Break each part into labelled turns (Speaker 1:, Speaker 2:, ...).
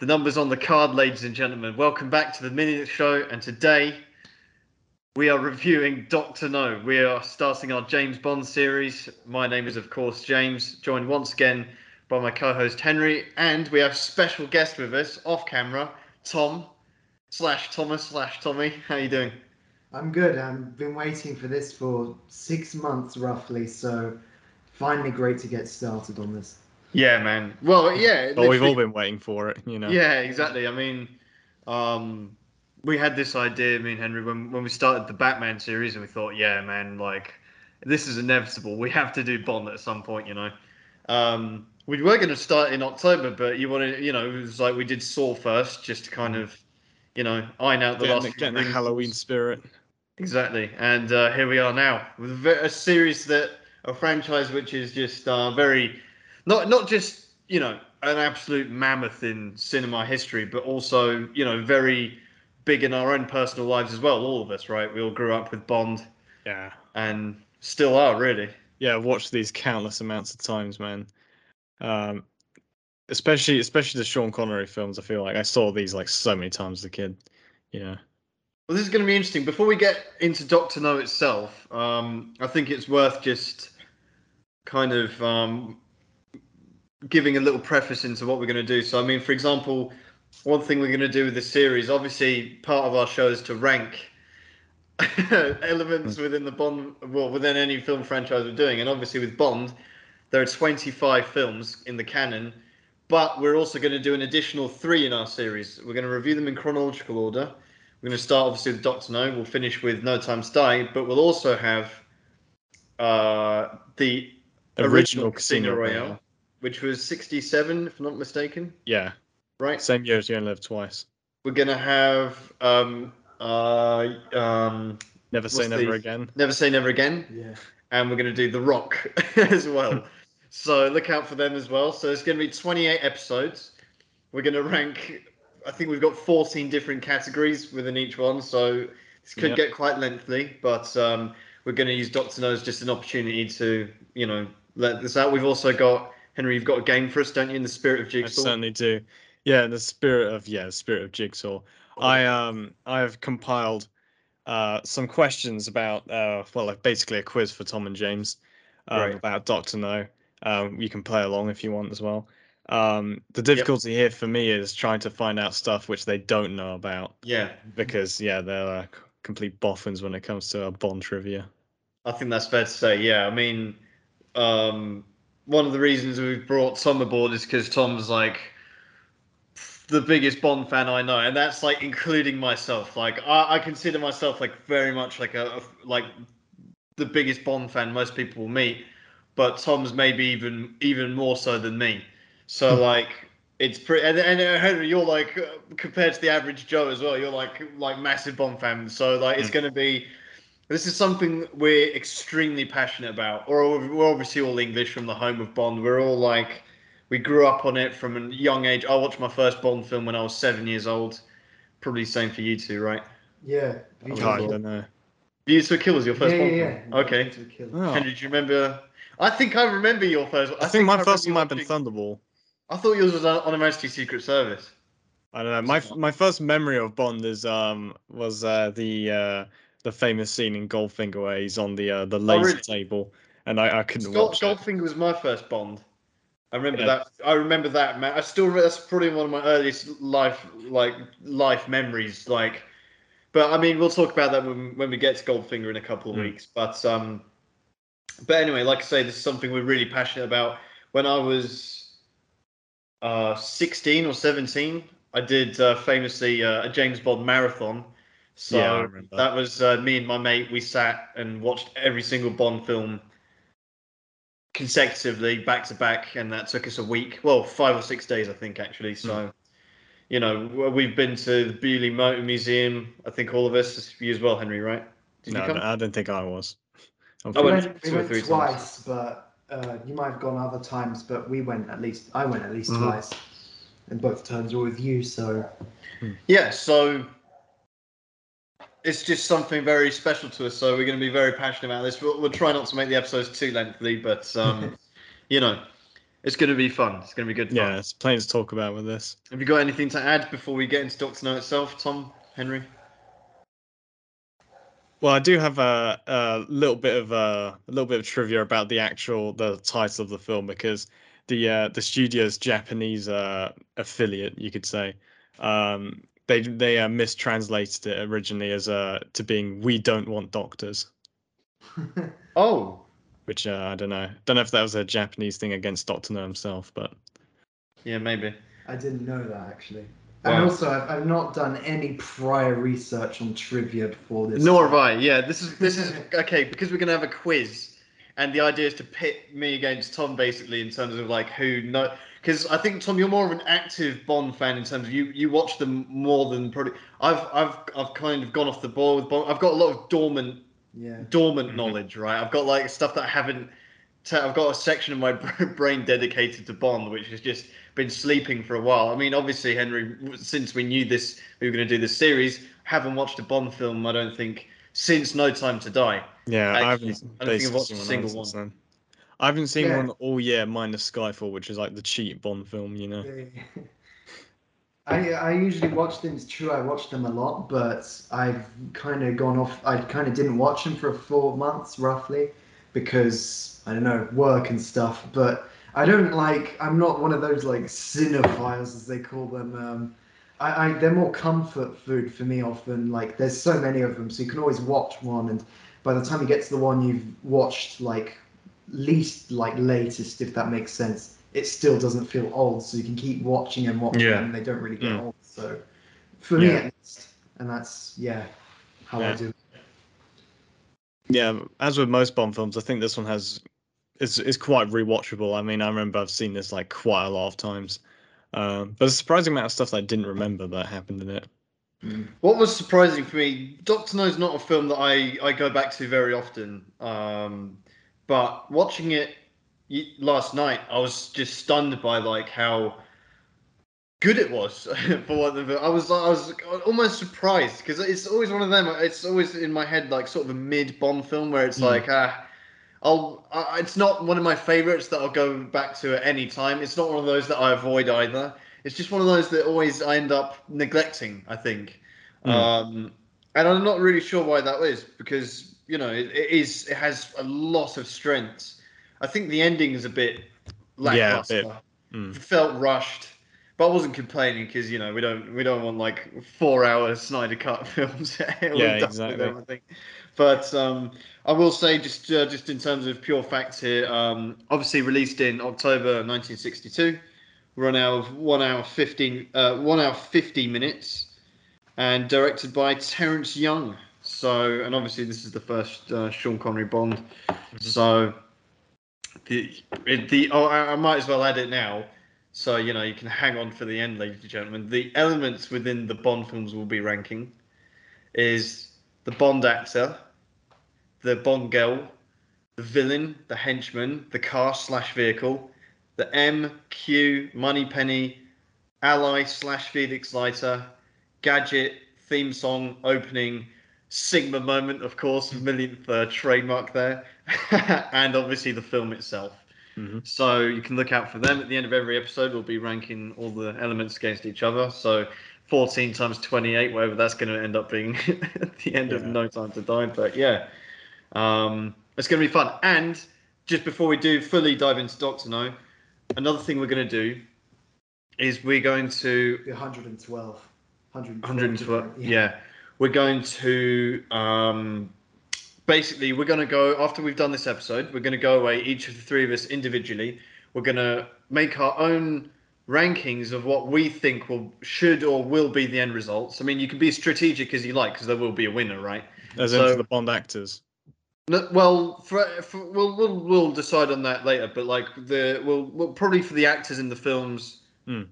Speaker 1: The numbers on the card, ladies and gentlemen. Welcome back to the Millionth Show, and today we are reviewing Doctor No. We are starting our James Bond series. My name is, of course, James, joined once again by my co-host Henry, and we have special guest with us off camera, Tom slash Thomas slash Tommy. How are you doing?
Speaker 2: I'm good. I've been waiting for this for six months roughly, so finally great to get started on this.
Speaker 1: Yeah, man. Well, yeah.
Speaker 3: But we've all been waiting for it, you know.
Speaker 1: Yeah, exactly. I mean, um, we had this idea, me and Henry, when when we started the Batman series, and we thought, yeah, man, like this is inevitable. We have to do Bond at some point, you know. Um, we were going to start in October, but you want to, you know, it was like we did Saw first, just to kind of, you know, iron out the
Speaker 3: Getting,
Speaker 1: last
Speaker 3: getting the. Halloween spirit.
Speaker 1: Exactly, and uh, here we are now with a, a series that a franchise which is just uh, very, not not just you know an absolute mammoth in cinema history, but also you know very big in our own personal lives as well. All of us, right? We all grew up with Bond
Speaker 3: Yeah.
Speaker 1: and still are really.
Speaker 3: Yeah, I've watched these countless amounts of times, man. Um especially especially the Sean Connery films, I feel like I saw these like so many times as a kid. Yeah.
Speaker 1: Well, this is going to be interesting. Before we get into Doctor No itself, um, I think it's worth just kind of um, giving a little preface into what we're going to do. So, I mean, for example, one thing we're going to do with this series, obviously, part of our show is to rank elements within the Bond, well, within any film franchise we're doing. And obviously, with Bond, there are 25 films in the canon, but we're also going to do an additional three in our series. We're going to review them in chronological order. We're going to start obviously with Doctor No. We'll finish with No Time to Die, but we'll also have uh, the original, Casino Royale, which was 67, if I'm not mistaken.
Speaker 3: Yeah.
Speaker 1: Right.
Speaker 3: Same year as You Only Live Twice.
Speaker 1: We're going to have um, uh, um,
Speaker 3: Never say never
Speaker 1: the-
Speaker 3: again.
Speaker 1: Never Say Never Again,
Speaker 2: Yeah.
Speaker 1: and we're going to do The Rock as well. so look out for them as well. So it's going to be 28 episodes. We're going to rank. I think we've got 14 different categories within each one, so this could
Speaker 3: Yep.
Speaker 1: get quite lengthy. But um, we're going to use Doctor No as just an opportunity to, you know, let this out. We've also got Henry. You've got a game for us, don't you? In the spirit of Jigsaw.
Speaker 3: I certainly do. Yeah, in the spirit of yeah, the spirit of Jigsaw. I um I have compiled uh some questions about uh well like basically a quiz for Tom and James um,
Speaker 1: Right.
Speaker 3: about Doctor No. Um, you can play along if you want as well. Um, the difficulty here for me is trying to find out stuff which they don't know about
Speaker 1: Yeah,
Speaker 3: because yeah they're uh, complete boffins when it comes to uh, Bond trivia.
Speaker 1: I think that's fair to say. Yeah, I mean, um, one of the reasons we've brought Tom aboard is because Tom's like the biggest Bond fan I know, and that's like including myself. Like I, I consider myself like very much like a, a- like the biggest Bond fan most people will meet, but Tom's maybe even even more so than me. So like. It's pretty, and, and uh, Henry, you're like uh, compared to the average Joe as well. You're like like massive Bond fan, so like it's
Speaker 3: Mm.
Speaker 1: going to be this is something we're extremely passionate about. Or we're obviously all English from the home of Bond. We're all like, we grew up on it from a young age. I watched my first Bond film when I was seven years old. Probably the same for you two, right?
Speaker 2: Yeah.
Speaker 3: I don't know.
Speaker 1: Views to a Kill was your first
Speaker 2: yeah,
Speaker 1: Bond
Speaker 2: yeah,
Speaker 1: film.
Speaker 2: yeah.
Speaker 1: Okay.
Speaker 3: Oh,
Speaker 1: Henry, do you remember? I think I remember your first.
Speaker 3: I think my
Speaker 1: I
Speaker 3: first one might have been Thunderball.
Speaker 1: I thought yours was on on Her Majesty's Secret Service.
Speaker 3: I don't know. My my first memory of Bond is um was uh, the uh, the famous scene in Goldfinger where he's on the uh, the laser
Speaker 1: Oh, really?
Speaker 3: table, and I, I couldn't
Speaker 1: Gold,
Speaker 3: watch it.
Speaker 1: Goldfinger was my first Bond. I remember
Speaker 3: Yeah.
Speaker 1: that. I remember that, man. I still remember that's probably one of my earliest life like life memories. Like, but I mean, we'll talk about that when, when we get to Goldfinger in a couple of
Speaker 3: Mm.
Speaker 1: weeks. But um, but anyway, like I say, this is something we're really passionate about. When I was uh 16 or 17, I did uh, famously uh, a James Bond marathon. So
Speaker 3: Yeah, I remember.
Speaker 1: that was uh, me and my mate. We sat and watched every single Bond film consecutively, back to back, and that took us a week. Well, five or six days, I think, actually. So, you know, we've been to the Beaulieu Motor Museum. I think all of us, you as well, Henry, right? Did
Speaker 3: no,
Speaker 1: you come?
Speaker 3: I don't think I was.
Speaker 1: I
Speaker 2: We
Speaker 1: went
Speaker 2: went, we
Speaker 1: or
Speaker 2: went
Speaker 1: three times.
Speaker 2: twice, but uh, you might have gone other times, but we went at least. I went at least
Speaker 1: Mhm.
Speaker 2: twice, and both times were with you. So
Speaker 1: Yeah, so it's just something very special to us. So we're going to be very passionate about this. We'll, we'll try not to make the episodes too lengthy, but um, you know, It's going to be fun. It's going to be good fun.
Speaker 3: Yeah, it's plenty to talk about with this.
Speaker 1: Have you got anything to add before we get into Doctor No itself, Tom, Henry?
Speaker 3: Well, I do have a, a little bit of a, a little bit of trivia about the actual the title of the film because the uh, the studio's Japanese uh, affiliate, you could say, um, they they uh, mistranslated it originally as uh, to being "We don't want doctors,"
Speaker 1: Oh,
Speaker 3: which uh, I don't know. Don't know if that was a Japanese thing against Doctor No himself, but
Speaker 1: yeah, maybe.
Speaker 2: I didn't know that actually.
Speaker 1: Wow.
Speaker 2: And also, I've, I've not done any prior research on trivia before this.
Speaker 1: Nor have I. Yeah, this is this is okay because we're gonna have a quiz, and the idea is to pit me against Tom basically in terms of like who know. Because I think Tom, you're more of an active Bond fan in terms of you you watch them more than probably. I've I've I've kind of gone off the ball with Bond. I've got a lot of dormant
Speaker 2: Yeah.
Speaker 1: dormant
Speaker 3: Mhm.
Speaker 1: knowledge, right? I've got like stuff that I haven't. I've got a section of my brain dedicated to Bond, which has just been sleeping for a while. I mean, obviously, Henry, since we knew this, we were going to do this series, haven't watched a Bond film. I don't think since No Time to Die.
Speaker 3: yeah, I haven't
Speaker 1: I don't think I've watched a single
Speaker 3: since
Speaker 1: one.
Speaker 3: then. I haven't seen
Speaker 2: Yeah.
Speaker 3: one all year minus Skyfall, which is like the cheap Bond film, you know.
Speaker 2: I, I usually watch them. It's true, I watch them a lot, but I've kind of gone off. I kind of didn't watch them for four months roughly because I don't know work and stuff. But I don't like. I'm not one of those like cinephiles as they call them. Um, I, I they're more comfort food for me often. Like there's so many of them, so you can always watch one, and by the time you get to the one you've watched like least like latest, if that makes sense, it still doesn't feel old. So you can keep watching and watching
Speaker 1: Yeah.
Speaker 2: and they don't really get
Speaker 3: Mm.
Speaker 2: old. So for me at least, and that's yeah, how I
Speaker 3: Yeah.
Speaker 2: do.
Speaker 3: Yeah, as with most Bond films, I think this one has is is quite rewatchable. I mean, I remember I've seen this like quite a lot of times. Um, but a surprising amount of stuff that I didn't remember that happened in it.
Speaker 1: What was surprising for me, Doctor No is not a film that I, I go back to very often. Um, but watching it last night, I was just stunned by like how good it was. for what the, I was, I was almost surprised because it's always one of them. It's always in my head like sort of a mid Bond film where it's
Speaker 3: Mm.
Speaker 1: like ah. I'll, I, it's not one of my favorites that I'll go back to at any time. It's not one of those that I avoid either. It's just one of those that always I end up neglecting. I think,
Speaker 3: Mm.
Speaker 1: um, and I'm not really sure why that is because you know it, it is it has a lot of strengths. I think the ending is a bit
Speaker 3: Yeah,
Speaker 1: lackluster.
Speaker 3: bit. Mm.
Speaker 1: Felt rushed, but I wasn't complaining because you know we don't we don't want like four hour Snyder cut films.
Speaker 3: Yeah, exactly.
Speaker 1: them, I think. But um, I will say just uh, just in terms of pure facts here, um, obviously released in October 1962, run out of one hour 15 uh, one hour 50 minutes, and directed by Terence Young. So and obviously this is the first uh, Sean Connery Bond. So the the oh, I, I might as well add it now. So you know you can hang on for the end, ladies and gentlemen. The elements within the Bond films we'll be ranking is the Bond actor, the Bond girl, the villain, the henchman, the car slash vehicle, the M, Q, Moneypenny, ally slash Felix Leiter, gadget, theme song, opening, Sigma moment, of course, millionth uh, trademark there, and obviously the film itself.
Speaker 3: Mhm.
Speaker 1: So you can look out for them at the end of every episode. We'll be ranking all the elements against each other. So 14 times 28, whatever that's going to end up being at the end of No Time to Die. But yeah, um, it's going to be fun. And just before we do fully dive into Doctor No, another thing we're going to do is we're going to
Speaker 2: 112. 112.
Speaker 1: 112.
Speaker 2: different-
Speaker 1: Yeah. We're going to um, basically we're going to go after we've done this episode. We're going to go away each of the three of us individually. We're going to make our own rankings of what we think will should or will be the end results. I mean, you can be as strategic as you like because there will be a winner, right?
Speaker 3: As
Speaker 1: So-
Speaker 3: into the Bond actors.
Speaker 1: No, well, for, for, we'll, we'll we'll decide on that later. But like the we'll, we'll probably for the actors in the films,
Speaker 3: Hmm.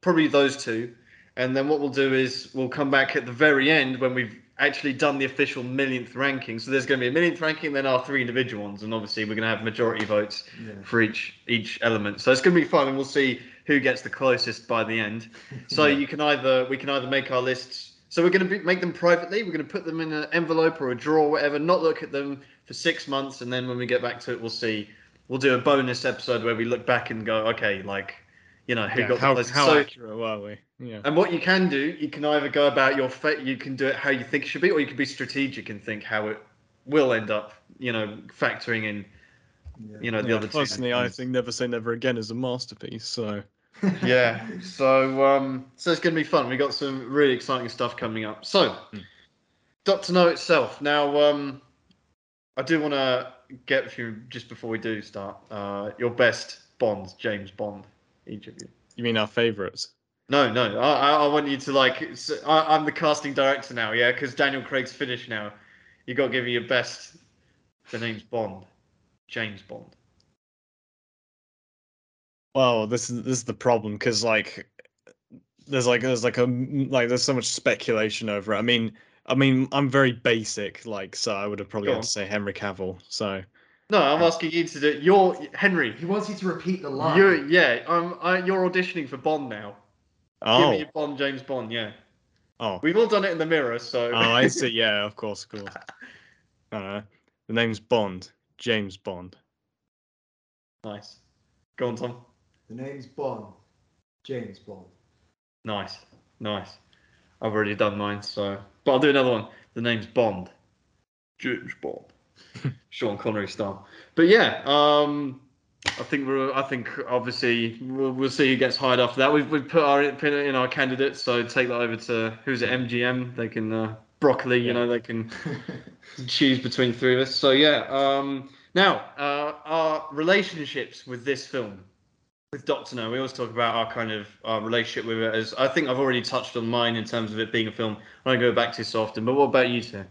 Speaker 1: probably those two, and then what we'll do is we'll come back at the very end when we've actually done the official millionth ranking. So there's going to be a millionth ranking, then our three individual ones, and obviously we're going to have majority votes
Speaker 2: Yeah.
Speaker 1: for each each element. So it's going to be fun, and we'll see who gets the closest by the end. So
Speaker 3: Yeah.
Speaker 1: you can either we can either make our lists. So we're going to be, make them privately. We're going to put them in an envelope or a drawer, or whatever. Not look at them for six months, and then when we get back to it, we'll see we'll do a bonus episode where we look back and go, okay, like, you know, who
Speaker 3: Yeah,
Speaker 1: got
Speaker 3: how,
Speaker 1: the most.
Speaker 3: how
Speaker 1: so,
Speaker 3: accurate were we? Yeah.
Speaker 1: and what you can do, you can either go about your fate, you can do it how you think it should be, or you can be strategic and think how it will end up, you know, factoring in,
Speaker 2: Yeah.
Speaker 1: you know, the
Speaker 3: Yeah,
Speaker 1: other two
Speaker 3: personally, I think Never Say Never Again is a masterpiece. So
Speaker 1: yeah. So um, so it's going to be fun. We got some really exciting stuff coming up. So,
Speaker 3: Hmm.
Speaker 1: Doctor No itself. Now, um, I do want to get through just before we do start. Uh, your best Bond, James Bond, each of you.
Speaker 3: you mean our favourites?
Speaker 1: No, no. I, I I want you to like. I, am the casting director now, yeah, because Daniel Craig's finished now. You got to give me your best. The name's Bond, James Bond.
Speaker 3: Well, this is this is the problem because like there's like there's like a like there's so much speculation over it. I mean, I mean, I'm very basic, like so I would have probably
Speaker 1: Go
Speaker 3: had
Speaker 1: on.
Speaker 3: to say Henry Cavill. So
Speaker 1: No, I'm asking you to do. You're Henry.
Speaker 2: He wants you to repeat the line.
Speaker 1: You're yeah. I'm. I, you're auditioning for Bond now. Oh. Give
Speaker 3: oh
Speaker 1: me your Bond, James Bond. Yeah,
Speaker 3: oh
Speaker 1: we've all done it in the mirror. So
Speaker 3: oh I see. Yeah, of course, of course. I. Uh, the name's Bond, James Bond.
Speaker 1: nice. Go on, Tom.
Speaker 2: The name's Bond. James Bond.
Speaker 1: Nice, nice. I've already done mine, so but I'll do another one. The name's Bond, James Bond, Sean Connery style. But yeah, um, I think we're. I think obviously we'll, we'll see who gets hired after that. We've we've put our put in our candidates, so take that over to who's at MGM. They can uh, Broccoli. You
Speaker 3: Yeah.
Speaker 1: know they can choose between three of us. So yeah. Um, now uh, our relationships with this film, with Doctor No, we always talk about our kind of our relationship with it. As I think I've already touched on mine in terms of it being a film I don't go back to so often. But what about you two?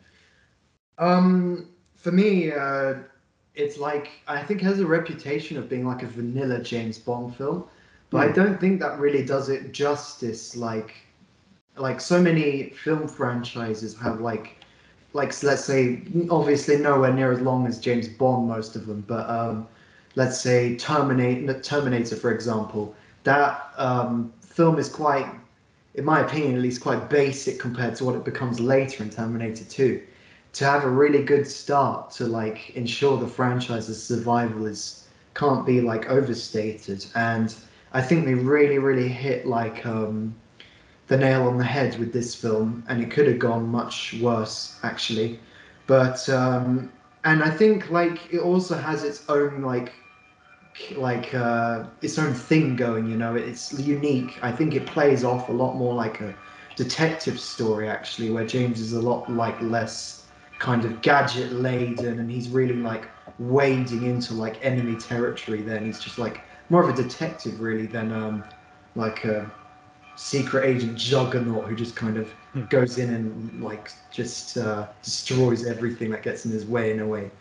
Speaker 2: Um, for me, uh, it's like I think it has a reputation of being like a vanilla James Bond film, but I don't think that really does it justice. Like, like so many film franchises have like, like let's say obviously nowhere near as long as James Bond, most of them, but um, let's say Terminator, Terminator for example, that um, film is quite, in my opinion at least, quite basic compared to what it becomes later in Terminator Two to have a really good start to like ensure the franchise's survival is can't be like overstated. And i think they really really hit like um the nail on the head with this film and it could have gone much worse actually. But um and i think like it also has its own like like uh its own thing going you know? It's unique. I think it plays off a lot more like a detective story actually where james is a lot like less kind of gadget laden and he's really like wading into like enemy territory then he's just like more of a detective really than um like a secret agent juggernaut who just kind of
Speaker 3: Hmm.
Speaker 2: goes in and like just uh, destroys everything that gets in his way in a way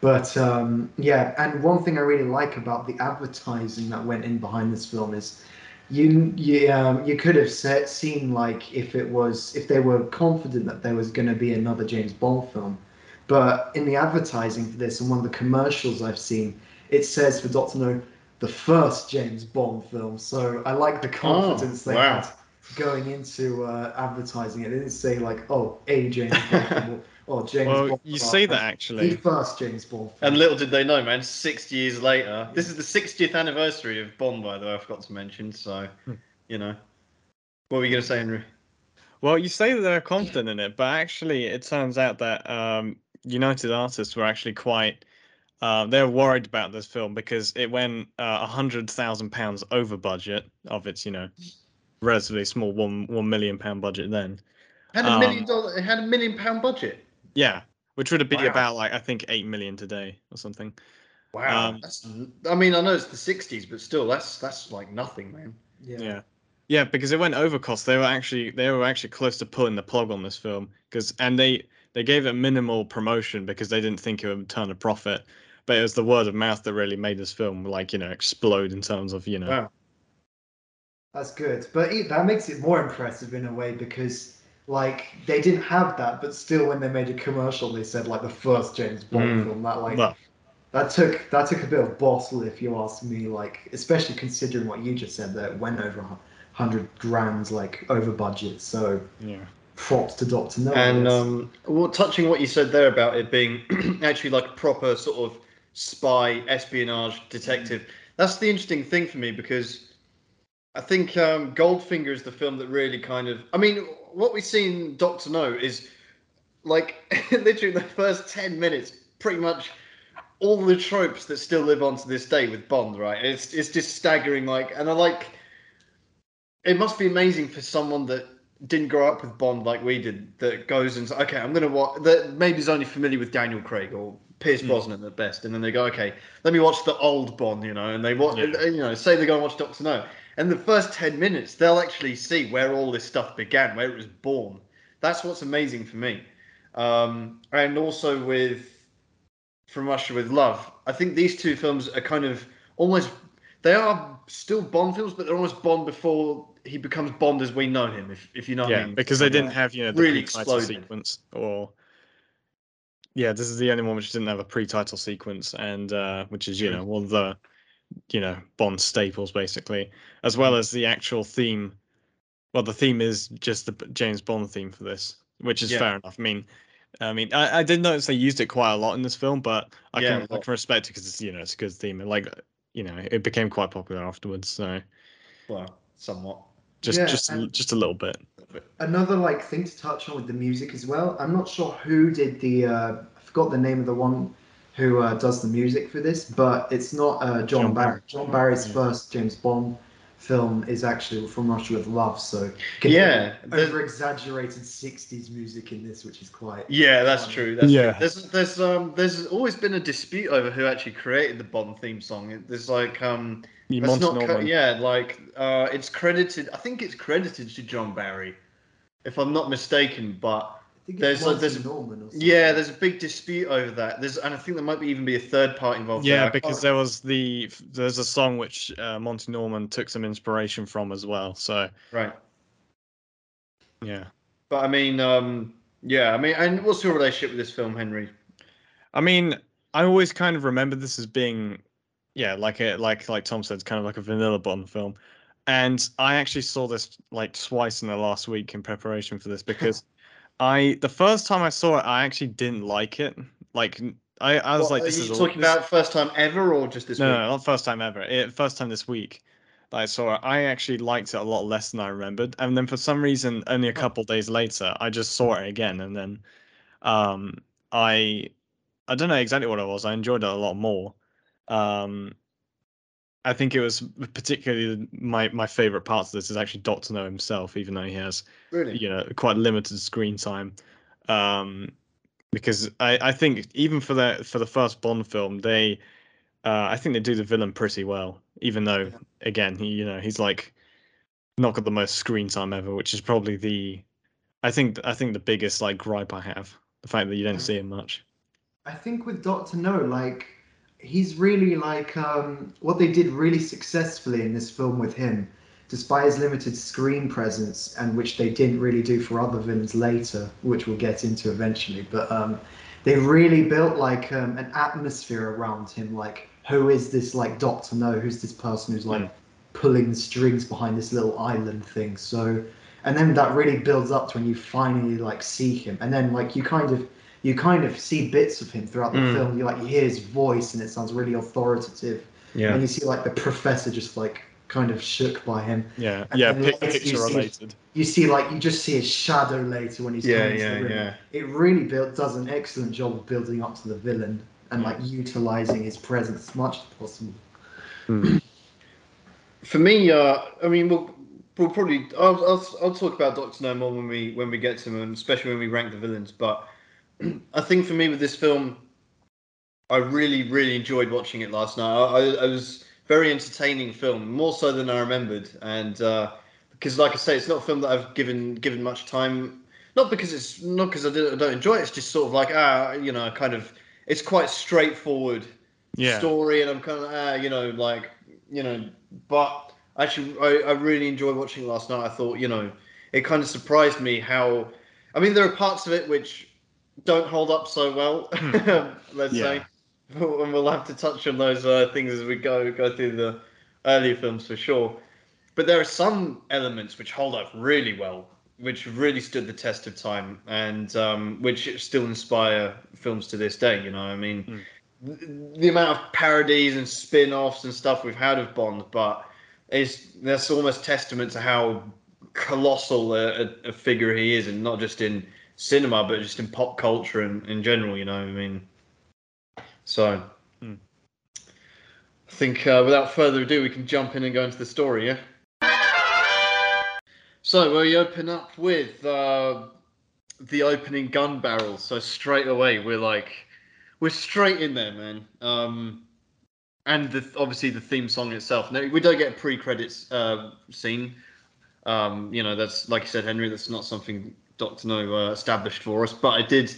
Speaker 2: but um yeah and one thing i really like about the advertising that went in behind this film is you you um, you could have set, seen like if it was if they were confident that there was going to be another James Bond film, but in the advertising for this and one of the commercials I've seen, it says for Doctor No, the first James Bond film. So I like the confidence they
Speaker 1: wow.
Speaker 2: had going into uh, advertising it. They didn't say like, oh, a James Bond or James
Speaker 3: Well,
Speaker 2: Bond.
Speaker 3: you
Speaker 2: film,
Speaker 3: say
Speaker 2: but
Speaker 3: that
Speaker 2: The
Speaker 3: actually.
Speaker 2: first James Bond film.
Speaker 1: And little did they know, man. Sixty years later, this is the 60th anniversary of Bond, by the way. I forgot to mention. So,
Speaker 3: Hmm.
Speaker 1: you know, what were you gonna say, Henry?
Speaker 3: Well, you say that they're confident in it, but actually, it turns out that um, United Artists were actually quite. Uh, they were worried about this film because it went uh, a hundred thousand pounds over budget of its, you know, relatively small one one million pound budget then.
Speaker 1: Had a
Speaker 3: Um,
Speaker 1: million dollar. It had a million pound budget.
Speaker 3: Yeah, which would be
Speaker 1: Wow.
Speaker 3: about like I think eight million today or something.
Speaker 1: Wow.
Speaker 3: Um,
Speaker 1: that's, I mean, I know it's the 60s, but still, that's that's like nothing, man.
Speaker 3: Yeah. Yeah, because it went over cost. They were actually they were actually close to pulling the plug on this film because and they they gave it minimal promotion because they didn't think it would turn a profit. But it was the word of mouth that really made this film like you know explode in terms of you know.
Speaker 1: Wow.
Speaker 2: That's good, but it, that makes it more impressive in a way because like they didn't have that, but still, when they made a commercial, they said like the first James Bond
Speaker 1: Mm.
Speaker 2: film. That like
Speaker 3: Well,
Speaker 2: that took that took a bit of bottle, if you ask me. Like especially considering what you just said, that it went over a hundred grand, like over budget. So
Speaker 3: yeah.
Speaker 2: props to Doctor No.
Speaker 1: And um, well, touching what you said there about it being actually like a proper sort of spy, espionage, detective. That's the interesting thing for me because I think um, Goldfinger is the film that really kind of. I mean, what we see in Doctor No is like literally the first ten minutes, pretty much all the tropes that still live on to this day with Bond. Right? It's it's just staggering. Like, and I like. It must be amazing for someone that didn't grow up with Bond like we did. That goes and says, okay, I'm gonna watch. That maybe is only familiar with Daniel Craig or Pierce
Speaker 3: Mm.
Speaker 1: Brosnan at best, and then they go, okay, let me watch the old Bond, you know, and they watch,
Speaker 3: Yeah.
Speaker 1: you know, say they go and watch Doctor No, and the first ten minutes they'll actually see where all this stuff began, where it was born. That's what's amazing for me, um, and also with From Russia with Love. I think these two films are kind of almost they are still Bond films, but they're almost Bond before he becomes Bond as we know him. If if you know what I
Speaker 3: yeah,
Speaker 1: mean.
Speaker 3: because they didn't have you know the
Speaker 1: Really exploded.
Speaker 3: sequence or yeah, this is the only one which didn't have a pre-title sequence, and uh, which is you know one of the you know Bond staples basically, as well
Speaker 1: Mm.
Speaker 3: as the actual theme. Well, the theme is just the James Bond theme for this, which is
Speaker 1: Yeah.
Speaker 3: fair enough. I mean, I mean, I, I did notice they used it quite a lot in this film, but I
Speaker 1: Yeah,
Speaker 3: can
Speaker 1: a
Speaker 3: I
Speaker 1: lot.
Speaker 3: can respect it because it's you know it's a good theme and like you know it became quite popular afterwards. So
Speaker 1: Well, somewhat.
Speaker 3: just
Speaker 2: Yeah,
Speaker 3: just just a little bit.
Speaker 2: Another like thing to touch on with the music as well. I'm not sure who did the. Uh, I forgot the name of the one who uh, does the music for this, but it's not uh, John,
Speaker 3: John
Speaker 2: Barry.
Speaker 3: Barry.
Speaker 2: John Barry's
Speaker 3: Yeah.
Speaker 2: first James Bond film is actually from Russia with Love. So
Speaker 1: Yeah,
Speaker 2: over exaggerated '60s music in this, which is quite.
Speaker 1: Yeah, that's
Speaker 2: funny.
Speaker 1: true. That's
Speaker 3: Yeah.
Speaker 1: true. There's there's um there's always been a dispute over who actually created the Bond theme song. It- There's like um
Speaker 3: You
Speaker 1: that's
Speaker 3: Monty
Speaker 1: not co- yeah like uh it's credited. I think it's credited to John Barry, if I'm not mistaken. But
Speaker 2: I think
Speaker 1: there's
Speaker 2: it's
Speaker 1: a- there's
Speaker 2: Norman or
Speaker 1: yeah, there's a big dispute over that. There's and I think there might be even be a third party involved.
Speaker 3: Yeah,
Speaker 1: I
Speaker 3: because there was the there's a song which uh, Monty Norman took some inspiration from as well. So
Speaker 1: right.
Speaker 3: yeah,
Speaker 1: But I mean um yeah I mean and what's your relationship with this film, Henry?
Speaker 3: I mean, I always kind of remember this as being, yeah, like a like like Tom said, it's kind of like a vanilla Bond film. And I actually saw this like twice in the last week in preparation for this because I the first time I saw it, I actually didn't like it. Like I, I was like, this is
Speaker 1: talking about first time ever or just this
Speaker 3: no,
Speaker 1: week?
Speaker 3: no, not first time ever. It, first time this week that I saw it. I actually liked it a lot less than I remembered. And then for some reason, only a couple days later, I just saw it again, and then um, I I don't know exactly what it was. I enjoyed it a lot more. Um, I think it was particularly my my favorite parts of this is actually Doctor No himself, even though he has
Speaker 1: Really?
Speaker 3: you know quite limited screen time um because i i think even for the for the first bond film they uh i think they do the villain pretty well even though
Speaker 1: Yeah.
Speaker 3: again he you know he's like not got the most screen time ever which is probably the i think i think the biggest like gripe i have the fact that you don't see him much
Speaker 2: I think with Doctor No, like he's really like um, what they did really successfully in this film with him, despite his limited screen presence, and which they didn't really do for other villains later, which we'll get into eventually. But um, they really built like um, an atmosphere around him. Like, who is this like Doctor No? Who's this person who's like
Speaker 3: Mm.
Speaker 2: pulling the strings behind this little island thing? So, and then that really builds up to when you finally like see him, and then like you kind of you kind of see bits of him throughout the
Speaker 3: Mm.
Speaker 2: film. You like you hear his voice, and it sounds really authoritative. Yeah. And you see like the professor just like kind of shook by him.
Speaker 3: yeah
Speaker 2: And
Speaker 3: yeah
Speaker 2: then
Speaker 3: pic-
Speaker 2: later you
Speaker 3: picture
Speaker 2: see-
Speaker 3: related
Speaker 2: You see like you just see his shadow later when he's
Speaker 1: Yeah,
Speaker 2: coming into
Speaker 1: yeah,
Speaker 2: the room.
Speaker 1: yeah.
Speaker 2: It really build, does an excellent job of building up to the villain and like utilizing his presence as much as possible.
Speaker 1: For me, uh, I mean, we'll, we'll probably I'll, I'll I'll talk about Doctor No more when we when we get to him, and especially when we rank the villains. But I think for me with this film, I really really enjoyed watching it last night. I, I, I was very entertaining film, more so than I remembered, and uh, because like I say, it's not a film that I've given given much time. Not because it's not because I, don't- I don't enjoy it. It's just sort of like ah, you know, kind of. It's quite straightforward
Speaker 3: yeah
Speaker 1: story, and I'm kind of ah, you know, like you know, but actually, I, I really enjoyed watching it last night. I thought, you know, it kind of surprised me how. I mean, there are parts of it which don't hold up so well. let's
Speaker 3: Yeah.
Speaker 1: say, and we'll have to touch on those uh, things as we go go through the earlier films for sure. But there are some elements which hold up really well, which really stood the test of time, and um, which still inspire films to this day. You know, I mean,
Speaker 3: Mm.
Speaker 1: the, the amount of parodies and spin-offs and stuff we've had of Bond, but it's that's almost testament to how colossal a, a, a figure he is, and not just in cinema, but just in pop culture and in general. You know, I mean, so.
Speaker 3: Hmm.
Speaker 1: I think uh, without further ado, we can jump in and go into the story, yeah? So we open up with uh, the opening gun barrel. So straight away, we're like, we're straight in there, man. Um, and the, obviously the theme song itself. Now we don't get a pre-credits uh, scene. Um, you know, that's like you said, Henry. That's not something Doctor No uh, established for us, but it did.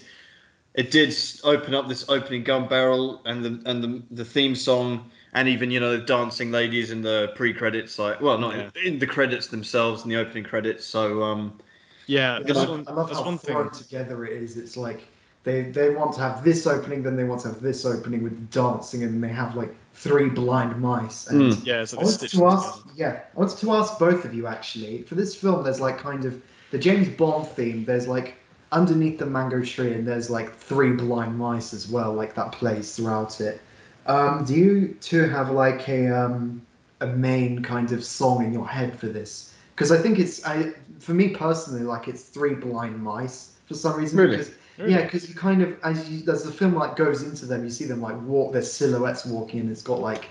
Speaker 1: It did open up this opening gun barrel and the and the, the theme song and even you know the dancing ladies in the pre-credits like well not
Speaker 3: Yeah.
Speaker 1: in, in the credits themselves in the opening credits so um
Speaker 3: Yeah,
Speaker 2: I
Speaker 3: that's
Speaker 2: love,
Speaker 3: one.
Speaker 2: I love
Speaker 3: That's
Speaker 2: how
Speaker 3: one
Speaker 2: thrown
Speaker 3: thing.
Speaker 2: together it is. It's like they they want to have this opening, then they want to have this opening with dancing, and they have like three blind mice. And
Speaker 1: Mm.
Speaker 3: Yeah, so
Speaker 2: I
Speaker 3: they
Speaker 2: wanted to ask, yeah, I wanted to ask both of you actually. For this film, there's like kind of the James Bond theme. There's like underneath the mango tree, and there's like three blind mice as well, like that plays throughout it. Um, do you two have like a um, a main kind of song in your head for this? Because I think it's I for me personally, like it's three blind mice for some reason.
Speaker 1: Really?
Speaker 2: Because,
Speaker 3: Really?
Speaker 2: Yeah, because you kind of as you as the film like goes into them, you see them like walk their silhouettes walking, and it's got like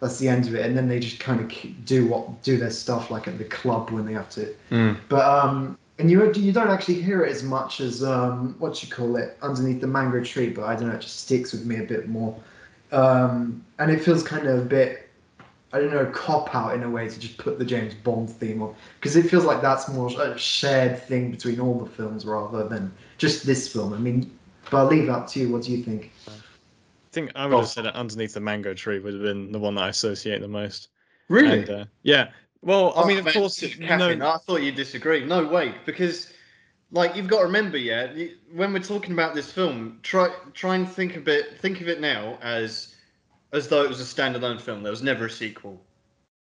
Speaker 2: that's the end of it, and then they just kind of do what do their stuff like at the club when they have to. But um, and you you don't actually hear it as much as um, what you call it underneath the mango tree, but I don't know, it just sticks with me a bit more. Um, and it feels kind of a bit, I don't know, cop out in a way to just put the James Bond theme on because it feels like that's more a shared thing between all the films rather than just this film. I mean, but I'll leave that to you. What do you think?
Speaker 3: I think I would
Speaker 1: Oh.
Speaker 3: have said it underneath the mango tree would have been the one that I associate the most.
Speaker 1: really
Speaker 3: And, uh, yeah. Well, I
Speaker 1: Oh,
Speaker 3: mean, of
Speaker 1: man,
Speaker 3: course,
Speaker 1: just
Speaker 3: you
Speaker 1: I thought you'd disagree. No way, because like you've got to remember, yeah, when we're talking about this film, try try and think a bit. Think of it now as as though it was a standalone film. There was never a sequel.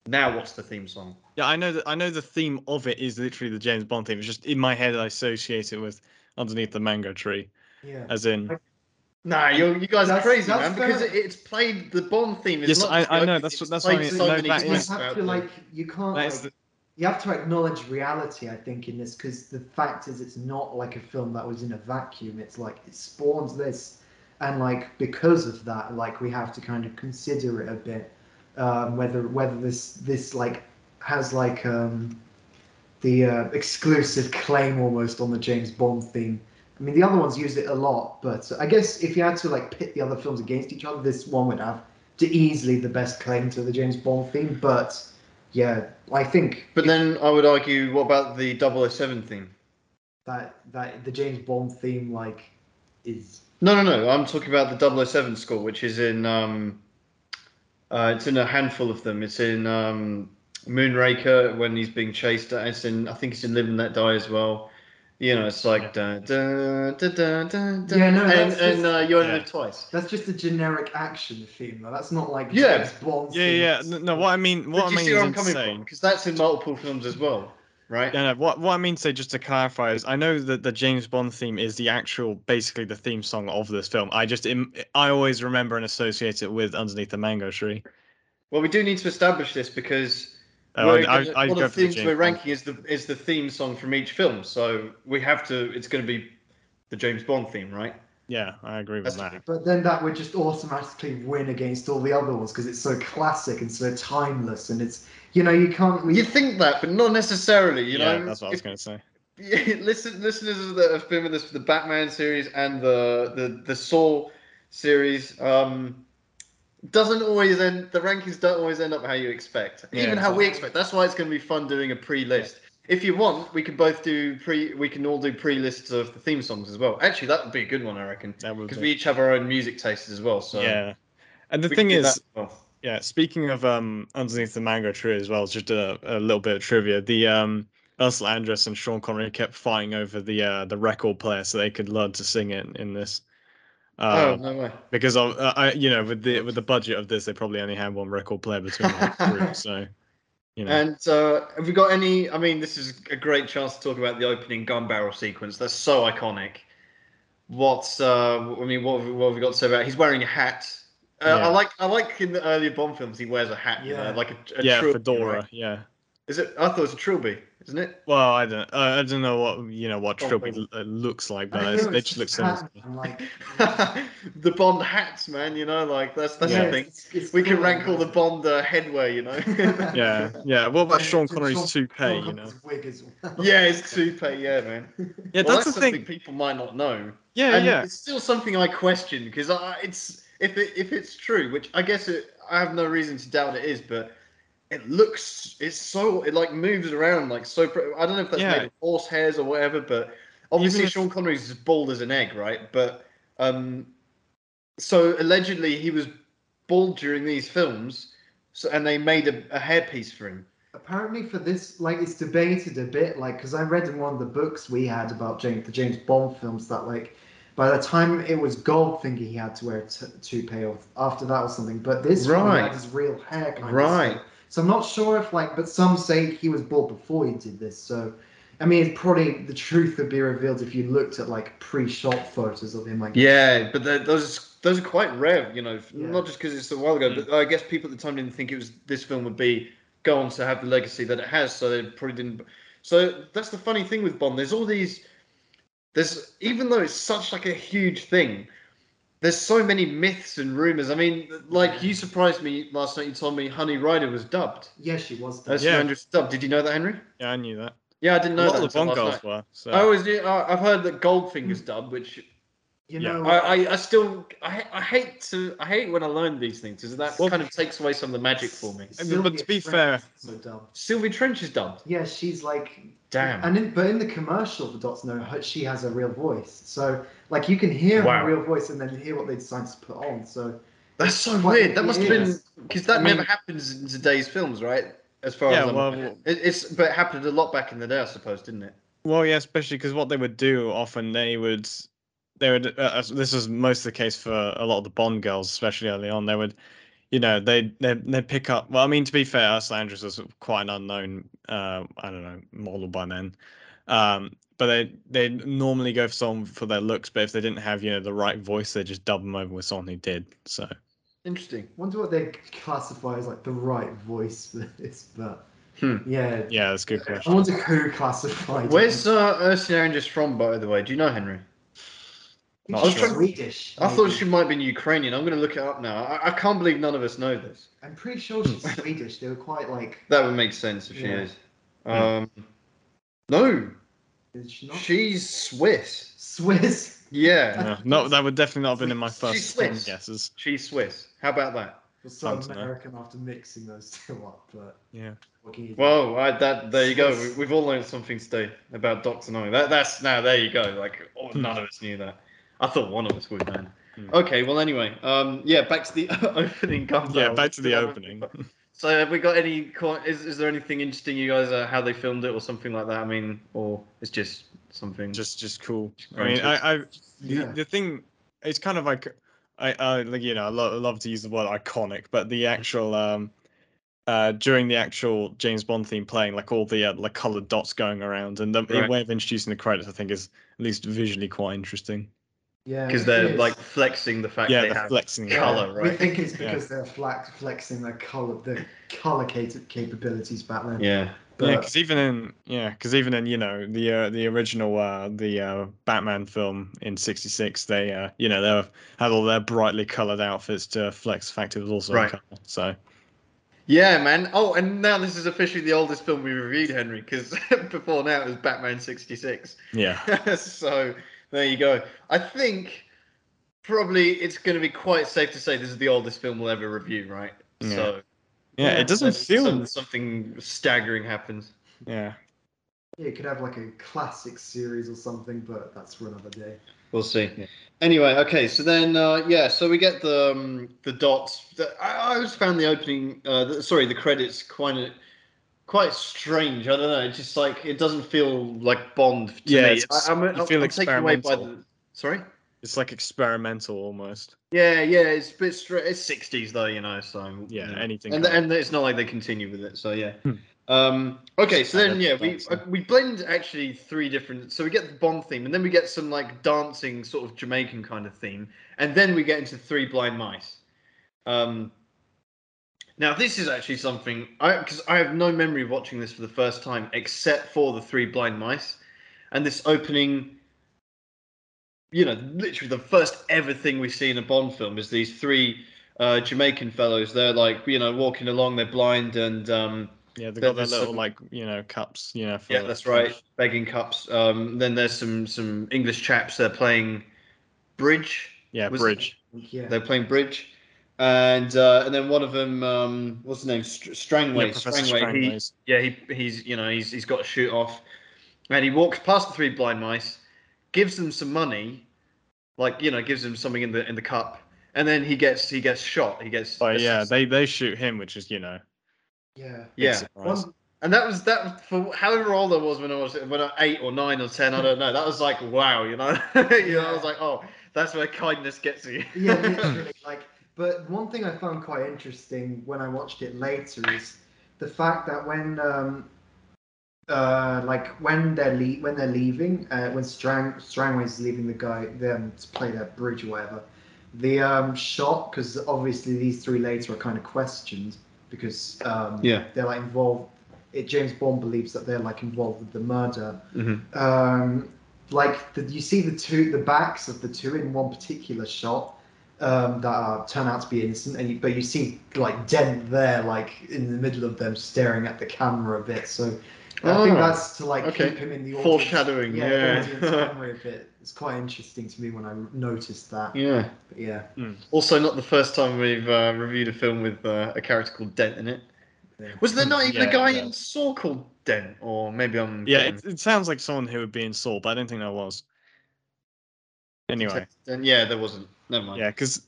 Speaker 1: Now, what's the theme song?
Speaker 3: yeah, I know that I know the theme of it is literally the James Bond theme. It's just in my head I associate it with underneath the mango tree,
Speaker 2: Yeah.
Speaker 3: as in.
Speaker 1: Nah, you you guys are crazy,
Speaker 2: that's
Speaker 1: man. Because it, it's played the Bond theme. Is
Speaker 3: Yes,
Speaker 1: not
Speaker 3: I- I know, that's what-
Speaker 1: it's
Speaker 3: that's what I
Speaker 1: played
Speaker 3: mean.
Speaker 1: so
Speaker 3: No,
Speaker 1: many
Speaker 3: that
Speaker 2: you have to like you can't like,
Speaker 3: the-
Speaker 2: you have to acknowledge reality i think in this because the fact is it's not like a film that was in a vacuum it's like it spawns this and like because of that like we have to kind of consider it a bit um, whether whether this this like has like um the uh, exclusive claim almost on the james bond theme i mean the other ones use it a lot but i guess if you had to like pit the other films against each other this one would have to easily the best claim to the james bond theme but yeah, I think
Speaker 1: But then I would argue, what about the 007 theme?
Speaker 2: that that the James Bond theme like is
Speaker 1: No, no, no. I'm talking about the 007 score, which is in um, uh, it's in a handful of them. It's in um, Moonraker when he's being chased. It's in I think it's in Live and Let Die as well. You know, it's like da, da, da, da, da, da,
Speaker 2: Yeah, no,
Speaker 1: and,
Speaker 2: that's
Speaker 1: and
Speaker 2: just-
Speaker 1: uh, you only
Speaker 3: Yeah.
Speaker 1: live twice.
Speaker 2: that's just a generic action theme though. That's not like
Speaker 1: Yeah.
Speaker 2: James Bond.
Speaker 3: Yeah, yeah. No, no, what I mean, what
Speaker 1: But
Speaker 3: I
Speaker 1: you
Speaker 3: mean
Speaker 1: see
Speaker 3: is
Speaker 1: where I'm coming
Speaker 3: insane.
Speaker 1: from because that's in multiple films as well, right?
Speaker 3: Yeah, no, what what I mean to say, just to clarify, is I know that the James Bond theme is the actual, basically the theme song of this film. I just, im- I always remember and associate it with Underneath the Mango Tree.
Speaker 1: Well, we do need to establish this because we're
Speaker 3: I, I, I
Speaker 1: one of the
Speaker 3: the
Speaker 1: themes
Speaker 3: James
Speaker 1: we're ranking is the is the theme song from each film. So we have to. It's going to be the James Bond theme, right?
Speaker 3: Yeah, I agree with
Speaker 1: That's-
Speaker 3: that.
Speaker 2: But then that would just automatically win against all the other ones because it's so classic and so timeless and it's you know you can't we
Speaker 1: You think that, but not necessarily. You
Speaker 3: yeah,
Speaker 1: know,
Speaker 3: that's what I was going to say.
Speaker 1: Listen, listeners that have been with us for the Batman series and the the the Saw series, um, doesn't always end. The rankings don't always end up how you expect,
Speaker 3: Yeah,
Speaker 1: even how we expect. That's why it's going to be fun doing a pre-list. If you want, we can both do pre. We can all do pre-lists of the theme songs as well. Actually, that would be a good one, I reckon,
Speaker 3: That would
Speaker 1: because we each have our own music tastes as well. So
Speaker 3: yeah. And the thing
Speaker 1: can do that
Speaker 3: is,
Speaker 1: well.
Speaker 3: yeah, speaking of um underneath the mango tree as well, just a, a little bit of trivia. The um Ursula Andress and Sean Connery kept fighting over the uh the record player so they could learn to sing it in this.
Speaker 1: Oh
Speaker 3: Uh,
Speaker 1: no way!
Speaker 3: because of uh, I you know with the with the budget of this they probably only had one record player between the group so you know
Speaker 1: And uh, have we got any? I mean, this is a great chance to talk about the opening gun barrel sequence. That's so iconic. What's uh, I mean, what have, we- what have we got to say about? it? He's wearing a hat. Uh,
Speaker 3: Yeah.
Speaker 1: I like I like in the earlier Bond films he wears a hat, you know,
Speaker 2: Yeah.
Speaker 1: like a, a
Speaker 3: yeah,
Speaker 1: trilby,
Speaker 3: fedora.
Speaker 1: right?
Speaker 3: Yeah.
Speaker 1: Is it? I thought it was a trilby, isn't it?
Speaker 3: Well, I don't. Uh, I don't know what you know what trilby
Speaker 1: oh.
Speaker 3: uh, looks like, but
Speaker 2: I
Speaker 3: it's,
Speaker 2: know,
Speaker 3: they just looks
Speaker 2: just
Speaker 3: similar.
Speaker 2: like,
Speaker 1: the Bond hats, man. You know, like that's that's
Speaker 2: yeah,
Speaker 1: the thing.
Speaker 2: it's- it's
Speaker 1: We can
Speaker 2: cool,
Speaker 1: rank all the Bond uh, headwear, you know.
Speaker 3: Yeah, yeah. What about Sean Connery's
Speaker 2: Sean
Speaker 3: toupee? You know.
Speaker 2: Wig as well.
Speaker 1: yeah, it's toupee, yeah, man.
Speaker 3: Yeah,
Speaker 1: well,
Speaker 3: that's, the
Speaker 1: something
Speaker 3: thing.
Speaker 1: people might not know.
Speaker 3: Yeah,
Speaker 1: and
Speaker 3: yeah.
Speaker 1: it's still something I question because I, it's if it if it's true, which I guess it, I have no reason to doubt it is, but it looks it's so it like moves around like so. Pre- I don't know if that's
Speaker 3: Yeah.
Speaker 1: made of horse hairs or whatever, but obviously
Speaker 3: if-
Speaker 1: Sean Connery's as bald as an egg, right? But um, so allegedly he was bald during these films, so and they made a, a hairpiece for him.
Speaker 2: Apparently, for this, like, it's debated a bit, like, because I read in one of the books we had about James, the James Bond films that, like, by the time it was Goldfinger, he had to wear a t- toupee, or after that or something. But this one, he
Speaker 1: Right.
Speaker 2: had his real hair kind
Speaker 1: Right.
Speaker 2: of. So I'm not sure if, like, but some say he was bald before he did this. So, I mean, it's probably the truth would be revealed if you looked at like pre-shot photos of him. Like,
Speaker 1: Yeah, but those those are quite rare, you know.
Speaker 2: Yeah.
Speaker 1: Not just because it's a while ago, but I guess people at the time didn't think it was this film would be go on to have the legacy that it has, so they probably didn't. So that's the funny thing with Bond. There's all these. There's even though it's such like a huge thing. There's so many myths and rumors. I mean, like you surprised me last night. You told me Honey Ryder was dubbed.
Speaker 2: yeah, she was.
Speaker 1: That's
Speaker 3: Yeah.
Speaker 1: yeah. dubbed. Did you know that, Henry?
Speaker 3: Yeah, I knew that.
Speaker 1: Yeah, I didn't
Speaker 3: A
Speaker 1: know
Speaker 3: lot
Speaker 1: that.
Speaker 3: of the
Speaker 1: until
Speaker 3: Bond
Speaker 1: last
Speaker 3: girls
Speaker 1: night.
Speaker 3: were. So.
Speaker 1: I always, uh, I've heard that Goldfinger's dubbed, which
Speaker 2: You
Speaker 3: Yeah.
Speaker 2: know,
Speaker 1: I, I, I still I, I hate to I hate when I learn these things because that
Speaker 3: Well-
Speaker 1: kind of takes away some of the magic for me.
Speaker 3: I mean, but to be
Speaker 2: Sylvia
Speaker 3: fair-
Speaker 2: so.
Speaker 1: Sylvia Trench is dubbed.
Speaker 2: Yeah, she's like
Speaker 1: Damn.
Speaker 2: And in, but in the commercial for Doctor No, she has a real voice. So like you can hear
Speaker 1: Wow.
Speaker 2: her real voice and then hear what they decide to put on. So
Speaker 1: That's so weird. That must have been because that
Speaker 3: I mean-
Speaker 1: never happens in today's films, right? As far
Speaker 3: Yeah,
Speaker 1: as I'm
Speaker 3: well-
Speaker 1: it, it's but it happened a lot back in the day, I suppose, didn't it?
Speaker 3: Well, yeah, especially because what they would do often they would they would uh, this was most of the case for a lot of the Bond girls, especially early on. They would, you know, they they they pick up. Well, I mean, to be fair, Ursula Andress was quite an unknown, uh, I don't know, model by then. Um, but they they normally go for someone for their looks, but if they didn't have you know the right voice, they just dub them over with someone who did. So
Speaker 1: Interesting.
Speaker 2: wonder what they classify as like the right voice for this. But
Speaker 1: Hmm.
Speaker 2: yeah,
Speaker 3: yeah, that's a good question.
Speaker 2: I
Speaker 3: question.
Speaker 2: wonder who classified.
Speaker 1: Where's
Speaker 2: it.
Speaker 1: uh, Ursula Andress from, by the way? Do you know Henry?
Speaker 3: Not
Speaker 2: She's
Speaker 3: sure.
Speaker 2: Swedish.
Speaker 1: I thought she might be been Ukrainian. I'm going to look it up now. I, I can't believe none of us know this.
Speaker 2: I'm pretty sure she's Swedish. They were quite like.
Speaker 1: That would make sense if she is. Um, no,
Speaker 2: Is she not?
Speaker 1: she's Swiss.
Speaker 2: Swiss.
Speaker 1: Yeah,
Speaker 3: No, no, that would definitely not have been in my first ten
Speaker 1: Swiss.
Speaker 3: guesses.
Speaker 1: she's Swiss. How about that?
Speaker 2: Or so
Speaker 3: Fun to know.
Speaker 2: American after mixing those two up, but
Speaker 3: Yeah.
Speaker 2: what can you?
Speaker 1: Well, I, that there you go. We, we've all learned something today about Doctor No. That that's now there you go. Like oh, none of us knew that. I thought one of us would, man.
Speaker 3: Hmm.
Speaker 1: Okay, well anyway, um, yeah, back to the opening gun.
Speaker 3: Yeah,
Speaker 1: barrel.
Speaker 3: back to the opening.
Speaker 1: So have we got any? Is is there anything interesting you guys uh, how they filmed it or something like that? I mean, or it's just something.
Speaker 3: just just cool. I mean, I, I the,
Speaker 2: Yeah.
Speaker 3: the thing it's kind of like I, I like you know I love, love to use the word iconic, but the actual um uh during the actual James Bond theme playing, like all the uh, like colored dots going around, and the, the way of introducing the credits, I think is at least visually quite interesting.
Speaker 2: Yeah,
Speaker 1: because they're like flexing the fact
Speaker 3: Yeah,
Speaker 1: they
Speaker 3: the
Speaker 1: have
Speaker 3: flexing.
Speaker 2: Yeah,
Speaker 1: colour,
Speaker 2: We
Speaker 1: right?
Speaker 2: think it's
Speaker 3: Yeah.
Speaker 2: because they're flex, flexing their color, the color cap- capabilities back then.
Speaker 1: Yeah.
Speaker 2: But
Speaker 3: yeah, because even in yeah, because even in you know the uh, the original uh, the uh, Batman film in '66, they uh, you know they were- had all their brightly colored outfits to flex the fact it was also in
Speaker 1: Right.
Speaker 3: color. So
Speaker 1: Yeah, man. Oh, and now this is officially the oldest film we've reviewed, Henry, because before now it was Batman 66.
Speaker 3: yeah,
Speaker 1: so there you go. I think probably it's going to be quite safe to say this is the oldest film we'll ever review, right?
Speaker 3: Yeah.
Speaker 1: So
Speaker 3: yeah,
Speaker 2: Yeah,
Speaker 3: it doesn't
Speaker 1: unless
Speaker 3: feel
Speaker 1: some- something staggering happens.
Speaker 3: yeah.
Speaker 2: yeah, you could have like a classic series or something, but that's for another day.
Speaker 1: We'll see. Anyway, okay, so then uh, yeah, so we get the um, the dots. The, I, I always found the opening, uh, the, sorry, the credits quite quite strange. I don't know. It's just like it doesn't feel like Bond to
Speaker 3: Yeah,
Speaker 1: me.
Speaker 3: it's-
Speaker 1: I, I'm,
Speaker 3: you
Speaker 1: I'm,
Speaker 3: feel
Speaker 1: I'm taken away by the.
Speaker 3: experimental.
Speaker 1: Sorry.
Speaker 3: It's like experimental almost.
Speaker 1: Yeah, yeah, it's a bit straight. It's sixties though, you know. So
Speaker 3: Yeah,
Speaker 1: you know.
Speaker 3: anything.
Speaker 1: and and it's not like they continue with it. So yeah.
Speaker 3: Hmm.
Speaker 1: Um, okay, so then yeah, we uh, we blend actually three different. So we get the Bond theme, and then we get some like dancing sort of Jamaican kind of theme, and then we get into Three Blind Mice. Um, now this is actually something I because I have no memory of watching this for the first time except for the Three Blind Mice, and this opening. You know, literally the first ever thing we see in a Bond film is these three uh, Jamaican fellows. They're like you know walking along, they're blind, and um,
Speaker 3: Yeah,
Speaker 1: they've
Speaker 3: got their little
Speaker 1: some-
Speaker 3: like you know cups. You know. For
Speaker 1: yeah, that's right, begging cups. Um, then there's some some English chaps. They're playing bridge.
Speaker 3: Yeah,
Speaker 1: Was-
Speaker 3: bridge.
Speaker 2: Yeah.
Speaker 1: They're playing bridge, and uh, and then one of them, um, what's his name, Str- Strangway.
Speaker 3: Yeah, Professor
Speaker 1: Strangway. He, yeah, he, he's you know he's he's got a shoot off, and he walks past the three blind mice, gives them some money, like you know gives them something in the in the cup, and then he gets he gets shot. He gets
Speaker 3: But yeah, they they shoot him, which is you know.
Speaker 2: yeah.
Speaker 1: yeah.
Speaker 2: One,
Speaker 1: And that was that for however old I was when I was when I was eight or nine or ten, I don't know. That was like wow, you know. you know, I was like, oh, that's where kindness gets you.
Speaker 2: yeah, literally. like, but one thing I found quite interesting when I watched it later is the fact that when, um, uh, like when they're le- when they're leaving, uh, when Strang Strangway's leaving the guy them to play that bridge or whatever, the um shot because obviously these three later are kind of questioned because um
Speaker 1: Yeah.
Speaker 2: they're like involved. It, James Bond believes that they're like involved with the murder
Speaker 1: Mhm.
Speaker 2: um, like the, you see the two the backs of the two in one particular shot um, that are, turn out to be innocent and you, but you see like dent there like in the middle of them staring at the camera a bit so i think
Speaker 1: Oh,
Speaker 2: that's to like
Speaker 1: okay.
Speaker 2: keep him in the audience,
Speaker 1: Foreshadowing,
Speaker 2: yeah,
Speaker 1: yeah.
Speaker 2: audience memory a bit it's quite interesting to me when i noticed that
Speaker 1: Yeah.
Speaker 2: but yeah
Speaker 1: Also, not the first time we've uh, reviewed a film with uh, a character called Dent in it.
Speaker 2: Yeah.
Speaker 1: Was there not even
Speaker 3: Yeah,
Speaker 1: a guy
Speaker 3: yeah.
Speaker 1: in Saw called Dent? Or maybe I'm.
Speaker 3: Yeah,
Speaker 1: getting-
Speaker 3: it, it sounds like someone who would be in Saul, but I don't think that was. Anyway,
Speaker 1: Then yeah, there wasn't. Never mind.
Speaker 3: yeah, because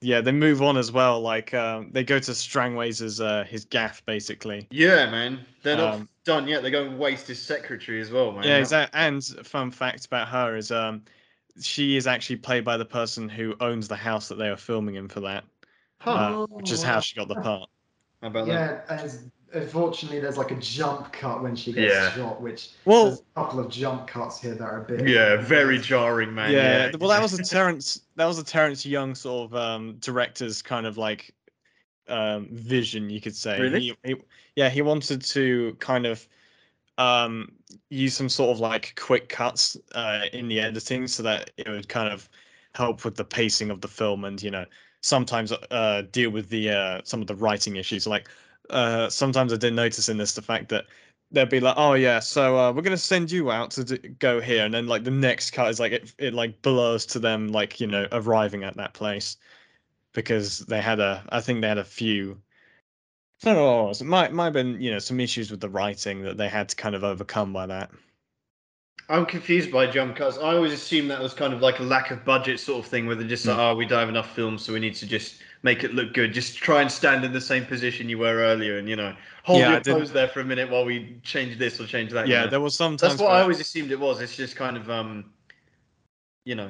Speaker 3: yeah, they move on as well. Like um, they go to Strangways as uh, his gaff, basically.
Speaker 1: Yeah, man. They're not
Speaker 3: Um,
Speaker 1: done yet. They're going to waste his secretary as well, man.
Speaker 3: Yeah, exactly. And fun fact about her is um, she is actually played by the person who owns the house that they were filming in for that,
Speaker 1: Huh.
Speaker 3: uh, which is how she got the part.
Speaker 1: How about that?
Speaker 2: yeah and unfortunately there's like a jump cut when she gets
Speaker 1: Yeah.
Speaker 2: shot which
Speaker 3: Well-
Speaker 2: there's a couple of jump cuts here that are a bit
Speaker 1: Yeah, very jarring, man.
Speaker 3: yeah, well, that was a Terrence. That was a Terrence Young sort of um, director's kind of like um, vision, you could say.
Speaker 1: Really?
Speaker 3: He, he, yeah, he wanted to kind of um, use some sort of like quick cuts uh, in the editing so that it would kind of help with the pacing of the film and you know sometimes uh, deal with the uh, some of the writing issues. Like uh, sometimes I didn't notice in this the fact that they'd be like, "Oh yeah, so uh, we're gonna send you out to d- go here," and then like the next cut is like it, it like blurs to them like you know arriving at that place because they had a I think they had a few. I don't know it might might have been you know some issues with the writing that they had to kind of overcome by that.
Speaker 1: I'm confused by jump cuts. I always assumed that was kind of like a lack of budget sort of thing where they're just like, oh, we don't have enough films, so we need to just make it look good. Just try and stand in the same position you were earlier and, you know, hold
Speaker 3: Yeah,
Speaker 1: your pose there for a minute while we change this or change that. you
Speaker 3: Yeah,
Speaker 1: know?
Speaker 3: there was some times
Speaker 1: That's what
Speaker 3: where-
Speaker 1: I always assumed it was. It's just kind of, um, you know,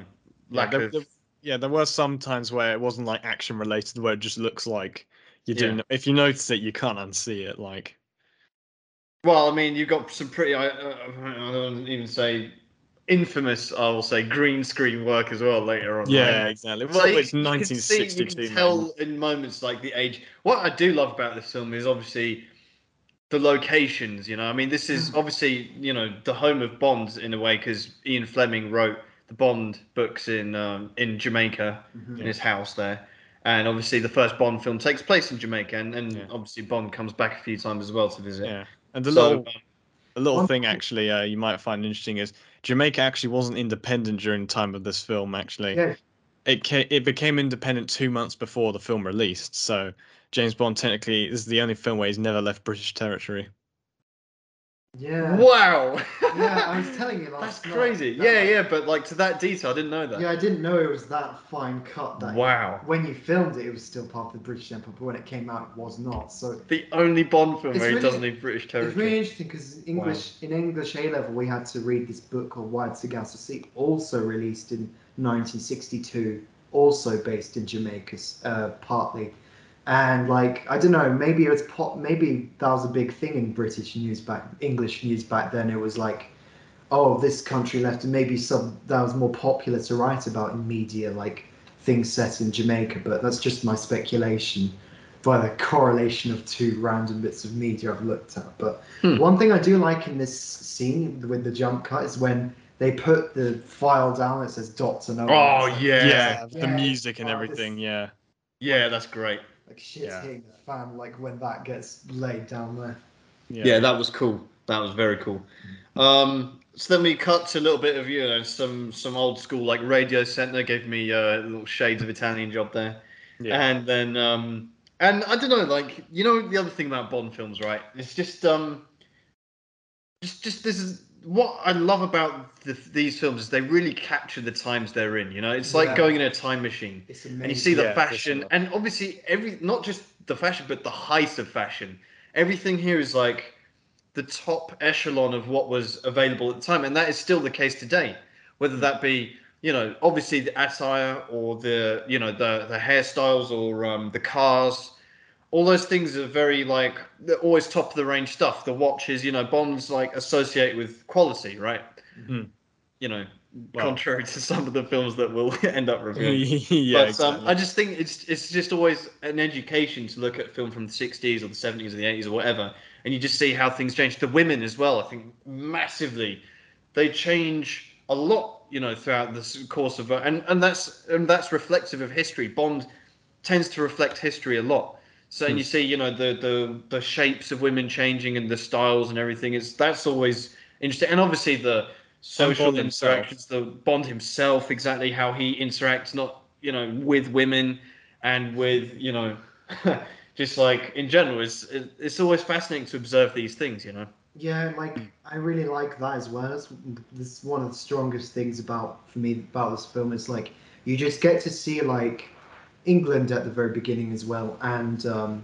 Speaker 3: Yeah,
Speaker 1: lack
Speaker 3: there,
Speaker 1: of.
Speaker 3: there- yeah, there were some times where it wasn't like action related, where it just looks like you're
Speaker 1: Yeah.
Speaker 3: doing. If you notice it, you can't unsee it. Like,
Speaker 1: Well, I mean, you've got some pretty, I, uh, I don't even say infamous, I will say, green screen work as well later on.
Speaker 3: yeah,
Speaker 1: right?
Speaker 3: exactly.
Speaker 1: So
Speaker 3: Well,
Speaker 1: you-
Speaker 3: it's
Speaker 1: you can see-
Speaker 3: 1962.
Speaker 1: You can
Speaker 3: man.
Speaker 1: tell in moments like the age. What I do love about this film is obviously the locations. You know, I mean, this is
Speaker 2: Mm.
Speaker 1: obviously you know the home of Bond in a way because Ian Fleming wrote the Bond books in um, in Jamaica
Speaker 2: Mhm.
Speaker 1: in his house there. And obviously, the first Bond film takes place in Jamaica, and, and
Speaker 3: Yeah.
Speaker 1: obviously Bond comes back a few times as well to visit.
Speaker 3: Yeah, and the
Speaker 1: So,
Speaker 3: little
Speaker 1: um,
Speaker 3: a little thing
Speaker 2: thing-
Speaker 3: actually uh, you might find interesting is Jamaica actually wasn't independent during the time of this film. Actually,
Speaker 2: Yeah.
Speaker 3: it ca- it became independent two months before the film released. So James Bond technically is the only film where he's never left British territory.
Speaker 2: Yeah.
Speaker 1: wow,
Speaker 2: Yeah, I was telling you
Speaker 1: That's
Speaker 2: last night That's
Speaker 1: crazy.
Speaker 2: that,
Speaker 1: Yeah,
Speaker 2: like-
Speaker 1: yeah, but like to that detail, I didn't know that.
Speaker 2: Yeah, I didn't know it was that fine cut. That
Speaker 1: Wow.
Speaker 2: when you filmed it, it was still part of the British Empire, but when it came out, it was not. So
Speaker 1: The only Bond film where he doesn't need British territory.
Speaker 2: it's really interesting because English in English A level we had to read this book called Wide Sargasso Sea, also released in 1962, also based in Jamaica, uh, partly. And like I don't know, maybe it's pop. Maybe that was a big thing in British news back, English news back then. It was like, oh, this country left, and maybe some that was more popular to write about in media, like things set in Jamaica, but that's just my speculation by the correlation of two random bits of media I've looked at. But
Speaker 1: Hmm.
Speaker 2: one thing I do like in this scene with the jump cut is when they put the file down It says Doctor No.
Speaker 1: Oh
Speaker 2: It's like-
Speaker 1: yeah.
Speaker 3: yeah, the music and
Speaker 2: Oh,
Speaker 3: everything. Yeah,
Speaker 1: Yeah, that's great.
Speaker 2: Like shit's
Speaker 3: Yeah.
Speaker 2: hitting the fan, like when that gets laid down there.
Speaker 3: yeah,
Speaker 1: Yeah. that was cool. That was very cool. Um, so then we cut to a little bit of you know some some old school like Radio Center gave me uh, a little shades of Italian job there,
Speaker 3: yeah.
Speaker 1: and then um, and I don't know like you know the other thing about Bond films right? It's just um, just just this is what I love about the, these films is they really capture the times they're in. You know, it's like
Speaker 2: Yeah.
Speaker 1: going in a time machine.
Speaker 2: It's amazing.
Speaker 1: and you see the
Speaker 3: Yeah,
Speaker 1: fashion
Speaker 3: sure.
Speaker 1: and obviously every not just the fashion but the height of fashion everything here is like the top echelon of what was available at the time and that is still the case today whether that be you know obviously the attire or the you know the the hairstyles or um, the cars all those things are very like they're always top of the range stuff the watches you know bonds like associate with quality right
Speaker 3: Mhm.
Speaker 1: you know
Speaker 3: Well-
Speaker 1: contrary to some of the films that we'll end up reviewing
Speaker 3: yeah,
Speaker 1: but
Speaker 3: exactly.
Speaker 1: um, I just think it's it's just always an education to look at film from the 60s or the 70s or the 80s or whatever, and you just see how things change. The women as well, I think massively, they change a lot, you know, throughout the course of and and that's and that's reflective of history. Bond tends to reflect history a lot. So and you hmm. see, you know, the the the shapes of women changing and the styles and everything. It's that's always interesting, and obviously the social
Speaker 3: Bond himself.
Speaker 1: interactions, the Bond himself, exactly how he interacts, not you know, with women and with you know, just like in general. It's it's always fascinating to observe these things, you know.
Speaker 2: Yeah, like I really like that as well. It's, this one of the strongest things about for me about this film. Is like you just get to see like England at the very beginning as well, and um,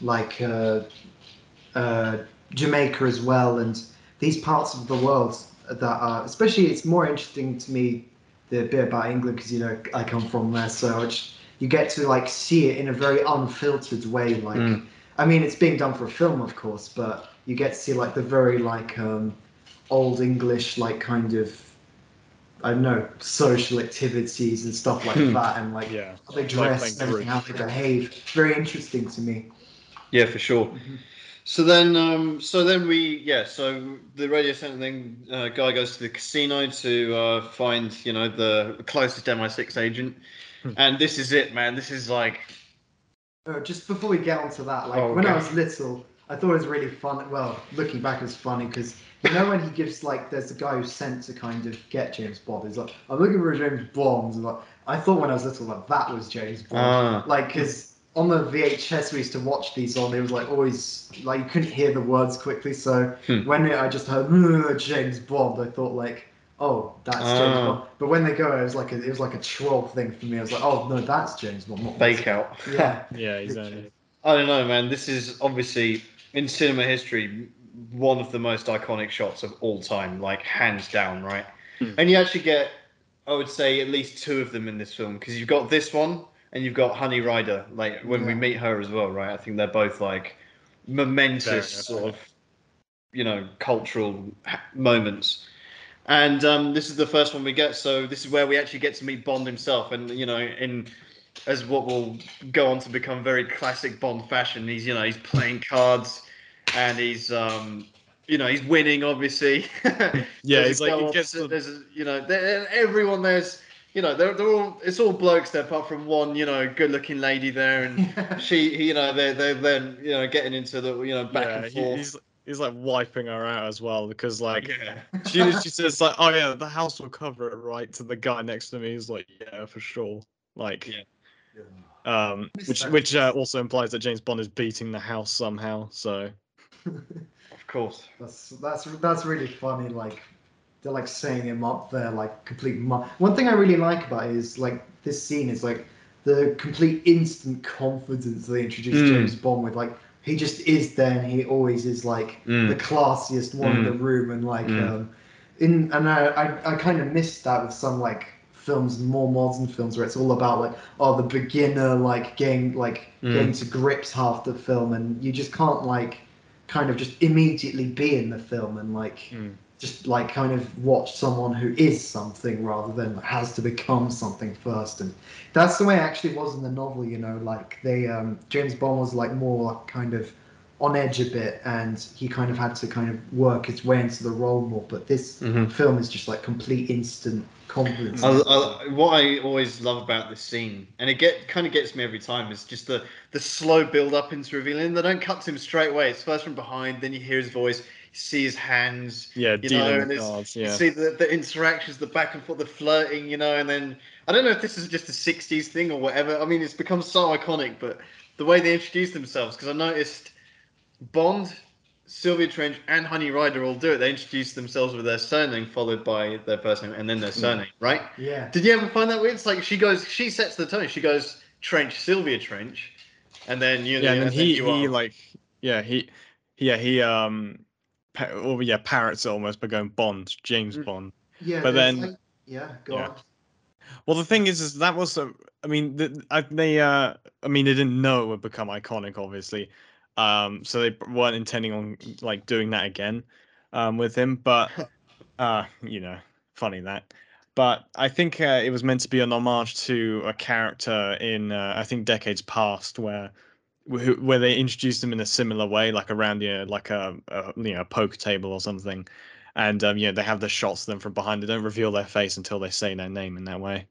Speaker 2: like uh, uh, Jamaica as well, and these parts of the world that are especially. It's more interesting to me the bit about England because you know I come from there, so you get to like see it in a very unfiltered way. Like,
Speaker 1: Mm.
Speaker 2: I mean, it's being done for a film, of course, but you get to see like the very like um, old English like kind of I don't know social activities and stuff like
Speaker 1: Hmm.
Speaker 2: that, and like
Speaker 3: yeah,
Speaker 2: how they dress everything, how they behave. Very interesting to me.
Speaker 1: Yeah, for sure.
Speaker 2: Mhm.
Speaker 1: So then, um, so then we, yeah, so the radio center thing, uh, guy goes to the casino to uh, find, you know, the closest MI6 agent,
Speaker 3: Hmm.
Speaker 1: and this is it, man. This is like,
Speaker 2: Uh, just before we get onto that, like
Speaker 1: Oh,
Speaker 2: when I was little, I thought it was really fun. Well, looking back, it's funny because you know when he gives like, there's a guy who's sent to kind of get James Bond. He's like, I'm looking for James Bond. And, like, I thought when I was little that that was James Bond.
Speaker 1: ah,
Speaker 2: like because on the VHS we used to watch these on, it was like always like you couldn't hear the words quickly. So
Speaker 1: Hmm.
Speaker 2: when I just heard "Uh, James Bond, I thought like, oh, that's James
Speaker 1: Ah.
Speaker 2: Bond. But when they go, it was like a, it was like a troll thing for me. I was like, oh no, that's James Bond. Not
Speaker 1: fake out.
Speaker 2: Yeah.
Speaker 3: yeah, exactly.
Speaker 1: I don't know, man. This is obviously in cinema history one of the most iconic shots of all time, like hands down, right?
Speaker 3: Hmm.
Speaker 1: And you actually get, I would say, at least two of them in this film because you've got this one and you've got Honey Ryder, like when we meet her as well, right? I think they're both like momentous sort of, you know, cultural ha- moments. And um, this is the first one we get, so this is where we actually get to meet Bond himself, and you know, in as what will go on to become very classic Bond fashion. He's you know he's playing cards, and he's um you know he's winning obviously.
Speaker 3: Yeah, he's like he gets the,
Speaker 1: there's a, you know there, everyone there's you know they're, they're all it's all blokes there apart from one you know good looking lady there and she you know they're they're then you know getting into the you know back
Speaker 3: yeah,
Speaker 1: and
Speaker 3: he-
Speaker 1: forth.
Speaker 3: he's he's like wiping her out as well because like
Speaker 1: yeah.
Speaker 3: she she says like oh yeah the house will cover it right to the guy next to me he's like yeah for sure like
Speaker 1: Yeah.
Speaker 3: um which which uh, also implies that James Bond is beating the house somehow so
Speaker 1: Of course.
Speaker 2: That's that's that's really funny. Like they're like saying him up there like complete. Mu- One thing I really like about it is like this scene is like the complete instant confidence they introduce
Speaker 1: Mm.
Speaker 2: James Bond with. Like he just is there, and he always is like
Speaker 1: Mm.
Speaker 2: the classiest one in the room, and like
Speaker 1: Mm.
Speaker 2: um, in and I I, I kind of missed that with some like films more modern films where it's all about like oh the beginner like getting like
Speaker 1: Mm.
Speaker 2: getting to grips half the film and you just can't like kind of just immediately be in the film and like
Speaker 3: mm.
Speaker 2: just like kind of watch someone who is something rather than has to become something first and that's the way it actually was in the novel you know like they um james bond was like more kind of on edge a bit and he kind of had to kind of work his way into the role more but this
Speaker 1: Mhm.
Speaker 2: film is just like complete instant confidence
Speaker 1: I, I, what I always love about this scene, and it get kind of gets me every time, is just the the slow build up into revealing. They don't cut to him straight away. It's first from behind, then you hear his voice, you see his hands,
Speaker 3: Yeah,
Speaker 1: you
Speaker 3: dealing
Speaker 1: know, and it's,
Speaker 3: cards.
Speaker 1: you
Speaker 3: Yeah.
Speaker 1: see the, the interactions, the back and forth, the flirting, you know, and then I don't know if this is just a '60s thing or whatever. I mean, it's become so iconic, but the way they introduce themselves, because I noticed Bond, Sylvia Trench, and Honey Ryder all do it. They introduce themselves with their surname followed by their first name and then their surname, right?
Speaker 2: yeah
Speaker 1: Did you ever find that weird? It's like she goes, she sets the tone. She goes Trench, Sylvia Trench, and then you.
Speaker 3: yeah, and then he he like yeah he yeah he um pa- or yeah parrots almost by going Bond James
Speaker 1: Mm.
Speaker 3: Bond.
Speaker 2: yeah
Speaker 3: but then-
Speaker 2: like- yeah go
Speaker 3: yeah.
Speaker 2: on
Speaker 3: Well, the thing is, is that was a, I mean, the, I, they uh, I mean, they didn't know it would become iconic, obviously. Um, so they weren't intending on like doing that again, um, with him. But uh, you know, funny that. But I think uh, it was meant to be an homage to a character in uh, I think decades past where where they introduced him in a similar way, like around you know, like a, a you know poker table or something, and um, you know they have the shots of them from behind. They don't reveal their face until they say their name in that way.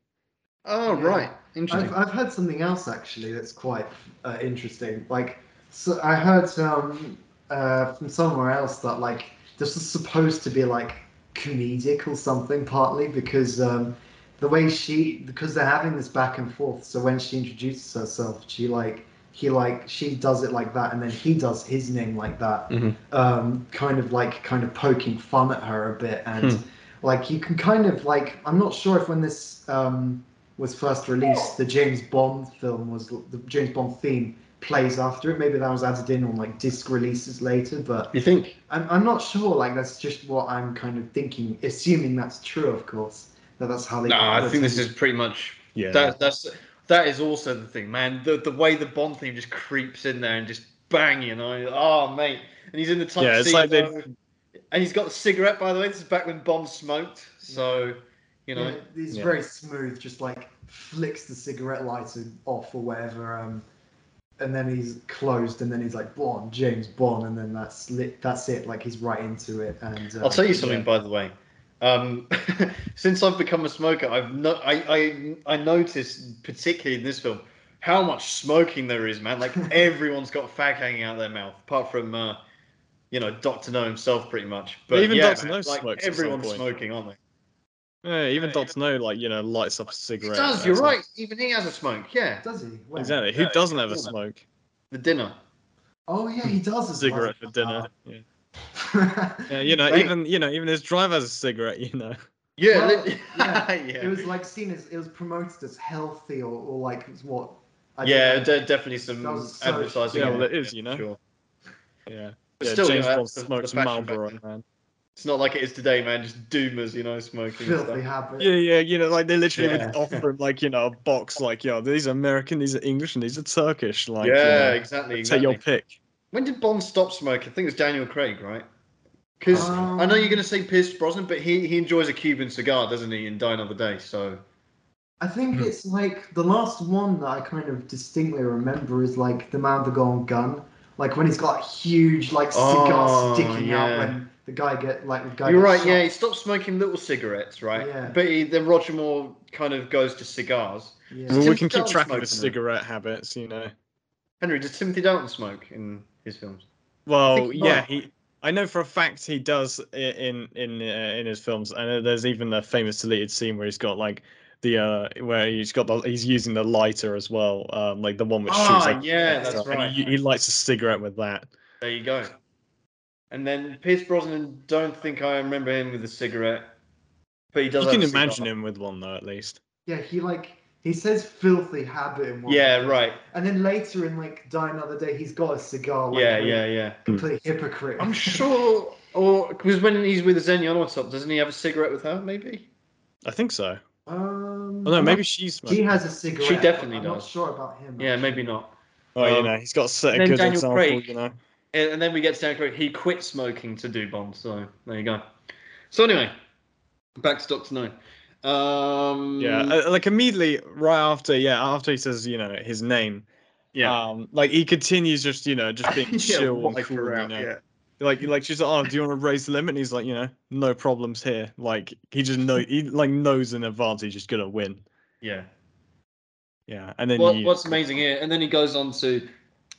Speaker 1: Oh
Speaker 2: Yeah.
Speaker 1: right, interesting.
Speaker 2: I've, I've heard something else actually that's quite uh, interesting. Like, so I heard um, uh, from somewhere else that like this is supposed to be like comedic or something, partly because um, the way she because they're having this back and forth. So when she introduces herself, she like he like she does it like that, and then he does his name like that,
Speaker 1: Mhm.
Speaker 2: um, kind of like kind of poking fun at her a bit, and
Speaker 1: Hmm.
Speaker 2: like you can kind of like I'm not sure if when this um, was first released, the James Bond film was the James Bond theme plays after it. Maybe that was added in on like disc releases later, but
Speaker 1: You think?
Speaker 2: I'm, I'm not sure. Like that's just what I'm kind of thinking, assuming that's true, of course. That that's how they.
Speaker 1: No, I think this is pretty much.
Speaker 3: Yeah.
Speaker 1: That that's that is also the thing, man. The the way the Bond theme just creeps in there and just bang, you know. Oh mate, and he's in the tuxedo.
Speaker 3: Yeah, it's like they-
Speaker 1: And he's got the cigarette, by the way. This is back when Bond smoked, so you know.
Speaker 2: Yeah, it's
Speaker 3: Yeah.
Speaker 2: very smooth. Just like flicks the cigarette lighter off or whatever. Um, and then he's closed, and then he's like Bond, James Bond, and then that's lit. That's it. Like he's right into it. And uh,
Speaker 1: I'll tell you something,
Speaker 3: yeah.
Speaker 1: by the way. Um, since I've become a smoker, I've no, I, I I noticed particularly in this film how much smoking there is, man. Like everyone's got a fag hanging out their mouth, apart from uh, you know Doctor No himself, pretty much. But
Speaker 3: Even
Speaker 1: yeah,
Speaker 3: Dr. No
Speaker 1: like
Speaker 3: smokes at some
Speaker 1: everyone's
Speaker 3: point.
Speaker 1: smoking, aren't they?
Speaker 3: Yeah, even
Speaker 1: Yeah,
Speaker 3: Doctor No, like you know, lights up a
Speaker 1: He
Speaker 3: cigarette.
Speaker 1: does. You're
Speaker 3: all.
Speaker 1: right. Even he has a smoke. Yeah,
Speaker 2: does he? When?
Speaker 3: Exactly. Who doesn't have a smoke?
Speaker 1: the dinner.
Speaker 2: Oh yeah, he does. A.
Speaker 3: Cigarette for dinner. Yeah.
Speaker 2: yeah,
Speaker 3: yeah, you know,
Speaker 1: Mate.
Speaker 3: even you know, even his driver has a cigarette. You know.
Speaker 1: Yeah,
Speaker 2: Well, yeah,
Speaker 1: yeah.
Speaker 2: It was like seen as it was promoted as healthy or, or like it's what. I
Speaker 1: yeah,
Speaker 2: know.
Speaker 1: de- definitely some
Speaker 2: That was so-
Speaker 1: advertising.
Speaker 3: Yeah, well,
Speaker 1: it,
Speaker 3: it is, you know.
Speaker 1: Sure.
Speaker 3: Yeah.
Speaker 1: But
Speaker 3: yeah
Speaker 1: still, you
Speaker 3: James
Speaker 1: know,
Speaker 3: Bond
Speaker 1: that's the- the
Speaker 3: smokes Marlboro, man.
Speaker 1: It's not like it is today, man. Just doomers, you know, smoking.
Speaker 2: filthy
Speaker 1: stuff.
Speaker 2: habit.
Speaker 3: Yeah, yeah, you know, like they literally
Speaker 1: Yeah.
Speaker 3: would offer him like you know a box, like yo, these are American, these are English, and these are Turkish. Like, you
Speaker 1: yeah,
Speaker 3: know,
Speaker 1: exactly.
Speaker 3: take
Speaker 1: exactly.
Speaker 3: your pick.
Speaker 1: When did Bond stop smoking? I think it was Daniel Craig, right? Because I know you're
Speaker 2: Um,
Speaker 1: going to say Pierce Brosnan, but he, he enjoys a Cuban cigar, doesn't he, in Die Another Day? So
Speaker 2: I think
Speaker 3: Hmm.
Speaker 2: it's like the last one that I kind of distinctly remember is like the man with the golden gun. Like when he's got a huge like cigar
Speaker 1: Oh,
Speaker 2: sticking
Speaker 1: yeah.
Speaker 2: out when the guy get like the guy.
Speaker 1: you're right.
Speaker 2: shot.
Speaker 1: Yeah, he stopped smoking little cigarettes, right?
Speaker 2: Yeah.
Speaker 1: But he, then Roger Moore kind of goes to cigars.
Speaker 2: Yeah.
Speaker 3: Well, we can keep track of
Speaker 1: smoking
Speaker 3: his
Speaker 1: them.
Speaker 3: cigarette habits, you know.
Speaker 1: Henry, does Timothy Dalton smoke in his films?
Speaker 3: Well,
Speaker 1: think
Speaker 3: yeah, he. I know for a fact he does i- in in uh, in his films, and uh, there's even a famous deleted scene where he's got like the uh where he's got the he's using the lighter as well, um like the one which shoots.
Speaker 1: Ah,
Speaker 3: like,
Speaker 1: yeah, that's
Speaker 3: stuff, and
Speaker 1: right.
Speaker 3: He, he lights a cigarette with that.
Speaker 1: There you go. And then Pierce Brosnan, don't think I remember him with a cigarette, but he does.
Speaker 3: You can imagine him with one though, at least.
Speaker 2: Yeah, he like he says filthy habit in one.
Speaker 1: Yeah,
Speaker 2: place.
Speaker 1: right.
Speaker 2: And then later in like Die Another Day, he's got a cigar. Like,
Speaker 1: yeah, yeah, yeah.
Speaker 2: Complete hypocrite.
Speaker 1: I'm sure, or because when he's with Xenia Onatop, doesn't he have a cigarette with her? Maybe.
Speaker 3: I think so.
Speaker 2: Um,
Speaker 3: Oh no,
Speaker 2: I'm
Speaker 3: maybe she's.
Speaker 2: he has a cigarette.
Speaker 1: She definitely
Speaker 2: I'm
Speaker 1: does.
Speaker 2: not sure about him.
Speaker 1: Yeah,
Speaker 2: actually.
Speaker 1: maybe not.
Speaker 3: Oh, you
Speaker 1: Um,
Speaker 3: know, he's got to set a
Speaker 1: then
Speaker 3: good
Speaker 1: Daniel
Speaker 3: example.
Speaker 1: Craig.
Speaker 3: You know.
Speaker 1: And and then we get Craig. He quit smoking to do Bond. So there you go. So anyway, back to Doctor No. Um,
Speaker 3: Yeah, uh, like immediately right after, yeah, after he says, you know, his name,
Speaker 1: yeah.
Speaker 3: um, like he continues just, you know, just being
Speaker 1: Yeah,
Speaker 3: chill and cool, you know.
Speaker 1: yeah.
Speaker 3: Like, like she's like, oh, do you want to raise the limit? And he's like, you know, no problems here. Like he just know, he like knows in advance he's just gonna win.
Speaker 1: Yeah.
Speaker 3: Yeah, and then
Speaker 1: What,
Speaker 3: you,
Speaker 1: what's amazing here, and then he goes on to,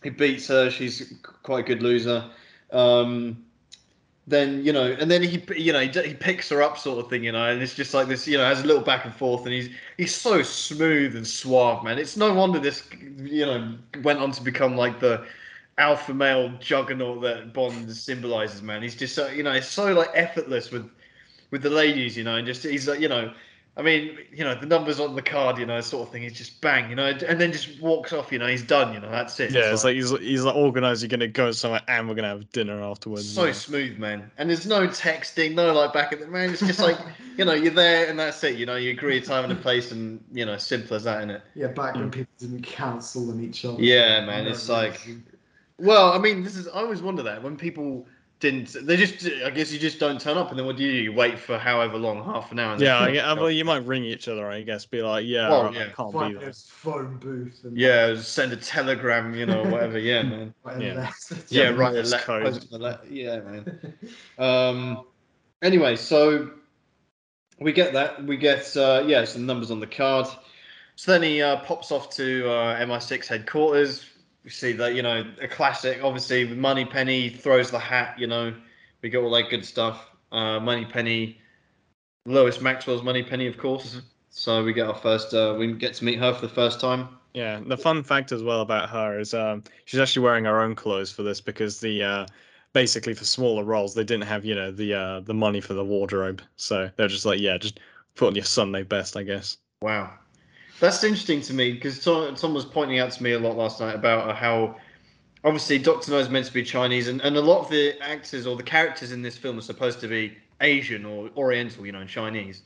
Speaker 1: he beats her. She's quite a good loser. Um, then you know, and then he, you know, he, he picks her up, sort of thing, you know, and it's just like this, you know, has a little back and forth, and he's he's so smooth and suave, man. It's no wonder this, you know, went on to become like the alpha male juggernaut that Bond symbolizes, man. He's just so, you know, it's so like effortless with with the ladies, you know, and just he's like, you know, I mean, you know, the numbers on the card, you know, sort of thing. He's just bang, you know, and then just walks off. You know, he's done. You know, that's it.
Speaker 3: yeah, it's like he's he's like organized. You're gonna go somewhere and we're gonna have dinner afterwards.
Speaker 1: so
Speaker 3: you know.
Speaker 1: smooth, man. And there's no texting, no like back at the man. It's just like you know, you're there and that's it. You know, you agree a time and a place, and you know, simple as that, isn't it?
Speaker 2: Yeah, back when
Speaker 3: Mm.
Speaker 2: people didn't counsel on each other.
Speaker 1: Yeah, man, it's like- Well, I mean, this is. I always wonder that when people didn't, they just. I guess you just don't turn up, and then what do you do? You wait for however long, half an hour.
Speaker 3: Yeah, I get, well, you might ring each other, I guess. Be like, yeah,
Speaker 1: Well,
Speaker 3: alright,
Speaker 1: yeah.
Speaker 3: I can't be there.
Speaker 2: phone booth and
Speaker 1: Yeah, send a telegram, you know, whatever. Yeah, man.
Speaker 2: write
Speaker 3: Yeah.
Speaker 2: letter.
Speaker 1: Yeah,
Speaker 3: Yeah,
Speaker 1: write a letter.
Speaker 3: code.
Speaker 1: post le- Yeah, man. Um, anyway, so we get that. We get uh, yeah, some numbers on the card. So then he uh, pops off to uh, MI6 headquarters. We see that you know a classic. Obviously, Moneypenny throws the hat. You know, we get all that good stuff. Uh, Moneypenny, Lois Maxwell's Moneypenny, of course. So we get our first. Uh, we get to meet her for the first time.
Speaker 3: Yeah, the fun fact as well about her is um, she's actually wearing her own clothes for this because the uh, basically for smaller roles they didn't have you know the uh, the money for the wardrobe, so they're just like yeah, just put on your Sunday best, I guess.
Speaker 1: Wow, that's interesting to me because Tom, Tom was pointing out to me a lot last night about uh, how obviously Doctor No is meant to be Chinese, and, and a lot of the actors or the characters in this film are supposed to be Asian or Oriental, you know, and Chinese.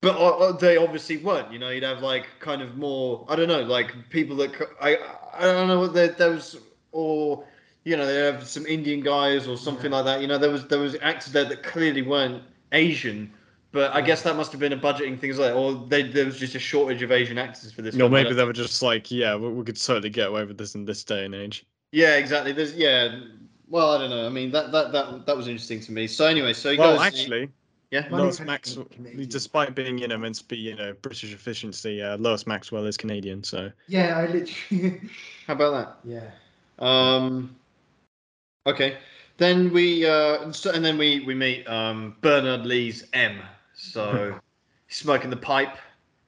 Speaker 1: But uh, uh, they obviously weren't. You know, you'd have like kind of more. I don't know, like people that I I don't know what there those or you know they have some Indian guys or something like that. You know, there was there was actors there that clearly weren't Asian. But I guess that must have been a budgeting thing as well, or they, there was just a shortage of Asian actors for this.
Speaker 3: Or
Speaker 1: film. I
Speaker 3: maybe they were just like yeah, we, we could totally get away with this in this day and age.
Speaker 1: Yeah, exactly. There's yeah. Well, I don't know. I mean, that that that that was interesting to me. So anyway, so he
Speaker 3: Well,
Speaker 1: goes.
Speaker 3: actually,
Speaker 1: yeah.
Speaker 2: Money
Speaker 3: Lois Maxwell, despite being you know meant to be you know British efficiency, uh, Lois Maxwell is Canadian, so
Speaker 2: Yeah, I literally.
Speaker 1: How about that? yeah. Um. Okay. Then we uh, and then we we meet um Bernard Lee's M. So he's smoking the pipe.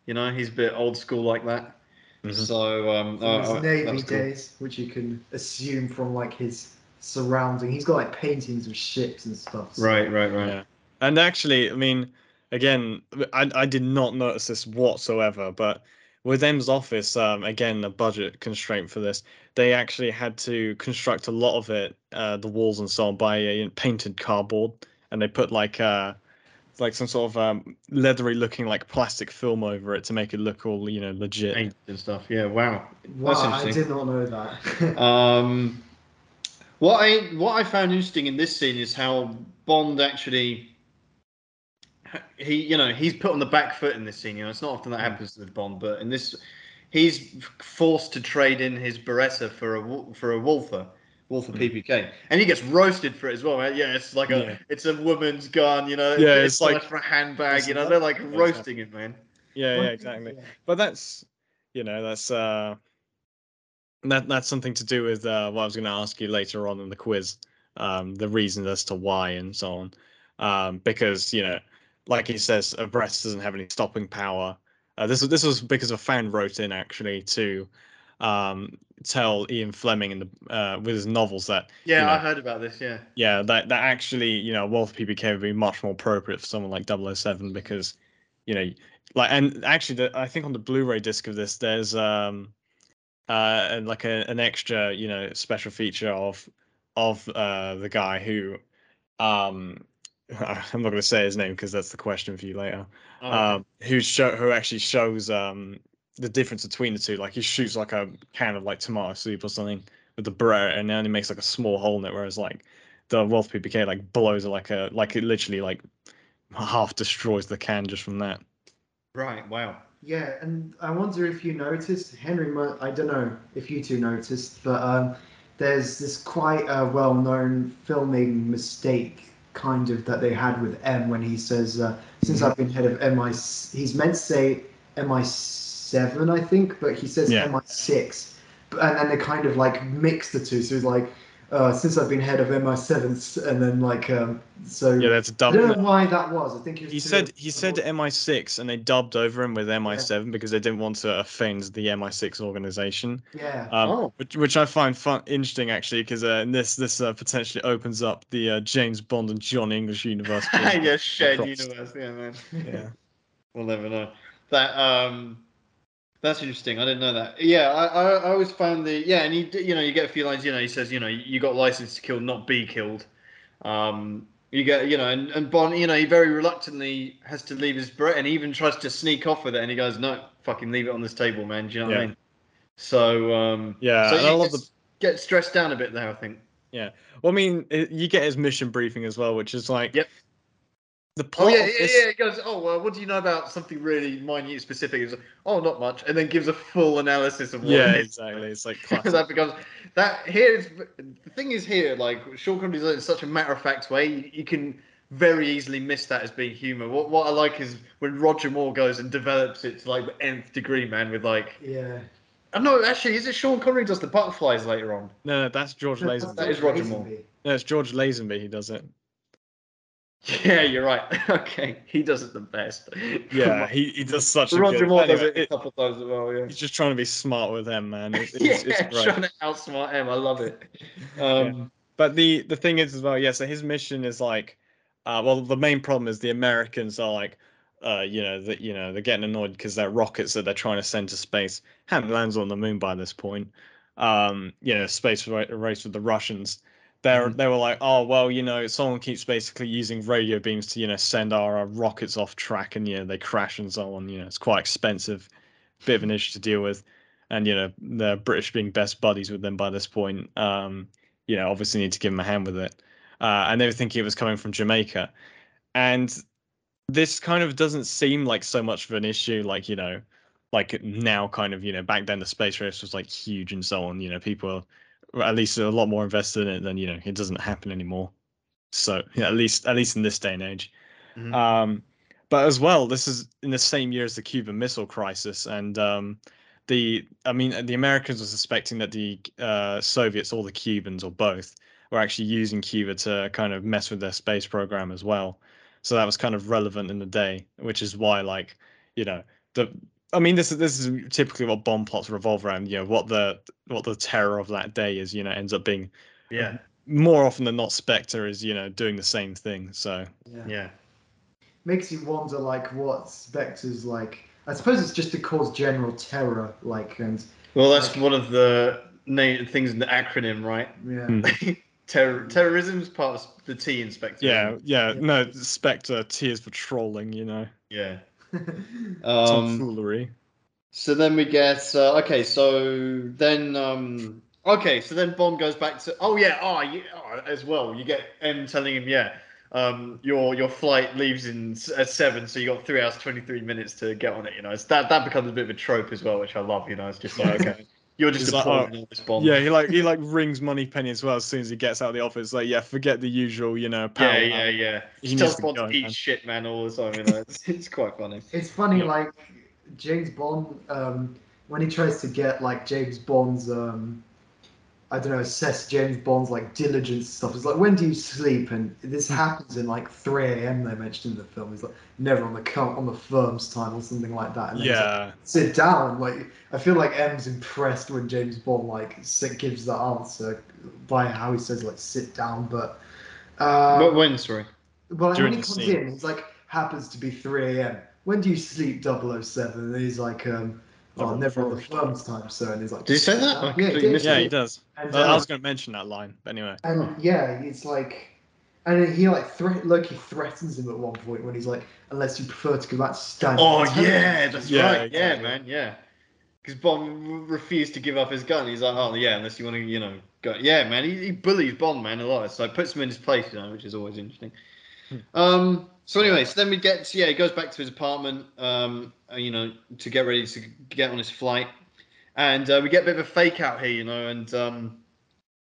Speaker 1: You know, he's a bit old school like that.
Speaker 3: Mhm.
Speaker 1: So um,
Speaker 2: From
Speaker 1: uh,
Speaker 2: his
Speaker 1: uh,
Speaker 2: Navy
Speaker 1: cool.
Speaker 2: days, which you can assume from like his surrounding. He's got like paintings of ships and stuff. so-
Speaker 1: Right, right, right.
Speaker 3: Yeah. And actually, I mean, again, I, I did not notice this whatsoever, but with M's office, um, again, a budget constraint for this, they actually had to construct a lot of it, uh, the walls and so on, by uh, painted cardboard, and they put like uh, like some sort of um, leathery looking like plastic film over it to make it look all you know legit.
Speaker 1: Paint and stuff. Yeah. Wow.
Speaker 2: Wow,
Speaker 1: That's
Speaker 2: I
Speaker 1: interesting.
Speaker 2: did not know that.
Speaker 1: Um, what I what I found interesting in this scene is how Bond actually he you know he's put on the back foot in this scene. You know, it's not often that happens with Bond, but in this, he's forced to trade in his Beretta for a Wal- for a Walther. Walther
Speaker 3: Mm.
Speaker 1: PPK, and he gets roasted for it as well. Man. Yeah, it's like a
Speaker 3: Yeah.
Speaker 1: it's a woman's gun, you know.
Speaker 3: Yeah,
Speaker 1: it's,
Speaker 3: it's like-
Speaker 1: like for a handbag, you know.
Speaker 2: not-
Speaker 1: They're like
Speaker 3: Exactly.
Speaker 1: roasting it, man.
Speaker 3: Yeah, yeah, exactly.
Speaker 2: yeah.
Speaker 3: But that's you know that's uh that that's something to do with uh, what I was going to ask you later on in the quiz, um, the reasons as to why and so on, um, because you know, like he says, a breast doesn't have any stopping power. Uh, this was this was because a fan wrote in actually to um, tell Ian Fleming in the uh, with his novels that
Speaker 1: Yeah,
Speaker 3: You know.
Speaker 1: I heard about this. Yeah.
Speaker 3: yeah that that actually you know Walther PPK would be much more appropriate for someone like 007 because you know like and actually the, I think on the Blu-ray disc of this there's um uh and like a, an extra you know special feature of of uh the guy who um I'm not going to say his name because that's the question for you later
Speaker 1: Oh, okay.
Speaker 3: um who show who actually shows um the difference between the two like he shoots like a can of like tomato soup or something with the Beretta and then he makes like a small hole in it whereas like the Walther PPK like blows it like a like it literally like half destroys the can just from that.
Speaker 1: Right. Wow.
Speaker 2: Yeah, and I wonder if you noticed, Henry. I don't know if you two noticed, but um, there's this quite a well-known filming mistake, kind of that they had with M when he says, uh, "Since I've been head of MI," he's meant to say MI7, I think, but he says
Speaker 3: Yeah.
Speaker 2: MI6, and then they kind of like mix the two. So he's like, uh, "Since I've been head of MI7," and then like, um, so
Speaker 3: Yeah, that's a
Speaker 2: I don't know
Speaker 3: double.
Speaker 2: why that was. I think it was
Speaker 3: He said he said MI6 and they dubbed over him with MI7 because they didn't want to offend the MI6 organization.
Speaker 2: yeah.
Speaker 3: Um,
Speaker 1: Oh.
Speaker 3: which, which I find fun, interesting actually, because uh, this this uh, potentially opens up the uh, James Bond and Johnny English universe.
Speaker 1: yeah, shared
Speaker 3: crossed.
Speaker 1: universe. Yeah, man.
Speaker 3: Yeah.
Speaker 1: We'll never know. That um, that's interesting. I didn't know that. Yeah, I, I, I always found the yeah, and you you know you get a few lines. You know, he says you know you got license to kill, not be killed. Um, you get you know, and, and Bond, you know, he very reluctantly has to leave his Beretta, and he even tries to sneak off with it, and he goes, no, fucking leave it on this table, man. Do you know what
Speaker 3: Yeah.
Speaker 1: I mean? So um,
Speaker 3: Yeah,
Speaker 1: so
Speaker 3: I love
Speaker 1: get,
Speaker 3: the
Speaker 1: get stressed down a bit there. I think. Yeah.
Speaker 3: Well, I mean, you get his mission briefing as well, which is like,
Speaker 1: Yep.
Speaker 3: The
Speaker 1: Oh yeah,
Speaker 3: of
Speaker 1: yeah,
Speaker 3: this,
Speaker 1: yeah. He goes, oh well, what do you know about something really minute, specific? He's like, oh, not much, and then gives a full analysis of what
Speaker 3: yeah,
Speaker 1: it is.
Speaker 3: exactly. It's like
Speaker 1: that
Speaker 3: classic.
Speaker 1: becomes that here is the thing is here like Sean Connery's done it in such a matter of fact way you, you can very easily miss that as being humor. What what I like is when Roger Moore goes and develops it to like the nth degree, man. With like,
Speaker 2: yeah.
Speaker 1: oh no, actually, is it Sean Connery does the butterflies later on?
Speaker 3: no, no, that's George
Speaker 2: No,
Speaker 3: Lazenby.
Speaker 1: That is Roger Moore.
Speaker 3: No, it's George Lazenby who does it.
Speaker 1: Yeah, you're right. okay, he does it the best.
Speaker 3: Yeah, he, he does such a
Speaker 1: Roger
Speaker 3: good.
Speaker 1: Moore does
Speaker 3: anyway,
Speaker 1: it a couple of times as well. Yeah.
Speaker 3: He's just trying to be smart with him, man. It's, it's,
Speaker 1: yeah,
Speaker 3: it's great.
Speaker 1: trying to outsmart him. I love it. Um,
Speaker 3: But the the thing is as well, yeah. So his mission is like, uh, well, the main problem is the Americans are like, uh, you know, that you know they're getting annoyed because their rockets that they're trying to send to space haven't landed on the moon by this point. Um, you know, space race with the Russians. They're
Speaker 1: Mhm.
Speaker 3: they were like, oh well, you know, someone keeps basically using radio beams to you know send our, uh rockets off track, and you know they crash and so on. You know, it's quite expensive, bit of an issue to deal with, and you know the British being best buddies with them by this point. Um, you know, obviously need to give them a hand with it. Uh, and they were thinking it was coming from Jamaica. And this kind of doesn't seem like so much of an issue, like, you know, like now kind of, you know, back then the space race was like huge and so on. You know, people are at least a lot more invested in it than, you know, it doesn't happen anymore. So yeah, at least at least in this day and age.
Speaker 1: Mhm.
Speaker 3: Um, but as well, this is in the same year as the Cuban Missile Crisis, and um, the I mean, the Americans were suspecting that the uh, Soviets or the Cubans or both were actually using Cuba to kind of mess with their space program as well. So that was kind of relevant in the day, which is why, like, you know, the I mean, this is this is typically what bomb plots revolve around. You know, what the what the terror of that day is. You know, ends up being
Speaker 1: yeah,
Speaker 3: more often than not, Spectre is you know doing the same thing. So
Speaker 2: Yeah.
Speaker 1: yeah.
Speaker 2: Makes you wonder, like, what Spectre's like. I suppose it's just to cause general terror, like, and
Speaker 1: Well, that's
Speaker 2: Like-
Speaker 1: one of the na- things in the acronym, right?
Speaker 2: yeah.
Speaker 3: Mm.
Speaker 1: Terror, terrorism is part of the T in Spectre.
Speaker 3: yeah, yeah,
Speaker 2: Yeah.
Speaker 3: no, Spectre tears for trolling. You know,
Speaker 1: yeah. Um,
Speaker 3: foolery.
Speaker 1: so then we get uh, okay. So then um, okay. So then Bond goes back to oh yeah, oh, yeah oh, as well. You get M telling him yeah. Um, your your flight leaves in at seven, so you got three hours twenty three minutes to get on it. You know, it's that that becomes a bit of a trope as well, which I love. You know, it's just like okay, you're just
Speaker 3: like, oh,
Speaker 1: this Bond.
Speaker 3: Yeah, he like he like rings Moneypenny as well as soon as he gets out of the office. Like, yeah, forget the usual, you know, power.
Speaker 1: yeah, yeah, yeah.
Speaker 3: He
Speaker 1: He tells Bond
Speaker 3: go,
Speaker 1: to eat
Speaker 3: man.
Speaker 1: shit, man, all the time. You know, it's, it's quite funny.
Speaker 2: It's funny,
Speaker 3: Yeah.
Speaker 2: like James Bond, um, when he tries to get like James Bond's, um, I don't know, assess James Bond's like diligence stuff. It's like, when do you sleep? And this happens in like 3 a.m. They mentioned in the film. He's like, never on the count on the firm's time or something like that. And then he's like,
Speaker 3: Yeah,
Speaker 2: sit down. Like, I feel like M's impressed when James Bond like gives the answer by how he says like sit down. But, uh,
Speaker 1: but when, sorry?
Speaker 2: well, when he comes
Speaker 3: scene.
Speaker 2: in, he's like, happens to be 3 a.m. When do you sleep 007? And he's like, um, oh,
Speaker 3: Never
Speaker 2: never
Speaker 3: on
Speaker 2: on
Speaker 3: the
Speaker 2: the firm's time, sir. And he's like,
Speaker 1: Did he say that? I
Speaker 2: Yeah, he
Speaker 1: completely
Speaker 2: did.
Speaker 1: missed
Speaker 3: yeah,
Speaker 1: it.
Speaker 3: he does.
Speaker 2: And,
Speaker 3: Uh, I
Speaker 2: uh,
Speaker 3: was going to mention that line, but anyway.
Speaker 2: and yeah, it's like, and then he like thre- Loki threatens him at one point when he's like, unless you prefer to go back to standing.
Speaker 1: Oh yeah, that's
Speaker 3: Yeah,
Speaker 1: right. Yeah,
Speaker 3: exactly.
Speaker 1: man. Yeah. because Bond r- refused to give up his gun. He's like, oh yeah, unless you want to, you know, go. Yeah, man, he, he bullies Bond, man, a lot. So it puts him in his place, you know, which is always interesting. Um. So anyway, so then we get to, yeah, he goes back to his apartment, um, uh, you know, to get ready to get on his flight, and uh, we get a bit of a fake out here, you know, and um,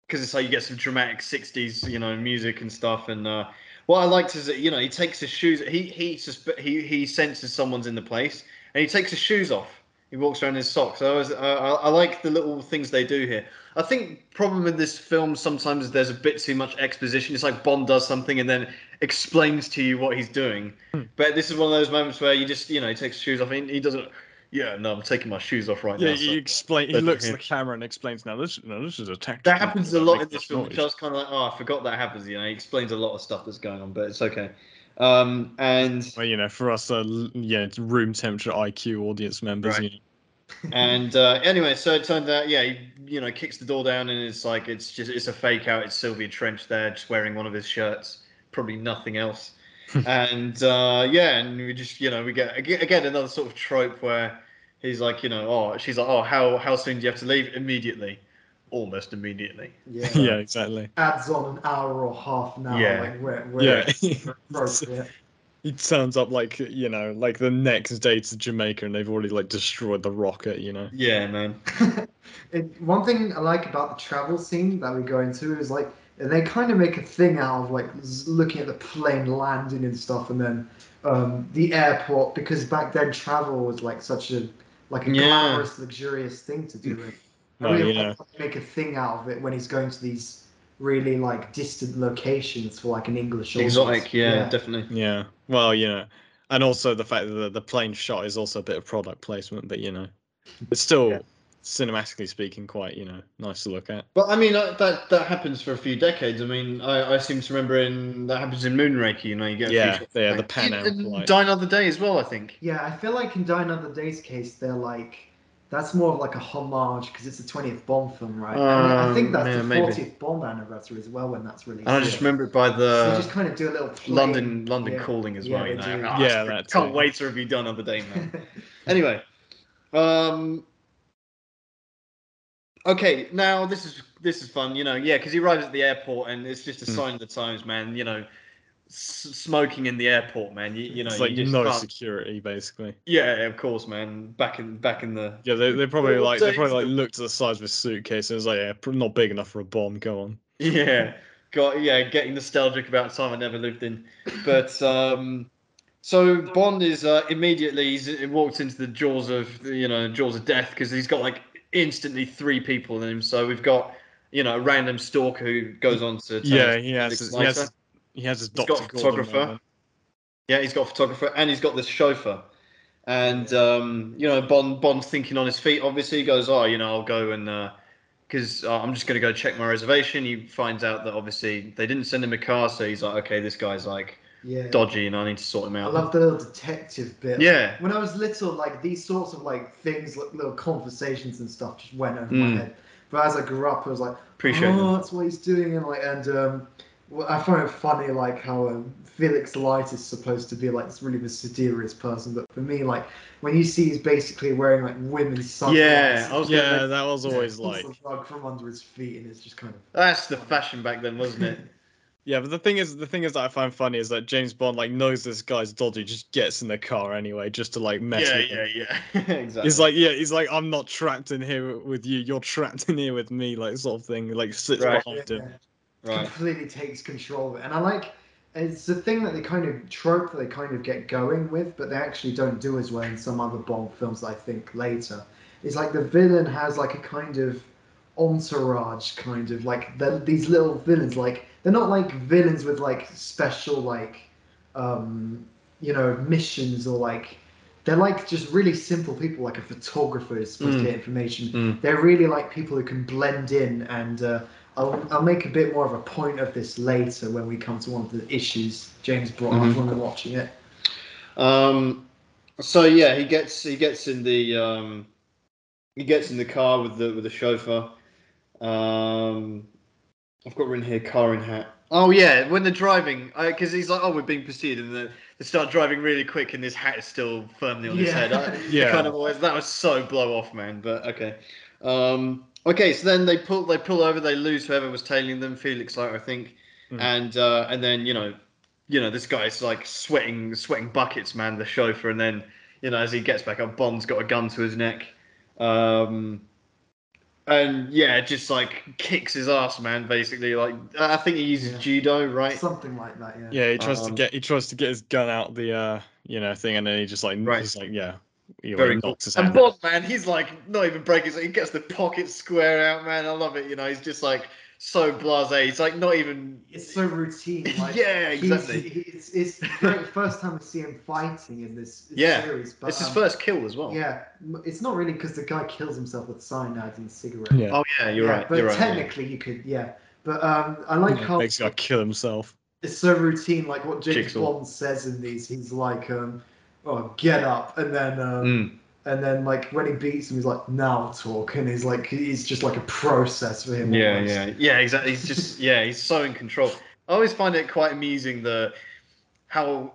Speaker 1: because it's like you get some dramatic '60s, you know, music and stuff, and uh, what I liked is that you know he takes his shoes, he he he he senses someone's in the place, and he takes his shoes off. He walks around in his socks. I, was, I, I like the little things they do here. I think problem with this film sometimes is there's a bit too much exposition. It's like Bond does something and then explains to you what he's doing. But this is one of those moments where you just, you know, he takes his shoes off and he doesn't. Yeah, no, I'm taking my shoes off right
Speaker 3: Yeah,
Speaker 1: now.
Speaker 3: he
Speaker 1: so-
Speaker 3: explain. He looks at the camera and explains. Now this, no, this is a tactic.
Speaker 1: That happens a lot in this film,
Speaker 3: noise."
Speaker 1: which I was kind of like, oh, I forgot that happens. You know, he explains a lot of stuff that's going on, but it's okay. Um, and
Speaker 3: Well, you know, for us, uh, yeah, it's room temperature IQ audience members.
Speaker 1: Right.
Speaker 3: You know.
Speaker 1: and uh, anyway, so it turned out, yeah, he you know kicks the door down, and it's like it's just it's a fake out. It's Sylvia Trench there, just wearing one of his shirts, probably nothing else. and uh, yeah, and we just you know we get again another sort of trope where he's like, you know, oh, she's like, oh, how how soon do you have to leave? Immediately, almost immediately.
Speaker 2: Yeah.
Speaker 3: yeah, exactly.
Speaker 2: Adds on an hour or half an hour.
Speaker 1: Yeah.
Speaker 2: Like where, where
Speaker 3: Yeah,
Speaker 2: it's appropriate.
Speaker 3: he turns up like you know, like the next day to Jamaica, and they've already like destroyed the rocket. You know.
Speaker 1: Yeah, man.
Speaker 2: it, one thing I like about the travel scene that we go into is like they kind of make a thing out of like looking at the plane landing and stuff, and then um, the airport because back then travel was like such a like a
Speaker 1: Yeah.
Speaker 2: glamorous, luxurious thing to do. And I
Speaker 3: Well,
Speaker 2: really
Speaker 3: yeah.
Speaker 2: like make a thing out of it when he's going to these really like distant locations for like an English audience.
Speaker 1: Exotic, yeah, definitely.
Speaker 3: Yeah. Well, you know, and also the fact that the, the plane shot is also a bit of product placement, but you know, it's still
Speaker 1: Yeah.
Speaker 3: Cinematically speaking quite you know nice to look at.
Speaker 1: But I mean, that that happens for a few decades. I mean, I, I seem to remember in that happens in Moonraker. You know, you get a
Speaker 3: Yeah,
Speaker 1: few shots
Speaker 3: yeah, the
Speaker 1: plane.
Speaker 3: Pan Am
Speaker 1: In- in. Die Another Day as well. I think.
Speaker 2: Yeah, I feel like in Die Another Day's case, they're like that's more of like a homage because it's the 20th Bond film, right? and I think
Speaker 1: Um,
Speaker 2: that's
Speaker 1: yeah,
Speaker 2: the
Speaker 1: maybe.
Speaker 2: 40th Bond anniversary as well when that's released.
Speaker 1: And I just
Speaker 2: yeah.
Speaker 1: remember it by
Speaker 2: So they
Speaker 1: the
Speaker 2: just kind of do a little play.
Speaker 1: London London
Speaker 2: yeah.
Speaker 1: calling as
Speaker 2: Yeah,
Speaker 1: well. You know,
Speaker 2: do.
Speaker 1: Ah,
Speaker 3: Yeah,
Speaker 1: I
Speaker 3: that
Speaker 1: can't
Speaker 3: too.
Speaker 1: wait to review Die Another Day, man. anyway, um, okay, now this is this is fun. You know, yeah, because he arrives at the airport and it's just a
Speaker 3: Hmm.
Speaker 1: sign of the times, man. You know. S- smoking in the airport, man. You, you know,
Speaker 3: it's
Speaker 1: you
Speaker 3: like
Speaker 1: just
Speaker 3: no
Speaker 1: can't-
Speaker 3: security basically.
Speaker 1: Yeah, of course, man. Back in back in the
Speaker 3: Yeah, they they probably like they probably like looked at the size of his suitcase and was like, yeah, not big enough for a bomb. Go on.
Speaker 1: yeah, got yeah, getting nostalgic about a time I never lived in. But um, so Bond is uh, immediately he's, he walks into the jaws of you know jaws of death because he's got like instantly three people in him. So we've got you know a random stalker who goes on to
Speaker 3: Yeah, he has his, he has he has his
Speaker 1: He's got a photographer.
Speaker 3: moment.
Speaker 1: Yeah, he's got a photographer and he's got this chauffeur. And um, you know, Bond Bond's thinking on his feet. Obviously, he goes, "Oh, you know, I'll go and because uh, I'm just going to go check my reservation." He finds out that obviously they didn't send him a car, so he's like, "Okay, this guy's like
Speaker 2: yeah.
Speaker 1: dodgy, and I need to sort him out.
Speaker 2: I love the little detective bit.
Speaker 1: Yeah,
Speaker 2: When I was little, like these sorts of like things, like little conversations and stuff, just went over my
Speaker 1: Mm.
Speaker 2: head. But as I grew up, I was like,
Speaker 1: appreciate
Speaker 2: oh,
Speaker 1: them.
Speaker 2: that's what he's doing, and like, and um, I find it funny, like how um, Felix Leiter is supposed to be like this really mysterious person, but for me, like when you see he's basically wearing like women's sunglasses,
Speaker 1: Yeah, I was gonna
Speaker 3: Yeah,
Speaker 1: make-
Speaker 3: that was always like
Speaker 2: rug from under his feet, and it's just kind of
Speaker 1: That's the fashion back then, wasn't it?
Speaker 3: Yeah, but the thing is, the thing is that I find funny is that James Bond like knows this guy's dodgy, just gets in the car anyway, just to like mess
Speaker 1: yeah,
Speaker 3: with him.
Speaker 1: yeah, yeah. exactly.
Speaker 3: He's like, yeah, he's like, I'm not trapped in here with you. You're trapped in here with me, like sort of thing. Like sits
Speaker 1: Right.
Speaker 3: behind
Speaker 2: yeah,
Speaker 3: him.
Speaker 1: right.
Speaker 2: completely takes control of it. And I like it's the thing that they kind of trope that they kind of get going with, but they actually don't do as well in some other Bond films. I think later, it's like the villain has like a kind of entourage, kind of like the, these little villains. Like they're not like villains with like special like um, you know missions or like. They're like just really simple people, like a photographer is supposed
Speaker 1: Mm.
Speaker 2: to get information.
Speaker 1: Mm.
Speaker 2: They're really like people who can blend in and uh, I'll, I'll make a bit more of a point of this later when we come to one of the issues James brought
Speaker 1: Mhm.
Speaker 2: up when we're watching it.
Speaker 1: Um, so yeah, he gets he gets in the um, he gets in the car with the with the chauffeur. Um, I've got written here car in hat. Oh yeah, when they're driving, because he's like, "Oh, we're being pursued," and they, they start driving really quick, and his hat is still firmly on his
Speaker 2: Yeah.
Speaker 1: head. I,
Speaker 3: Yeah.
Speaker 1: kind of always that was so blow off, man. But okay, um, okay. So then they pull, they pull over, they lose whoever was tailing them, Felix Leiter, I think,
Speaker 3: Mm.
Speaker 1: and uh, and then you know, you know, this guy's like sweating, sweating buckets, man, the chauffeur, and then you know, as he gets back up, Bond's got a gun to his neck. Um, and yeah, just like kicks his ass, man. Basically, like I think he uses
Speaker 2: Yeah.
Speaker 1: judo, right?
Speaker 2: Something like that, yeah.
Speaker 3: Yeah, he tries to
Speaker 1: Um,
Speaker 3: get he tries to get his gun out the uh you know thing, and then he just like
Speaker 1: Right.
Speaker 3: just like yeah, he
Speaker 1: Very cool.
Speaker 3: knocks his
Speaker 1: And
Speaker 3: hand. out.
Speaker 1: Bond, man, he's like not even breaking. He gets the pocket square out, man. I love it. You know, he's just like so blasé. He's like not even.
Speaker 2: It's so routine. Like,
Speaker 1: Yeah, exactly.
Speaker 2: he- It's, it's the first time we see him fighting in this
Speaker 1: Yeah,
Speaker 2: series. But,
Speaker 1: It's his
Speaker 2: um,
Speaker 1: first kill as well.
Speaker 2: Yeah, it's not really because the guy kills himself with cyanide and cigarette.
Speaker 3: Yeah,
Speaker 1: Oh yeah, you're
Speaker 2: Yeah,
Speaker 1: right.
Speaker 2: But
Speaker 1: You're right. yeah.
Speaker 2: technically, you could, yeah. But um, I like
Speaker 3: yeah,
Speaker 2: how
Speaker 3: makes the guy kill himself.
Speaker 2: it's so routine. Like what James
Speaker 1: Jigsaw.
Speaker 2: Bond says in these, he's like, um, "Oh, get up," and then um,
Speaker 1: Mm.
Speaker 2: And then like when he beats him, he's like, "Now talk," and he's like, he's just like a process for him.
Speaker 1: Yeah,
Speaker 2: almost.
Speaker 1: yeah, yeah. Exactly. He's just yeah. He's so in control. I always find it quite amusing the how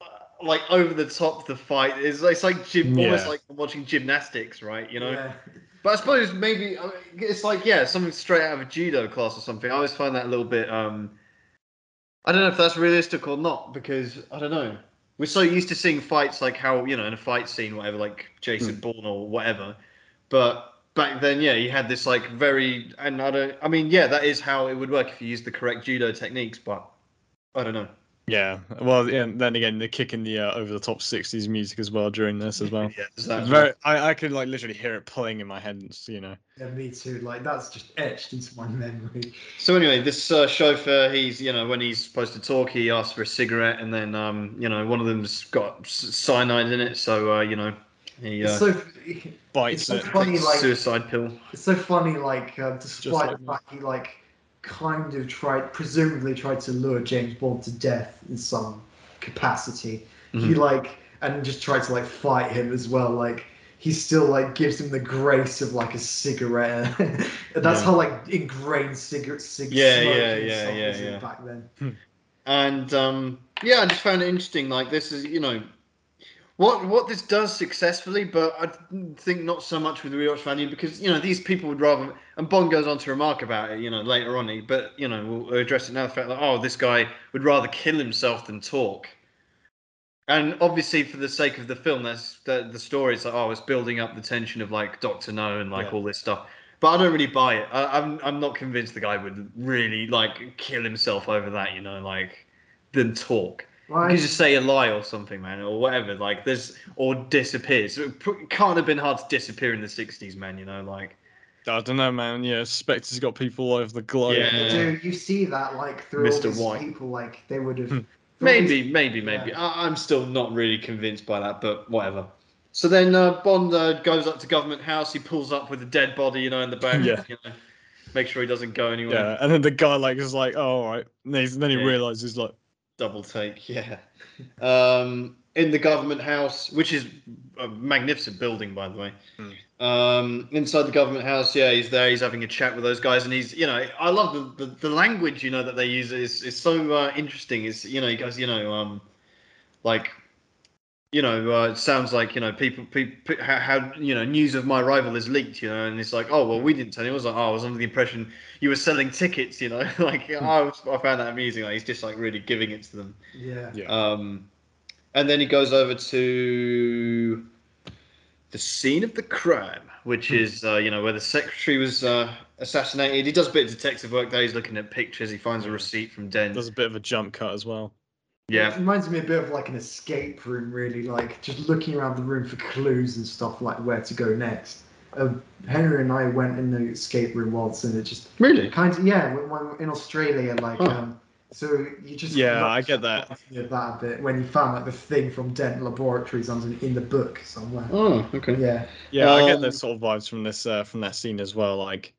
Speaker 1: uh, like over the top the fight is. It's like gym, almost
Speaker 3: Yeah.
Speaker 1: like watching gymnastics, right? You know.
Speaker 2: Yeah.
Speaker 1: But I suppose maybe I mean, it's like yeah, something straight out of a judo class or something. I always find that a little bit. um I don't know if that's realistic or not because I don't know. We're so used to seeing fights like how you know in a fight scene, whatever, like Jason hmm. Bourne or whatever. But back then, yeah, you had this like very and I don't. I mean, yeah, that is how it would work if you used the correct judo techniques. But I don't know.
Speaker 3: Yeah, well, yeah. and Then again, they're kicking the uh, over the top '60s music as well during this as well.
Speaker 1: Yeah, there's that
Speaker 3: It's
Speaker 1: as
Speaker 3: very, I, I could like literally hear it playing in my head. and, You know,
Speaker 2: Yeah, me too. Like that's just etched into my memory.
Speaker 1: So anyway, this uh, chauffeur, he's you know when he's supposed to talk, he asks for a cigarette, and then um, you know one of them's got cyanide in it, so uh, you know he
Speaker 2: It's
Speaker 1: uh,
Speaker 2: so
Speaker 3: bites
Speaker 2: so
Speaker 3: it.
Speaker 2: funny, like-
Speaker 1: suicide pill.
Speaker 2: it's so funny. Like uh, despite
Speaker 3: like
Speaker 2: the
Speaker 3: me.
Speaker 2: fact he like kind of tried, presumably tried to lure James Bond to death in some capacity. He
Speaker 1: Mhm.
Speaker 2: like and just tried to like fight him as well. Like he still like gives him the grace of like a cigarette. That's
Speaker 3: Yeah.
Speaker 2: how like ingrained cigarette cig-
Speaker 1: Yeah,
Speaker 2: smoking
Speaker 1: yeah, yeah, yeah,
Speaker 2: was
Speaker 1: yeah.
Speaker 2: back then.
Speaker 1: And um, yeah, I just found it interesting. Like this is you know what what this does successfully, but I think not so much with the rewatch value because you know these people would rather. And Bond goes on to remark about it, you know, later on. He, but you know, we'll address it now. The fact that oh, this guy would rather kill himself than talk. And obviously, for the sake of the film, that's the the story. It's like oh, it's building up the tension of like Doctor No and like
Speaker 3: Yeah.
Speaker 1: all this stuff. But I don't really buy it. I, I'm I'm not convinced the guy would really like kill himself over that. You know, like than talk. You could just say a lie or something, man, or whatever. Like there's or disappears. It pr- can't have been hard to disappear in the '60s, man. You know, like
Speaker 3: I don't know, man. Yeah, Spectre's got people all over the globe.
Speaker 1: Yeah.
Speaker 3: man.
Speaker 2: Dude, you see that like through all
Speaker 1: Mr.
Speaker 2: these
Speaker 1: White.
Speaker 2: people, like they would have.
Speaker 3: Hmm.
Speaker 1: maybe, maybe, maybe.
Speaker 2: Yeah.
Speaker 1: I, I'm still not really convinced by that, but whatever. So then uh, Bond uh, goes up to Government House. He pulls up with a dead body, you know, in the back.
Speaker 3: Yeah.
Speaker 1: You know, make sure he doesn't go anywhere.
Speaker 3: Yeah, and then the guy like is like, oh, all right. And then, then he
Speaker 1: Yeah.
Speaker 3: realizes like,
Speaker 1: double take yeah. Um in the government house which is a magnificent building by the way.
Speaker 3: Hmm.
Speaker 1: um inside the government house yeah he's there he's having a chat with those guys and he's you know i love the the, the language you know that they use is is so uh, interesting. It's you know he goes you know um like you know, uh, it sounds like you know people, people how, how you know news of my arrival is leaked, you know, and it's like, oh well, we didn't tell you. I was like, oh, I was under the impression you were selling tickets, you know, like I, was, I found that amusing. Like he's just like really giving it to them.
Speaker 2: Yeah.
Speaker 3: yeah,
Speaker 1: Um, and then he goes over to the scene of the crime, which
Speaker 3: Hmm.
Speaker 1: is uh, you know where the secretary was uh, assassinated. He does a bit of detective work there. He's looking at pictures. He finds a receipt from Dent.
Speaker 3: does a bit of a jump cut as well.
Speaker 2: It
Speaker 1: Yeah,
Speaker 2: reminds me a bit of like an escape room, really, like just looking around the room for clues and stuff, like where to go next. Uh, Henry and I went in the escape room once, and it just
Speaker 1: really.
Speaker 2: kind of yeah, when, when in Australia, like
Speaker 1: Huh.
Speaker 2: um, so you just
Speaker 3: Yeah, I get that.
Speaker 2: That a bit when you found like the thing from Dent Laboratories under in the book somewhere.
Speaker 1: Oh, okay.
Speaker 2: Yeah,
Speaker 3: Yeah, I get
Speaker 1: Um,
Speaker 3: those sort of vibes from this uh, from that scene as well. Like,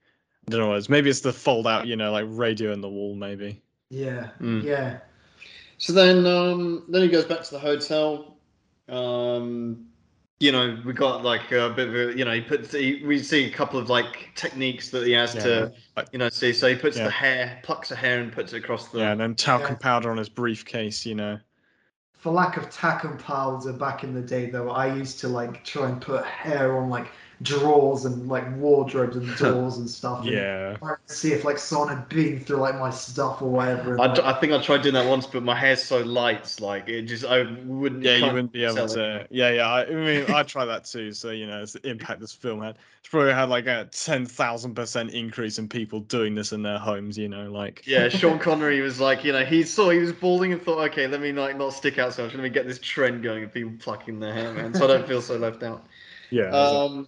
Speaker 3: I don't know, it's maybe it's the fold out, you know, like radio in the wall, maybe.
Speaker 2: yeah,
Speaker 1: Mm.
Speaker 2: yeah.
Speaker 1: So then, um, then he goes back to the hotel. Um, you know, we got like a bit of a, you know, he puts, he, we see a couple of like techniques that he has
Speaker 3: Yeah.
Speaker 1: to, you know, see. So he puts
Speaker 3: Yeah.
Speaker 1: the hair, plucks a hair and puts it across the.
Speaker 3: Yeah, and then talcum
Speaker 2: Yeah.
Speaker 3: powder on his briefcase, you know.
Speaker 2: For lack of talcum powder back in the day, though, I used to like try and put hair on like drawers and like wardrobes and doors and stuff.
Speaker 3: Yeah.
Speaker 2: try to see if like someone had been through like my stuff or whatever. and,
Speaker 1: I,
Speaker 2: like,
Speaker 1: I think I tried doing that once, but my hair's so light, like it just I wouldn't.
Speaker 3: Yeah, you wouldn't be able
Speaker 1: sell it.
Speaker 3: to. Yeah, yeah. I, I mean, I tried that too. So you know, it's the impact this film had. It's probably had like a ten thousand percent increase in people doing this in their homes. You know, like
Speaker 1: Yeah, Sean Connery was like, you know, he saw he was balding and thought, okay, let me like not stick out so much. Let me get this trend going of people plucking their hair, man, so I don't feel so left out.
Speaker 3: yeah,
Speaker 1: Um,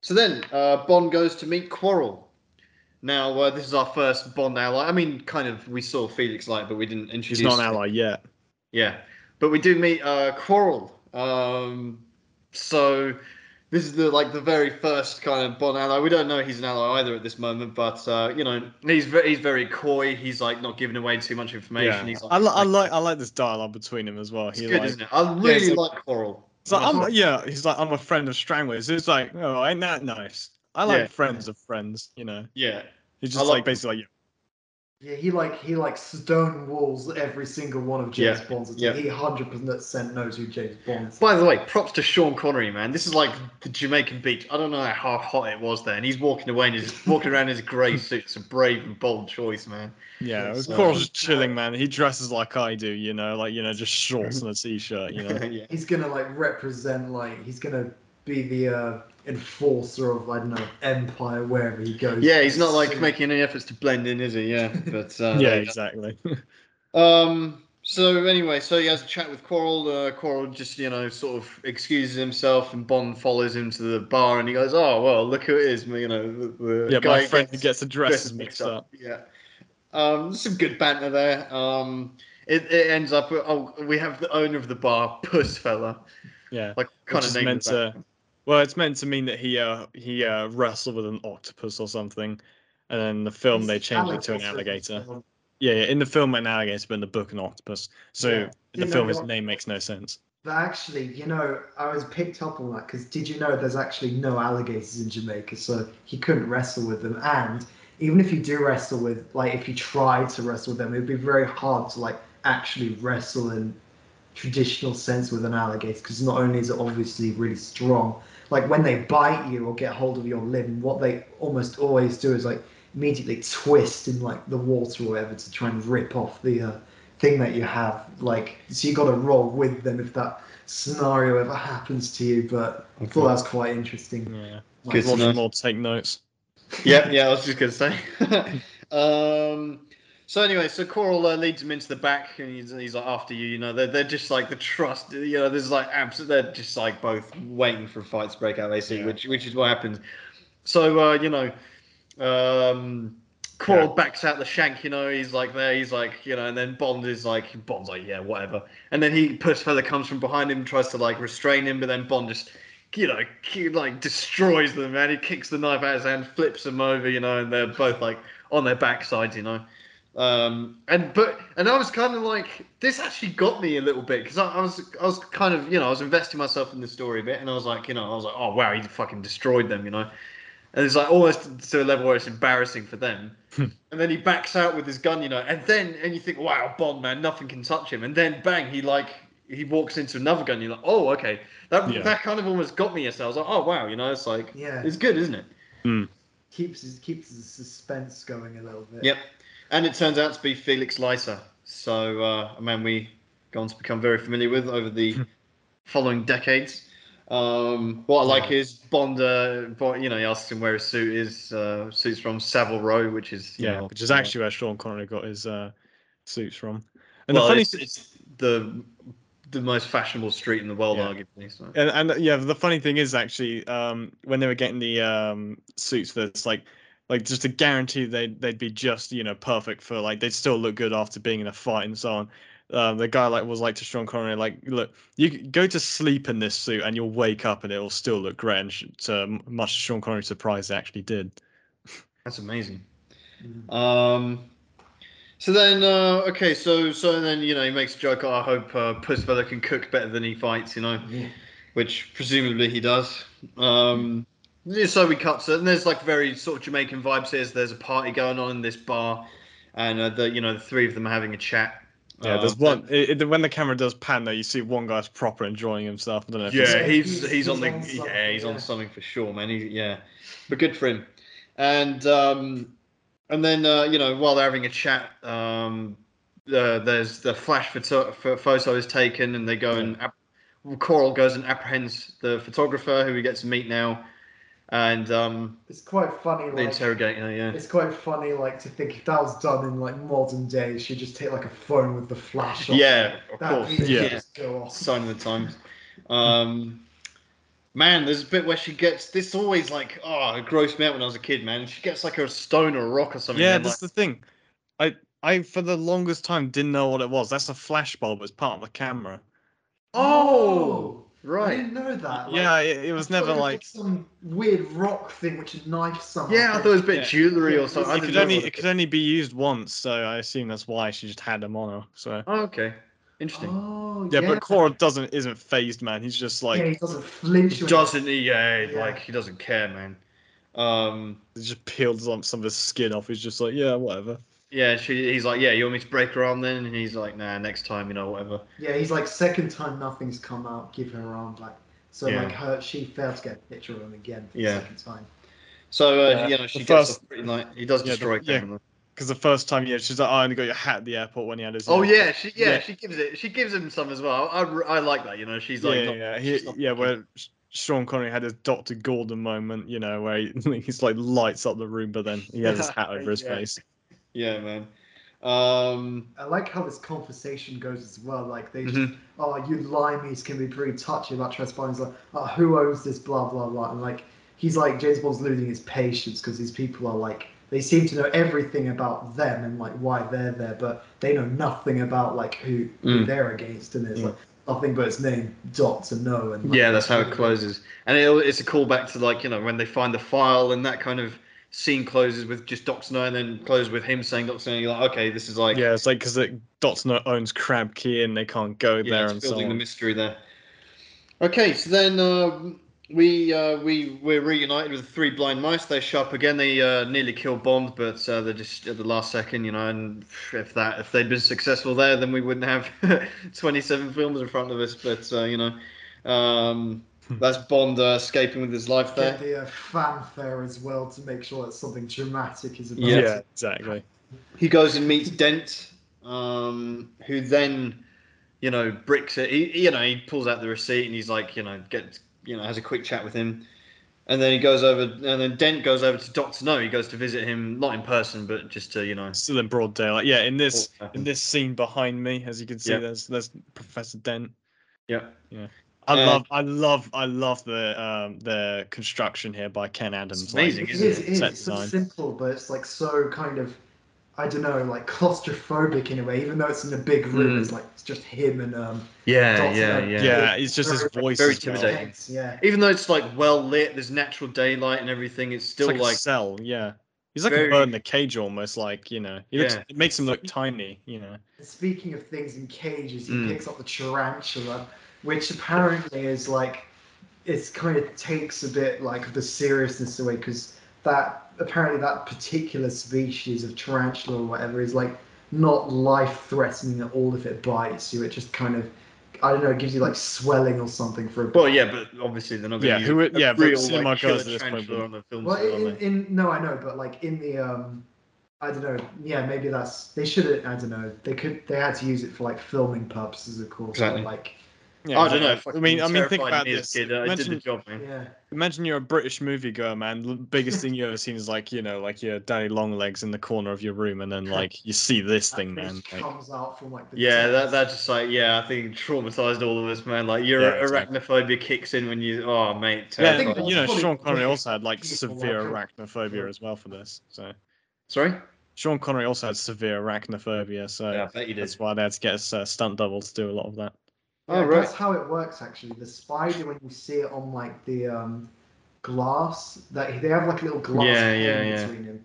Speaker 1: so then uh, Bond goes to meet Quarrel. Now uh, this is our first Bond ally. I mean, kind of we saw Felix Leiter, but we didn't introduce.
Speaker 3: he's not an ally yet.
Speaker 1: Yeah, but we do meet uh, Quarrel. Um, so this is the like the very first kind of Bond ally. We don't know he's an ally either at this moment, but uh, you know he's very he's very coy. He's like not giving away too much information.
Speaker 3: Yeah,
Speaker 1: He's
Speaker 3: I, li- I like I like this dialogue between him as well.
Speaker 1: It's
Speaker 3: He
Speaker 1: good,
Speaker 3: like,
Speaker 1: isn't it? I really
Speaker 3: it's
Speaker 1: like,
Speaker 3: like-
Speaker 1: Quarrel.
Speaker 3: It's like, I'm, uh-huh. yeah, he's like, I'm a friend of Strangways. It's like, oh, ain't that nice? I like
Speaker 1: Yeah.
Speaker 3: friends of friends, you know.
Speaker 1: Yeah,
Speaker 3: He's
Speaker 1: I
Speaker 3: just
Speaker 1: like
Speaker 3: like basically like,
Speaker 2: Yeah, he like he like stone walls every single one of James
Speaker 1: Yeah,
Speaker 2: Bond's.
Speaker 1: yeah.
Speaker 2: He hundred percent knows who James Bond is.
Speaker 1: By the way, props to Sean Connery, man. This is like the Jamaican beach. I don't know how hot it was there, and he's walking away and he's walking around in his grey suit. It's a brave and bold choice, man.
Speaker 3: yeah,
Speaker 2: It's,
Speaker 3: of course, chilling, man. He dresses like I do, you know, like you know, just shorts and a t-shirt, you know.
Speaker 1: yeah.
Speaker 2: He's gonna like represent like he's gonna be the uh, enforcer of I don't know Empire wherever he goes.
Speaker 1: Yeah, he's not like making any efforts to blend in, is he? Yeah, but uh,
Speaker 3: yeah, exactly.
Speaker 1: Um. So anyway, so he has a chat with Quarrel. Uh, Quarrel just you know sort of excuses himself, and Bond follows him to the bar, and he goes, "Oh well, look who it is." You know, the, the
Speaker 3: yeah,
Speaker 1: guy
Speaker 3: my friend who
Speaker 1: gets-
Speaker 3: gets the dresses
Speaker 1: dresses
Speaker 3: mixed up.
Speaker 1: Yeah. Um, some good banter there. Um, it, it ends up oh, we have the owner of the bar, Pussfeller.
Speaker 3: Yeah,
Speaker 1: Like kind of
Speaker 3: is
Speaker 1: name
Speaker 3: meant to. Well, it's meant to mean that he uh he uh wrestled with an octopus or something, and then in the film they changed it to an
Speaker 2: alligator.
Speaker 3: Yeah, yeah. In the film, an alligator, but in the book, an octopus. So
Speaker 2: Yeah.
Speaker 3: the film, his name makes no sense.
Speaker 2: But actually, you know, I was picked up on that because did you know there's actually no alligators in Jamaica, so he couldn't wrestle with them. And even if you do wrestle with, like, if you try to wrestle with them, it'd be very hard to like actually wrestle in traditional sense with an alligator because not only is it obviously really strong, like when they bite you or get hold of your limb, what they almost always do is like immediately twist in like the water or whatever to try and rip off the uh, thing that you have. Like, so you got to roll with them if that scenario ever happens to you. But I thought that was quite interesting.
Speaker 3: Yeah,
Speaker 2: Like,
Speaker 1: Good
Speaker 3: watch
Speaker 1: know.
Speaker 3: more, take notes.
Speaker 1: yeah, yeah. I was just gonna say. um. So anyway, so Quarrel uh, leads him into the back, and he's, he's like, "After you, you know, they're, they're just like the trust, you know, there's like absolute. they're just like both waiting for fights to break out, basically,
Speaker 3: Yeah.
Speaker 1: which which is what happens. So uh, you know, um, Quarrel backs out the shank, you know, he's like there, he's like, you know, and then Bond is like, Bond's like, yeah, whatever, and then he Pussfeller comes from behind him, tries to like restrain him, but then Bond just you know, like destroys them, man. He kicks the knife out of his hand, flips them over, you know, and they're both like on their backsides, you know. Um, and but and I was kind of like, this actually got me a little bit because I, I was I was kind of you know I was investing myself in the story a bit, and I was like, you know, I was like, oh wow, he fucking destroyed them, you know. And it's like almost to a level where it's embarrassing for them. and then he backs out with his gun, you know, and then and you think, wow, Bond man, nothing can touch him. And then bang, he like he walks into another gun. You're like, oh, okay, that
Speaker 3: Yeah.
Speaker 1: that kind of almost got me. Yesterday. I was like, oh wow, you know, it's like
Speaker 2: Yeah,
Speaker 1: it's good, isn't it?
Speaker 2: keeps keeps the suspense going a little bit.
Speaker 1: Yep. And it turns out to be Felix Leiter. So uh, a man we gone to become very familiar with over the following decades. Um, what I like is Bond. Uh, you know, he asks him where his suit is. Uh, suit's from Savile Row, which is you
Speaker 3: Yeah,
Speaker 1: know,
Speaker 3: which is actually where Sean Connery got his uh, suits from. And
Speaker 1: well,
Speaker 3: the funny
Speaker 1: it's, it's the the most fashionable street in the world,
Speaker 3: Yeah.
Speaker 1: arguably. So.
Speaker 3: and, and yeah, the funny thing is actually um, when they were getting the um, suits for this, like like just to guarantee they'd they'd be just you know perfect for like they'd still look good after being in a fight and so on. Um, the guy like was like to Sean Connery like look you go to sleep in this suit and you'll wake up and it'll still look great and sh- to much to Sean Connery's surprise it actually did.
Speaker 1: That's amazing.
Speaker 2: Mm.
Speaker 1: Um, so then, uh, okay, so so then you know he makes a joke. "Oh, I hope uh, Pussfeller can cook better than he fights. You know,
Speaker 2: Yeah.
Speaker 1: which presumably he does. Um, yeah, so we cut to, and there's like very sort of Jamaican vibes here. So there's a party going on in this bar, and uh, the you know the three of them are having a chat.
Speaker 3: Yeah,
Speaker 1: Uh,
Speaker 3: there's one. It, it- when the camera does pan, though, you see one guy's proper enjoying himself. I don't know. If
Speaker 1: Yeah,
Speaker 3: it's-
Speaker 1: he's
Speaker 2: He's-
Speaker 1: he's, on
Speaker 2: he's
Speaker 1: the
Speaker 2: on
Speaker 1: yeah
Speaker 2: something,
Speaker 1: he's
Speaker 2: yeah.
Speaker 1: on something for sure, man. He, yeah, but good for him. And um, and then uh, you know while they're having a chat, um, uh, there's the flash photo, pho- photo is taken, and they go and ap- Quarrel goes and apprehends the photographer who we get to meet now, and um,
Speaker 2: It's quite funny.
Speaker 1: they
Speaker 2: Like,
Speaker 1: interrogate her. Yeah,
Speaker 2: it's quite funny, like to think if that was done in like modern days, she'd just take like a phone with the flash on.
Speaker 1: yeah, of
Speaker 2: that
Speaker 1: course,
Speaker 3: Yeah.
Speaker 2: just go off.
Speaker 1: sign of the times. Um, man, there's a bit where she gets this. Always like, oh, it grossed me out when I was a kid, man. She gets like a stone or a rock or something.
Speaker 3: yeah, that's
Speaker 1: like,
Speaker 3: the thing. I I for the longest time didn't know what it was. That's a flash bulb. It's part of the camera.
Speaker 1: Oh,
Speaker 2: I
Speaker 1: right.
Speaker 2: didn't know that. Like,
Speaker 3: yeah, it, it was
Speaker 2: I
Speaker 3: never
Speaker 2: it
Speaker 3: like.
Speaker 2: some weird rock thing which is knife somehow.
Speaker 1: Yeah, I thought it was a bit
Speaker 3: Yeah.
Speaker 1: jewelry or something.
Speaker 3: It could only
Speaker 1: what
Speaker 3: it could only be used once, so I assume that's why she just had them on her. So
Speaker 1: Oh, okay, interesting.
Speaker 2: Oh,
Speaker 3: yeah, but Quarrel doesn't isn't phased, man. He's just like
Speaker 2: yeah, he doesn't flinch.
Speaker 1: He doesn't he? Yeah,
Speaker 2: Yeah.
Speaker 1: like he doesn't care, man. Um,
Speaker 3: he just peeled some some of his skin off. He's just like, yeah, whatever.
Speaker 1: Yeah, she, he's like, yeah, you want me to break her arm then? And he's like, nah, next time, you know, whatever.
Speaker 2: Yeah, he's like second time nothing's come out, give her her arm back. So
Speaker 1: Yeah.
Speaker 2: like her, she failed to get a picture of him again for
Speaker 1: Yeah.
Speaker 2: the second time.
Speaker 1: So uh,
Speaker 3: Yeah,
Speaker 1: you know, she
Speaker 3: the
Speaker 1: gets
Speaker 3: first-
Speaker 1: off pretty light. He does
Speaker 3: Yeah, the-
Speaker 1: destroy
Speaker 3: yeah. Because the first time, yeah, she's like, oh, I only got your hat at the airport when he had his.
Speaker 1: Oh yeah, she yeah,
Speaker 3: Yeah.
Speaker 1: she gives it. She gives him some as well. I, I like that. You know, she's like,
Speaker 3: yeah,
Speaker 1: not-
Speaker 3: yeah. He,
Speaker 1: not
Speaker 3: yeah, where Sean Connery had his Doctor Gordon moment, you know, where he, he's like lights up the room, but then he has his hat over his
Speaker 1: Yeah.
Speaker 3: face.
Speaker 1: Yeah, man. Um,
Speaker 2: I like how this conversation goes as well. Like they, just,
Speaker 1: mhm.
Speaker 2: oh, you limeys can be pretty touchy about trespassing. He's like, oh, who owns this? Blah blah blah. And like he's like James Bond's losing his patience because these people are like they seem to know everything about them and like why they're there, but they know nothing about like who, who
Speaker 1: Mm.
Speaker 2: they're against, and it's
Speaker 1: Mm.
Speaker 2: like nothing but its name, Doctor No. And like,
Speaker 1: yeah, that's how it closes, and it, it's a callback to like you know when they find the file and that kind of scene closes with just Doctor No, and then closes with him saying Doctor No. You're like, okay, this is like
Speaker 3: yeah, it's like because Doctor No owns Crab Key and they can't go
Speaker 1: yeah,
Speaker 3: there
Speaker 1: it's
Speaker 3: and so
Speaker 1: building the mystery there. Okay, so then uh, we uh, we we're reunited with the three blind mice. They show up again. They uh, nearly kill Bond, but uh, they're just at the last second, you know. And if that if they'd been successful there, then we wouldn't have 27 films in front of us. But uh, you know, um, that's Bond uh, escaping with his life there.
Speaker 2: Get the uh, fanfare as well to make sure that something dramatic is about.
Speaker 1: Yeah.
Speaker 3: Yeah, exactly.
Speaker 1: He goes and meets Dent, um, who then, you know, bricks it. He, you know, he pulls out the receipt and he's like, you know, get, you know, has a quick chat with him, and then he goes over, and then Dent goes over to Doctor No. He goes to visit him, not in person, but just to, you know,
Speaker 3: Still in broad daylight. Yeah, in this
Speaker 1: Oh,
Speaker 3: in this scene behind me, as you can see,
Speaker 1: Yeah.
Speaker 3: there's there's Professor Dent.
Speaker 1: Yeah.
Speaker 3: Yeah, I
Speaker 1: Uh,
Speaker 3: love, I love, I love the um the construction here by Ken Adams.
Speaker 1: It's
Speaker 3: like,
Speaker 1: amazing,
Speaker 2: It
Speaker 1: isn't
Speaker 2: is,
Speaker 1: it?
Speaker 2: it is. It's so simple, but it's like so kind of, I don't know, like claustrophobic in a way. Even though it's in a big room,
Speaker 1: Mm.
Speaker 2: it's like it's just him and um.
Speaker 1: yeah,
Speaker 2: Doctor
Speaker 1: yeah, yeah,
Speaker 3: yeah, it's just his
Speaker 2: Very-
Speaker 3: voice.
Speaker 1: very
Speaker 3: as well.
Speaker 1: intimidating.
Speaker 2: Yeah.
Speaker 1: Even though it's like well lit, there's natural daylight and everything. It's
Speaker 3: It's
Speaker 1: still
Speaker 3: like,
Speaker 1: like,
Speaker 3: a cell. Yeah, he's like
Speaker 1: very-
Speaker 3: a bird in the cage almost. Like you know, he looks,
Speaker 1: Yeah.
Speaker 3: it makes him look tiny. You know.
Speaker 2: Speaking of things in cages, he
Speaker 1: Mm.
Speaker 2: picks up the tarantula, which apparently is like, it's kind of takes a bit like of the seriousness away because that apparently that particular species of tarantula or whatever is like not life threatening at all if it bites you. It just kind of, I don't know, it gives you like swelling or something for a bit.
Speaker 1: well, yeah, but obviously they're not
Speaker 3: Yeah, who would- yeah, but
Speaker 1: real
Speaker 3: cinema
Speaker 1: like, killer
Speaker 3: goes to this point,
Speaker 1: tarantula on the film.
Speaker 2: Well, in,
Speaker 1: they?
Speaker 2: in no, I know, but like in the um, I don't know. Yeah, maybe that's they should have. I don't know. They could. They had to use it for like filming purposes, of course. but,
Speaker 1: Exactly.
Speaker 2: like,
Speaker 3: Yeah,
Speaker 1: I don't know.
Speaker 3: I mean, I mean, think about this.
Speaker 1: Kid. I did
Speaker 3: Imagine,
Speaker 1: the job, man.
Speaker 2: yeah.
Speaker 3: imagine you're a British movie moviegoer, man. The biggest thing you ever seen is like you know, like your Daddy Longlegs in the corner of your room, and then like you see this
Speaker 2: that
Speaker 3: thing,
Speaker 2: fish
Speaker 3: man. Like,
Speaker 2: comes out from like the
Speaker 1: Yeah, that
Speaker 2: depths.
Speaker 1: that just like yeah, I think traumatized all of us, man. Like your
Speaker 3: Yeah, exactly.
Speaker 1: arachnophobia kicks in when you oh mate.
Speaker 3: yeah,
Speaker 2: think
Speaker 1: terrifying.
Speaker 3: you know, Sean Connery also had like severe arachnophobia as well for this. So
Speaker 1: Sorry.
Speaker 3: Sean Connery also had severe arachnophobia, so
Speaker 1: Yeah, I bet you did.
Speaker 3: that's why they had to get a uh, stunt double to do a lot of that.
Speaker 2: Yeah,
Speaker 1: Oh, right.
Speaker 2: That's how it works actually. The spider, when you see it on like the um, glass, that they have like a little glass
Speaker 1: Yeah, yeah,
Speaker 2: between him.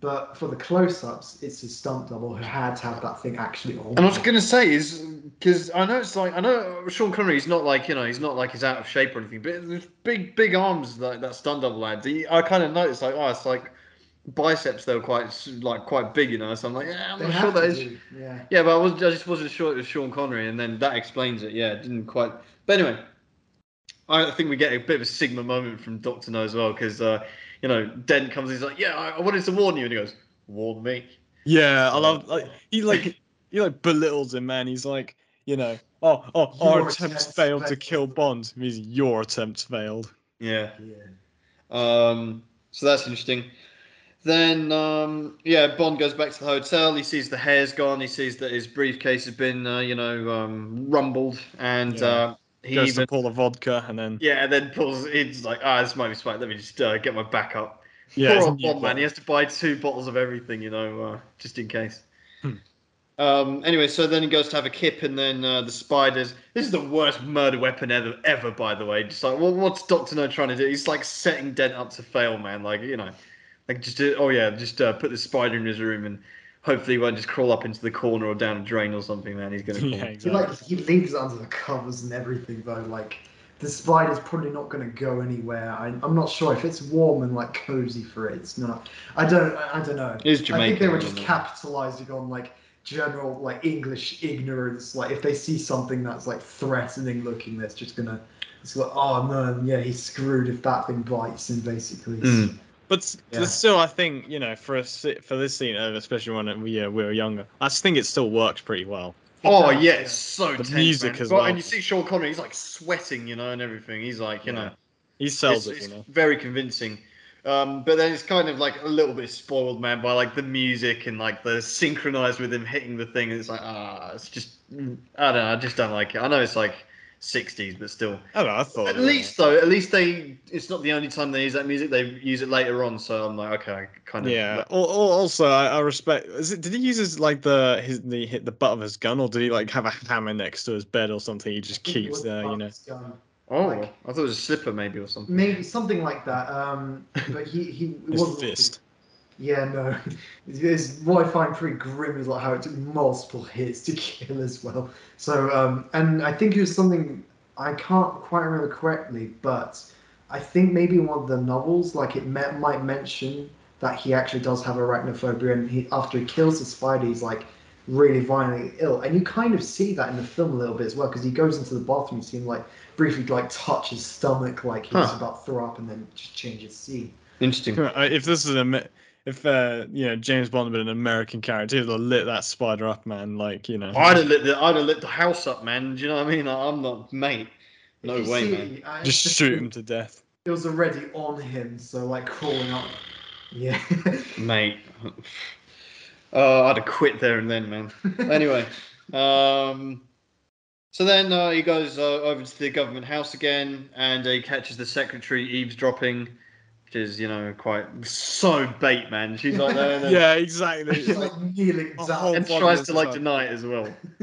Speaker 2: but for the close-ups, it's his stunt double who had to have that thing actually on.
Speaker 1: And I was gonna say is because I know it's like I know Sean Connery. He's not like you know he's not like he's out of shape or anything, but there's big big arms like that stunt double had. I kind of noticed like oh it's like biceps they were quite like quite big, you know. So I'm like yeah I'm
Speaker 2: They
Speaker 1: not sure that
Speaker 2: to
Speaker 1: is.
Speaker 2: do, Yeah.
Speaker 1: Yeah, but I was I just wasn't sure it was Sean Connery, and then that explains it. Yeah, it didn't quite. But anyway, I think we get a bit of a Sigma moment from Doctor No as well because uh, you know Dent comes, he's like, yeah, I, I wanted to warn you, and he goes, warn me.
Speaker 3: Yeah, I love like he like he like belittles him, man. He's like, you know, oh oh our
Speaker 2: Your
Speaker 3: attempts
Speaker 2: attempts
Speaker 3: failed to kill Bond. Means your attempts failed.
Speaker 1: Yeah.
Speaker 2: Yeah.
Speaker 1: Um, so that's interesting. Then, um, yeah, Bond goes back to the hotel. He sees the hair's gone. He sees that his briefcase has been, uh, you know, um, rumbled, and
Speaker 3: Yeah.
Speaker 1: uh, he
Speaker 3: Goes
Speaker 1: even,
Speaker 3: to pull the vodka and then
Speaker 1: yeah, and then pulls. He's like, ah, this might be smart. Let me just uh, get my backup.
Speaker 3: yeah,
Speaker 1: Poor old Bond man. He has to buy two bottles of everything, you know, uh, just in case.
Speaker 3: Hmm.
Speaker 1: Um, anyway, so then he goes to have a kip, and then uh, the spiders. This is the worst murder weapon ever, ever. By the way, just like what, what's Doctor No trying to do? He's like setting Dent up to fail, man. Like you know, like just do, oh yeah, just uh, put the spider in his room, and hopefully he won't just crawl up into the corner or down a drain or something, man. He's gonna.
Speaker 3: Yeah,
Speaker 1: call.
Speaker 2: He like he leaves it under the covers and everything though. Like the spider's probably not going to go anywhere. I, I'm not sure if it's warm and like cozy for it. It's not. I don't. I, I don't know.
Speaker 1: It is
Speaker 2: I think they were just capitalizing on like general like English ignorance. Like if they see something that's like threatening looking, that's just gonna. It's like oh no, yeah, he's screwed if that thing bites him basically.
Speaker 1: Mm.
Speaker 3: But,
Speaker 2: Yeah.
Speaker 3: still, I think you know for a for this scene, uh, especially when we uh, we were younger, I just think it still works pretty well.
Speaker 1: Oh
Speaker 2: does,
Speaker 1: yeah,
Speaker 2: yeah.
Speaker 1: it's so
Speaker 3: The
Speaker 1: tense,
Speaker 3: music
Speaker 1: man.
Speaker 3: as
Speaker 1: Well,
Speaker 3: well.
Speaker 1: And you see Sean Connery, he's like sweating, you know, and everything. He's like, you
Speaker 3: Yeah.
Speaker 1: know.
Speaker 3: He sells
Speaker 1: it's,
Speaker 3: it, you
Speaker 1: it's
Speaker 3: know.
Speaker 1: very convincing. Um, but then it's kind of like a little bit spoiled, man, by like the music and like the synchronized with him hitting the thing. And it's like, ah, it's just, I don't know, I just don't like it. I know it's like 60s, but still.
Speaker 3: I don't. I thought
Speaker 1: At
Speaker 3: it was-
Speaker 1: least though, at least they, it's not the only time they use that music. They use it later on, so I'm like, okay, I kind of.
Speaker 3: Yeah. Or, al- Also, I, I respect. Is it? Did he use his like the his the hit the butt of his gun, or did he like have a hammer next to his bed or something? He just
Speaker 2: I think it
Speaker 3: keeps
Speaker 2: was
Speaker 3: there, you know.
Speaker 1: Oh,
Speaker 2: like-
Speaker 1: I thought it was a slipper maybe or something.
Speaker 2: Maybe something like that. Um, but he he it
Speaker 3: His
Speaker 2: wasn't
Speaker 3: fist.
Speaker 2: Yeah, no. It's, what I find pretty grim is like how it took multiple hits to kill as well. So, um, and I think it was something I can't quite remember correctly, but I think maybe one of the novels, like it me- might mention that he actually does have arachnophobia, and he after he kills the spider, he's like really violently ill, and you kind of see that in the film a little bit as well, because he goes into the bathroom, you see him like briefly like touch his stomach, like he's
Speaker 1: Huh.
Speaker 2: about to throw up, and then just changes scene.
Speaker 1: Interesting.
Speaker 3: If this is a Amer- if uh you know James Bond had been an American character, he'd have lit that spider up, man. Like you know.
Speaker 1: I'd have lit the, I'd have lit the house up, man. Do you know what I mean? I'm not, mate. No
Speaker 2: you
Speaker 1: way,
Speaker 2: see
Speaker 1: man.
Speaker 2: I-
Speaker 3: Just shoot him to death.
Speaker 2: It was already on him, so like crawling up. Yeah.
Speaker 1: Mate. Oh, I'd have quit there and then, man. Anyway, um, so then uh, he goes uh, over to the government house again, and he catches the secretary eavesdropping, which is, you know, quite so bait, man. She's like there, and, then-
Speaker 3: Yeah, exactly.
Speaker 2: He's
Speaker 3: It's
Speaker 2: like
Speaker 3: like,
Speaker 2: kneeling down.
Speaker 1: and tries to like
Speaker 3: like-
Speaker 1: deny it as well.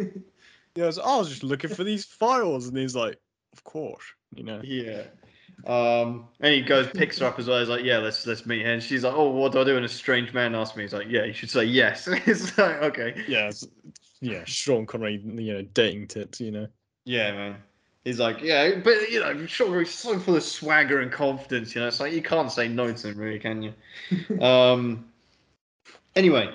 Speaker 3: yeah, I was, I was just looking for these files, and he's like, of course, you know.
Speaker 1: Yeah. Um, and he goes, picks her up as well. He's like, "Yeah, let's let's meet her." And she's like, "Oh, what do I do?" And a strange man asks me. He's like, "Yeah, you should say yes." it's like, okay.
Speaker 3: Yeah, yeah, Sean Connery, you know, dating tips, you know.
Speaker 1: Yeah, man. He's like, yeah, but you know, he's so full of swagger and confidence. You know, it's like you can't say no to him, really, can you? um. Anyway,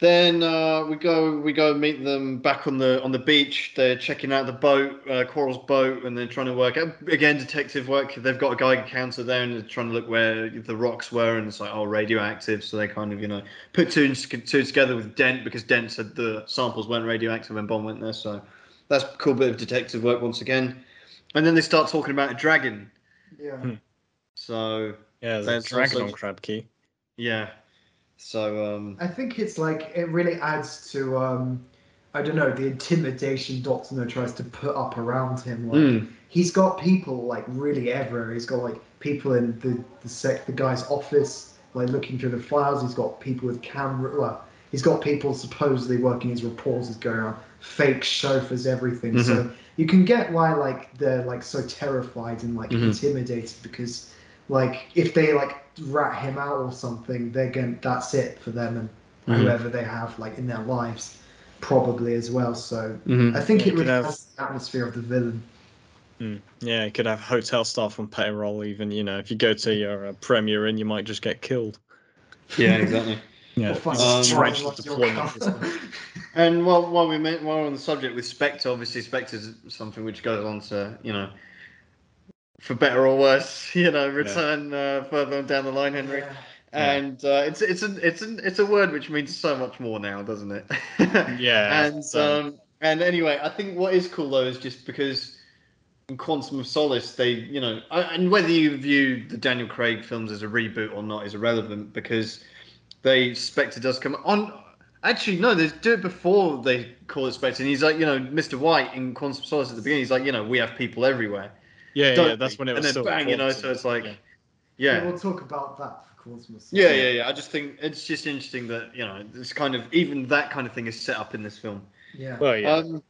Speaker 1: then uh, we go we go meet them back on the on the beach. They're checking out the boat, uh, Quarrel's boat, and they're trying to work out again detective work. They've got a Geiger counter there, and they're trying to look where the rocks were, and it's like oh radioactive. So they kind of you know put two and two together with Dent because Dent said the samples weren't radioactive when Bond went there. So that's a cool bit of detective work once again. And then they start talking about a dragon.
Speaker 2: Yeah.
Speaker 3: Hmm.
Speaker 1: So
Speaker 3: Yeah, the
Speaker 1: That's
Speaker 3: dragon on Crab Key.
Speaker 1: yeah. So um
Speaker 2: I think it's like it really adds to um I don't know the intimidation Doctor No tries to put up around him. Like
Speaker 1: mm,
Speaker 2: he's got people like really everywhere. He's got like people in the the sec the guy's office like looking through the files. He's got people with camera. Well, he's got people supposedly working his reports is going on. Fake chauffeurs, everything. So you can get why like they're like so terrified and like
Speaker 1: Mhm.
Speaker 2: intimidated because like if they like rat him out or something, they're going that's it for them and
Speaker 1: Mhm.
Speaker 2: whoever they have like in their lives, probably as well. So
Speaker 1: Mhm.
Speaker 2: I think
Speaker 3: Yeah,
Speaker 2: it
Speaker 3: you
Speaker 2: would
Speaker 3: could have-
Speaker 2: have the atmosphere of the villain.
Speaker 3: Mm. Yeah, you could have hotel staff on payroll. Even you know, if you go to your uh, Premier Inn, you might just get killed.
Speaker 1: Yeah, exactly.
Speaker 3: Yeah,
Speaker 1: Um,
Speaker 3: strange deployment.
Speaker 1: And while while we met, while we're on the subject with Spectre, obviously Spectre's something which goes on to you know, for better or worse, you know, return uh, further on down the line, Henry.
Speaker 2: Yeah.
Speaker 1: And uh, it's it's a it's a it's a word which means so much more now, doesn't it?
Speaker 3: Yeah,
Speaker 1: and
Speaker 3: so-
Speaker 1: um, and anyway, I think what is cool though is just because in Quantum of Solace, they you know, I, and whether you view the Daniel Craig films as a reboot or not is irrelevant because they Spectre does come on. Actually, no, they do it before they call it Spectre, and he's like, you know, Mr. White in Quantum Solace at the beginning. He's like, you know, we have people everywhere.
Speaker 3: yeah, yeah. That's when it
Speaker 1: And
Speaker 3: was
Speaker 1: then
Speaker 3: still
Speaker 1: bang, you know, so it's like-
Speaker 3: Yeah.
Speaker 1: Yeah.
Speaker 2: We'll talk about that for Cosmos.
Speaker 1: Yeah, yeah, yeah. I just think it's just interesting that you know it's kind of even that kind of thing is set up in this film.
Speaker 2: Yeah.
Speaker 3: Well, yeah.
Speaker 1: Um,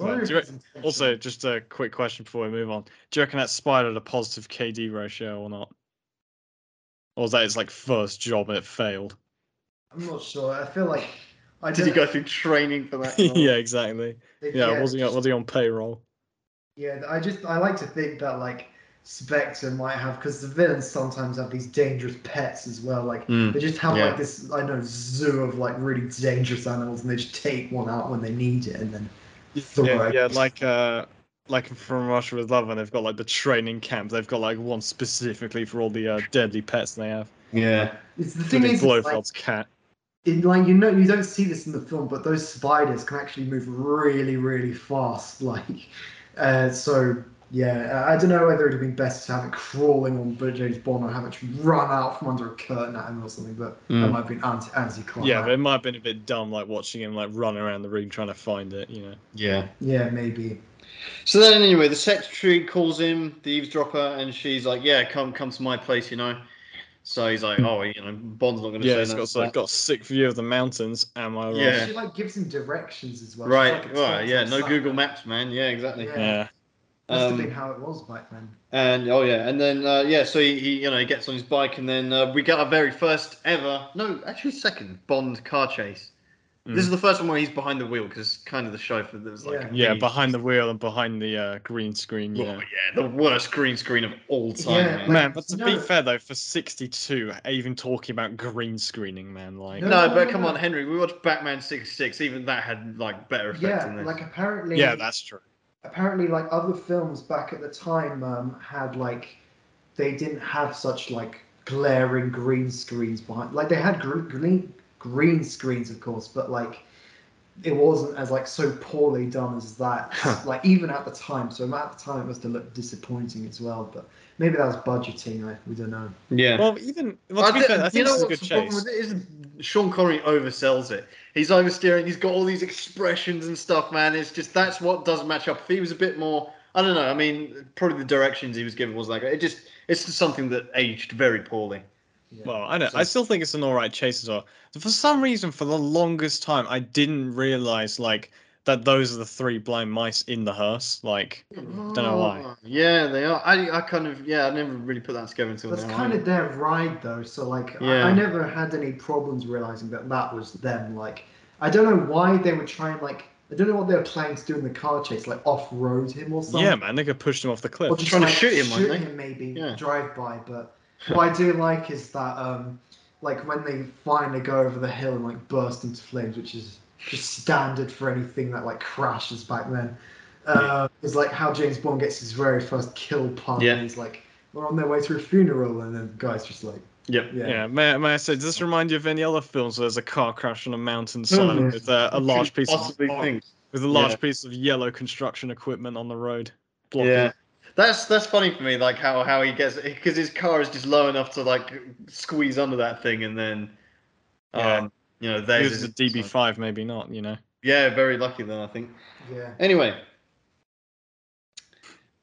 Speaker 3: Well, you also, just a quick question before we move on: Do you reckon that Spider had a positive KD ratio or not? Or was that his like first job and it failed?
Speaker 2: I'm not sure. I feel like I
Speaker 1: did he go through training for that?
Speaker 3: yeah, exactly.
Speaker 2: they-
Speaker 3: Yeah, was he was he on payroll?
Speaker 2: Yeah, I just I like to think that like Spectre might have because the villains sometimes have these dangerous pets as well. Like
Speaker 1: Mm,
Speaker 2: they just have
Speaker 1: yeah.
Speaker 2: like this I know zoo of like really dangerous animals, and they just take one out when they need it, and then throw
Speaker 3: Yeah,
Speaker 2: it.
Speaker 3: yeah, like uh, like from Russia with Love, and they've got like the training camp, they've got like one specifically for all the uh, deadly pets they have.
Speaker 1: Yeah.
Speaker 2: It's the thing is, it's like,
Speaker 3: Blofeld's cat.
Speaker 2: it, like you know, you don't see this in the film, but those spiders can actually move really, really fast. Like, uh, so yeah, I I don't know whether it'd have been best to have it crawling on James Bond or have it run out from under a curtain at him or something. But that
Speaker 1: Mm.
Speaker 2: might have been anti anti
Speaker 3: Yeah, but it might have been a bit dumb, like watching him like run around the room trying to find it. You know.
Speaker 1: Yeah.
Speaker 2: yeah, maybe.
Speaker 1: So then, anyway, the secretary calls him, the eavesdropper, and she's like, "Yeah, come, come to my place," you know. So he's like, "Oh, you know, Bond's not going to
Speaker 3: Yeah,
Speaker 1: say
Speaker 3: it's
Speaker 1: no
Speaker 3: got
Speaker 1: to
Speaker 3: so
Speaker 1: that."
Speaker 3: got a sick view of the mountains. Am I right?
Speaker 1: Yeah.
Speaker 2: She like gives him directions as well.
Speaker 1: Right.
Speaker 2: Like
Speaker 1: Right. Yeah. No Google
Speaker 2: nav.
Speaker 1: Maps, man. Yeah. Exactly.
Speaker 2: Yeah.
Speaker 3: Yeah.
Speaker 2: Must have
Speaker 1: Um,
Speaker 2: been how it was back then.
Speaker 1: And oh yeah, and then uh, yeah, so he, he you know he gets on his bike, and then uh, we get our very first ever, no, actually second Bond car chase. This is the first one where he's behind the wheel because kind of the chauffeur that was like
Speaker 2: Yeah.
Speaker 3: Yeah, behind the wheel and behind the uh, green screen.
Speaker 1: Oh,
Speaker 3: Yeah.
Speaker 1: yeah, the worst green screen of all time.
Speaker 2: Yeah,
Speaker 1: man.
Speaker 3: Man, but to
Speaker 2: No.
Speaker 3: be fair though, for '62, even talking about green screening, man, like
Speaker 2: No,
Speaker 1: No,
Speaker 2: no,
Speaker 1: but come
Speaker 2: no.
Speaker 1: on, Henry. We watched Batman '66. Even that had like better effects
Speaker 2: Yeah,
Speaker 1: than this.
Speaker 2: like apparently.
Speaker 3: yeah, that's true.
Speaker 2: apparently like other films back at the time um, had like they didn't have such like glaring green screens behind like they had gr- green green screens of course but like it wasn't as like so poorly done as that like even at the time so at the time it must have looked disappointing as well but maybe that was budgeting I, we don't know
Speaker 1: yeah.
Speaker 3: Well, even well, to be
Speaker 1: thi-
Speaker 3: fair, I
Speaker 1: you
Speaker 3: think
Speaker 1: know
Speaker 3: this is a
Speaker 1: what's
Speaker 3: good
Speaker 1: the problem
Speaker 3: chase.
Speaker 1: with it is Sean Connery oversells it. He's oversteering. He's got all these expressions and stuff, man. It's just that's what doesn't match up. If he was a bit more, I don't know. I mean, probably the directions he was given was like it just it's just something that aged very poorly.
Speaker 2: Yeah.
Speaker 3: Well, I don't.
Speaker 1: So-
Speaker 3: I still think it's an alright chase as well. For some reason, for the longest time, I didn't realize like that those are the three blind mice in the hearse. Like, don't know why.
Speaker 1: Oh, Yeah, they are. I, I kind of yeah, I never really put that together until
Speaker 2: that's
Speaker 1: now.
Speaker 2: kind of their ride though so like I,
Speaker 1: Yeah.
Speaker 2: I never had any problems realizing that that was them like i don't know why they were trying like i don't know what they were planning to do in the car chase like off-road him or something
Speaker 3: yeah, man, they could push him off the cliff.
Speaker 2: Or just
Speaker 1: Trying to shoot him, weren't
Speaker 2: him maybe
Speaker 1: Yeah.
Speaker 2: drive by. But what I do like is that um, like when they finally go over the hill and like burst into flames, which is just standard for anything that like crashes back then. Uh, is like how James Bond gets his very first kill pun.
Speaker 1: Yeah.
Speaker 2: and He's like, we're on their way to a funeral, and then the guy's just like,
Speaker 1: Yep.
Speaker 2: yeah,
Speaker 3: Yeah, may, may I say, does this remind you of any other films where there's a car crash on a mountainside
Speaker 2: yes.
Speaker 3: with uh, a large piece of with a large
Speaker 1: Yeah.
Speaker 3: piece of yellow construction equipment on the road? blocking
Speaker 1: Yeah.
Speaker 3: It?
Speaker 1: That's that's funny for me, like how how he gets because his car is just low enough to like squeeze under that thing, and then,
Speaker 3: Yeah.
Speaker 1: um, you know, there's
Speaker 3: it a DB5, maybe not. You know.
Speaker 1: Yeah, very lucky then I think.
Speaker 2: yeah.
Speaker 1: Anyway,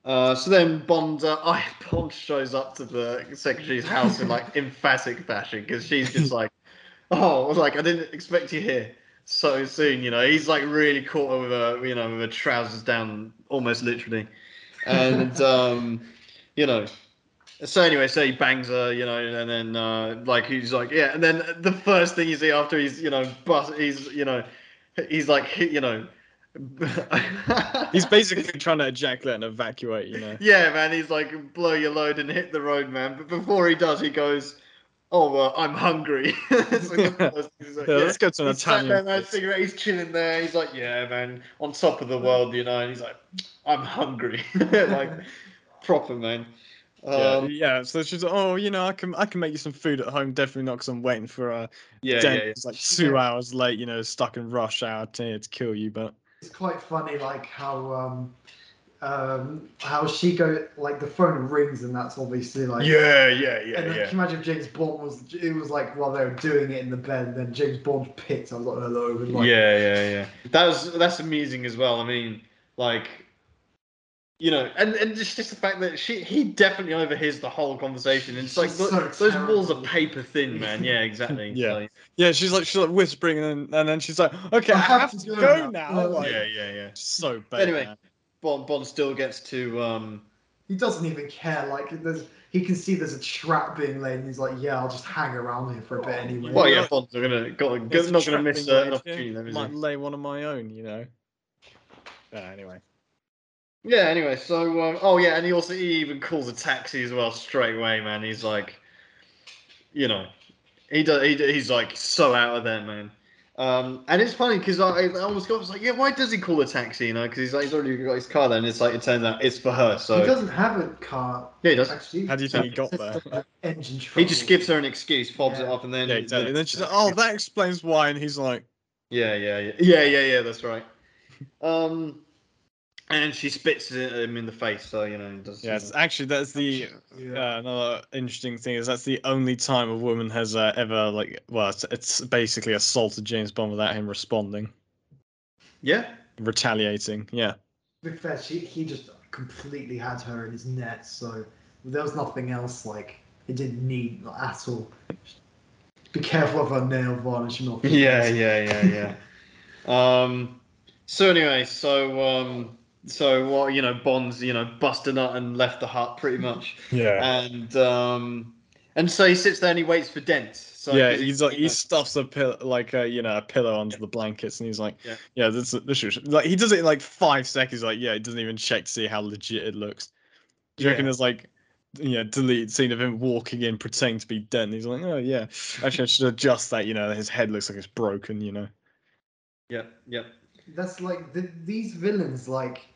Speaker 1: uh, so then Bond, uh, I Bond shows up to the secretary's house in like emphatic fashion because she's just like, oh, I was like I didn't expect you here so soon. You know, he's like really caught with a you know with her trousers down, almost literally, and um, you know. So anyway, so he bangs her, you know, and then uh, like he's like, yeah, and then the first thing you see after he's, you know, bust, he's, you know, he's like, you know,
Speaker 3: He's basically trying to ejaculate and evacuate, you know.
Speaker 1: yeah, man. He's like, blow your load and hit the road, man. But before he does, he goes, oh well, I'm hungry. It's like the first thing he's like,
Speaker 3: Yeah, let's go to an
Speaker 1: He's sat there,
Speaker 3: Italian.
Speaker 1: man, cigarette. He's chilling there. He's like, yeah, man, on top of the world, you know. And he's like, I'm hungry, like proper man.
Speaker 3: Yeah,
Speaker 1: Um,
Speaker 3: yeah. So she's like, oh, you know, I can I can make you some food at home. Definitely not because I'm waiting for a
Speaker 1: yeah, yeah, yeah.
Speaker 3: It's like two hours late, you know, stuck in rush hour to, to kill you. But
Speaker 2: It's quite funny, like how um, um, how she go like the phone rings and that's obviously like
Speaker 1: Yeah, yeah, yeah,
Speaker 2: And then
Speaker 1: yeah.
Speaker 2: can you imagine if James Bond was it was like while they were doing it in the bed, and then James Bond picked. I was like, hello, and like,
Speaker 1: yeah, yeah, yeah. That was that's amusing as well. I mean, like, you know, and and just just the fact that she he definitely overhears the whole conversation. And it's like
Speaker 2: She's
Speaker 1: look,
Speaker 2: so
Speaker 1: those walls are paper thin, man. Yeah, exactly.
Speaker 3: Yeah.
Speaker 1: So,
Speaker 3: yeah, she's like she's like whispering, and then, and then she's like, okay, I, have, to go, now. Like,
Speaker 1: yeah, yeah, yeah.
Speaker 3: So bad.
Speaker 1: Anyway.
Speaker 3: man.
Speaker 1: Bond Bond still gets to um
Speaker 2: He doesn't even care. Like there's he can see there's a trap being laid, and he's like, yeah, I'll just hang around here for a bit anyway.
Speaker 1: well
Speaker 3: Yeah.
Speaker 1: yeah, Bond's not gonna got,
Speaker 3: There's
Speaker 1: not gonna miss uh, an opportunity
Speaker 3: here. Might
Speaker 1: he?
Speaker 3: lay one of my own, you know. Yeah. Anyway.
Speaker 1: Yeah, anyway, so um, oh yeah, and he also he even calls a taxi as well straight away, man. He's like, you know, he does he, he's like so out of there, man. Um, and it's funny because I, I almost got I was like, yeah, why does he call a taxi? You know, because he's like he's already got his car there, and it's like it turns out it's for her. So
Speaker 2: he doesn't have a car.
Speaker 1: yeah, he does.
Speaker 2: Actually,
Speaker 3: How do you think he got there?
Speaker 2: Engine trouble.
Speaker 1: He just gives her an excuse, fobs it
Speaker 2: Yeah.
Speaker 1: up, and then
Speaker 3: Yeah, exactly. And then she's like, "Oh, that explains why." And he's like,
Speaker 1: Yeah, yeah, yeah, yeah, yeah, yeah. That's right. Um, and she spits him in the face, so you know. It does,
Speaker 3: "Yes, actually, that's the
Speaker 2: Yeah.
Speaker 3: uh, another interesting thing is that's the only time a woman has uh, ever like well, it's, it's basically assaulted James Bond without him responding,
Speaker 1: yeah,
Speaker 3: retaliating. Yeah,
Speaker 2: To be fair, she, he just completely had her in his net, so there was nothing else like it didn't need at all. Be careful of her nail varnish and all.
Speaker 1: yeah, yeah, yeah, yeah. um, so anyway, so um, so what? You know, Bond's you know busted nut and left the hut pretty much,
Speaker 3: yeah,
Speaker 1: and um, and so he sits there and he waits for Dent. So
Speaker 3: yeah.
Speaker 1: 'cause
Speaker 3: He's like
Speaker 1: you
Speaker 3: he stuffs a pill like a you know a pillow under
Speaker 1: Yeah.
Speaker 3: the blankets, and he's like,
Speaker 1: Yeah.
Speaker 3: yeah, this this should, like he does it in like five seconds. Like yeah, he doesn't even check to see how legit it looks. Do you reckon there's like you know deleted scene of him walking in pretending to be Dent? And he's like, oh yeah, actually I should adjust that. You know, his head looks like it's broken. You know.
Speaker 1: Yeah. Yeah.
Speaker 2: That's like the, these villains, like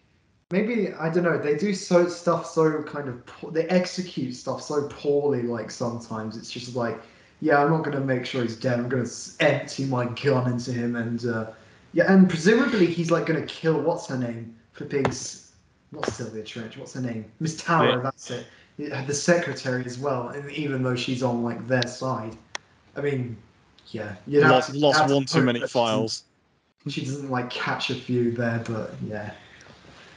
Speaker 2: maybe I don't know. They do so stuff so kind of po- they execute stuff so poorly. Like sometimes it's just like, yeah, I'm not gonna make sure he's dead. I'm gonna empty my gun into him, and uh, yeah, and presumably he's like gonna kill what's her name for pigs. Not Sylvia Trench. What's her name? Miss Taro.
Speaker 3: Yeah.
Speaker 2: That's it. The secretary as well, and even though she's on like their side, I mean, yeah, you'd
Speaker 3: Lost,
Speaker 2: to-
Speaker 3: lost one too many
Speaker 2: that she doesn't-
Speaker 3: files.
Speaker 2: she doesn't like catch a few there, but yeah.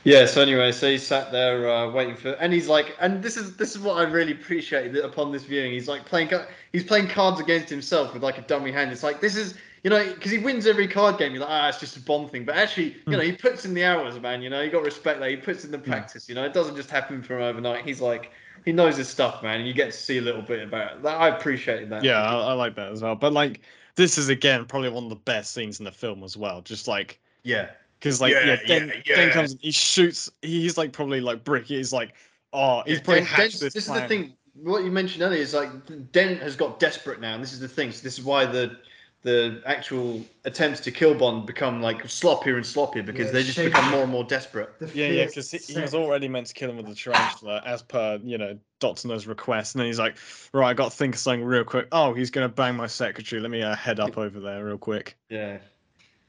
Speaker 1: Yeah. So anyway, so he sat there uh, waiting for, and he's like, and this is this is what I really appreciated that upon this viewing. He's like playing, he's playing cards against himself with like a dummy hand. It's like this is, you know, because he wins every card game. You're like, ah, it's just a Bond thing, but actually, you know, he puts in the hours, man. You know, you got to respect that. He puts in the practice. You know, it doesn't just happen from overnight. He's like, he knows his stuff, man. And you get to see a little bit about it. That I appreciated that.
Speaker 3: Yeah, I, I like that as well. But like, this is again probably one of the best scenes in the film as well. Just like
Speaker 1: yeah,
Speaker 3: because like
Speaker 1: Yeah,
Speaker 3: yeah, Dent,
Speaker 1: yeah, Dent
Speaker 3: comes, he shoots. He's like probably like brick. He's like, oh, he's
Speaker 1: Yeah,
Speaker 3: probably
Speaker 1: Den-
Speaker 3: hatched
Speaker 1: Dent's-
Speaker 3: this.
Speaker 1: this is the thing. What you mentioned earlier is like Dent has got desperate now, and this is the thing. So this is why the the actual attempts to kill Bond become like sloppier and sloppier because
Speaker 2: Yeah,
Speaker 1: they just
Speaker 2: shaky.
Speaker 1: become more and more desperate.
Speaker 3: Yeah, yeah, because he, he was already meant to kill him with the tarantula, as per you know Doctor No's request, and then he's like, right, I got to think of something real quick. Oh, he's gonna bang my secretary. Let me uh, head up over there real quick.
Speaker 1: Yeah.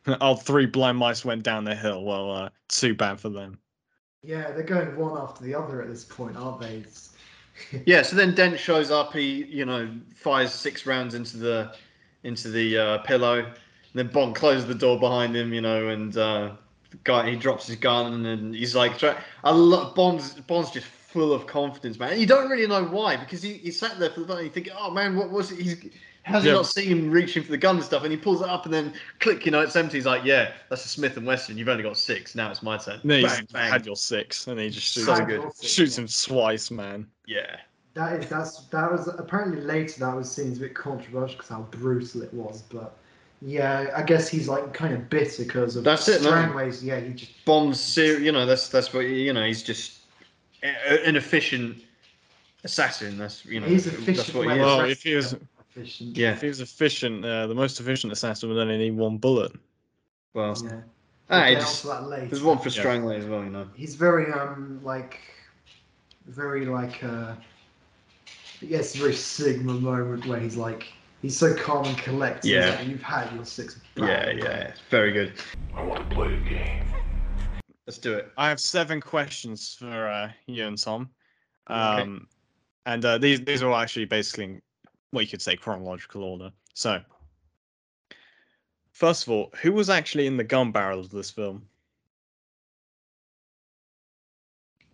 Speaker 3: oh, three blind mice went down the hill. Well, uh, too bad for them.
Speaker 2: Yeah, they're going one after the other at this point, aren't they?
Speaker 1: Yeah. So then Dent shows up. He you know fires six rounds into the into the uh, pillow. And then Bond closes the door behind him. You know, and uh, guy he drops his gun and he's like, try- I love Bond's Bond's just full of confidence, man. And you don't really know why because he, he sat there for the time. You think, oh man, what was it? He's how's he
Speaker 3: Yeah.
Speaker 1: not seen him reaching for the gun and stuff? And he pulls it up and then click, you know, it's empty. He's like, yeah, that's a Smith and Wesson. You've only got six. Now it's my turn.
Speaker 3: And then he's
Speaker 1: Bang, bang.
Speaker 3: had your six, and he just shoots,
Speaker 1: So
Speaker 3: him,
Speaker 1: good.
Speaker 3: shoots him twice, man.
Speaker 1: Yeah,
Speaker 2: That is that's that was apparently later that was seen as a bit controversial because how brutal it was, but yeah, I guess he's like kind of bitter because of
Speaker 1: That's it, man.
Speaker 2: Strangways. Yeah, he just
Speaker 1: Bond's ser- you know, that's that's what you know. He's just an efficient assassin. That's you know,
Speaker 2: He's
Speaker 1: that's
Speaker 2: efficient
Speaker 1: what he
Speaker 2: when
Speaker 1: is.
Speaker 3: Well, if he was
Speaker 2: efficient.
Speaker 1: Yeah.
Speaker 3: if he was efficient, uh, the most efficient assassin would only need one bullet.
Speaker 1: Well,
Speaker 2: yeah.
Speaker 1: ah,
Speaker 2: We'll
Speaker 1: just-
Speaker 2: that later.
Speaker 1: there's one for
Speaker 3: Yeah.
Speaker 1: Strangley as well. You know.
Speaker 2: He's very um like very like uh yes, very Sigma moment where he's like he's so calm and collected.
Speaker 1: Yeah.
Speaker 2: like, You've had your six.
Speaker 1: Yeah,
Speaker 2: battles."
Speaker 1: yeah, it's very good.
Speaker 4: I want to play a game.
Speaker 1: Let's do it.
Speaker 3: I have seven questions for uh, you and Tom,
Speaker 1: Okay.
Speaker 3: um, and uh, these these are all actually basically in what you could say chronological order. So, first of all, who was actually in the gun barrel of this film?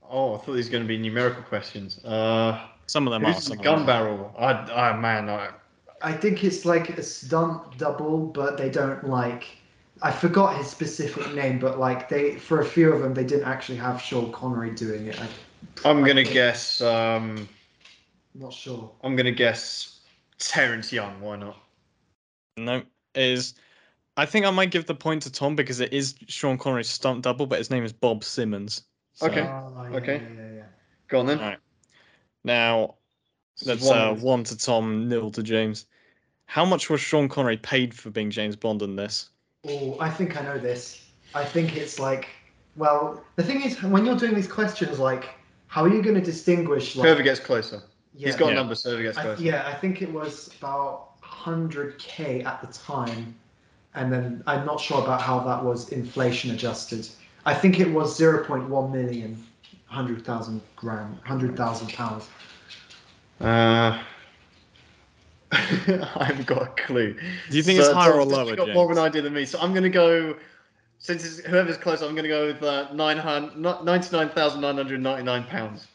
Speaker 1: Oh, I thought these were going to be numerical questions. Uh,
Speaker 3: Some of them are.
Speaker 1: who's in
Speaker 3: Some
Speaker 1: the gun barrel? I, I man, I,
Speaker 2: I think it's like a stunt double, but they don't like. I forgot his specific name, but like they, for a few of them, they didn't actually have Sean Connery doing it. I,
Speaker 1: I'm
Speaker 2: I
Speaker 1: gonna
Speaker 2: think-
Speaker 1: guess. Um,
Speaker 2: not sure.
Speaker 1: I'm gonna guess Terence Young. Why not?
Speaker 3: No, is I think I might give the point to Tom because it is Sean Connery's stunt double, but his name is Bob Simmons. So,
Speaker 1: Okay.
Speaker 2: Oh, yeah,
Speaker 1: okay.
Speaker 2: Yeah, yeah, yeah.
Speaker 1: Go on then.
Speaker 3: Alright. Now
Speaker 1: This
Speaker 3: that's
Speaker 1: one
Speaker 3: uh, one to Tom, nil to James. How much was Sean Connery paid for being James Bond in this?
Speaker 2: Oh, I think I know this. I think it's like, well, the thing is, when you're doing these questions, like, how are you going to distinguish? Like,
Speaker 1: Whoever gets closer.
Speaker 2: Yeah,
Speaker 1: He's got
Speaker 3: Yeah.
Speaker 1: a number, so whoever gets
Speaker 2: I, yeah, I think it was about 100k at the time, and then I'm not sure about how that was inflation adjusted. I think it was 0.1 million, 100,000 grand, 100,000 pounds.
Speaker 1: Uh, I haven't got a clue.
Speaker 3: Do you think it's higher or
Speaker 1: Tom's
Speaker 3: lower,
Speaker 1: Got more of an idea than me, so I'm gonna go. Since it's, whoever's close, I'm gonna go with uh, 99,999 pounds.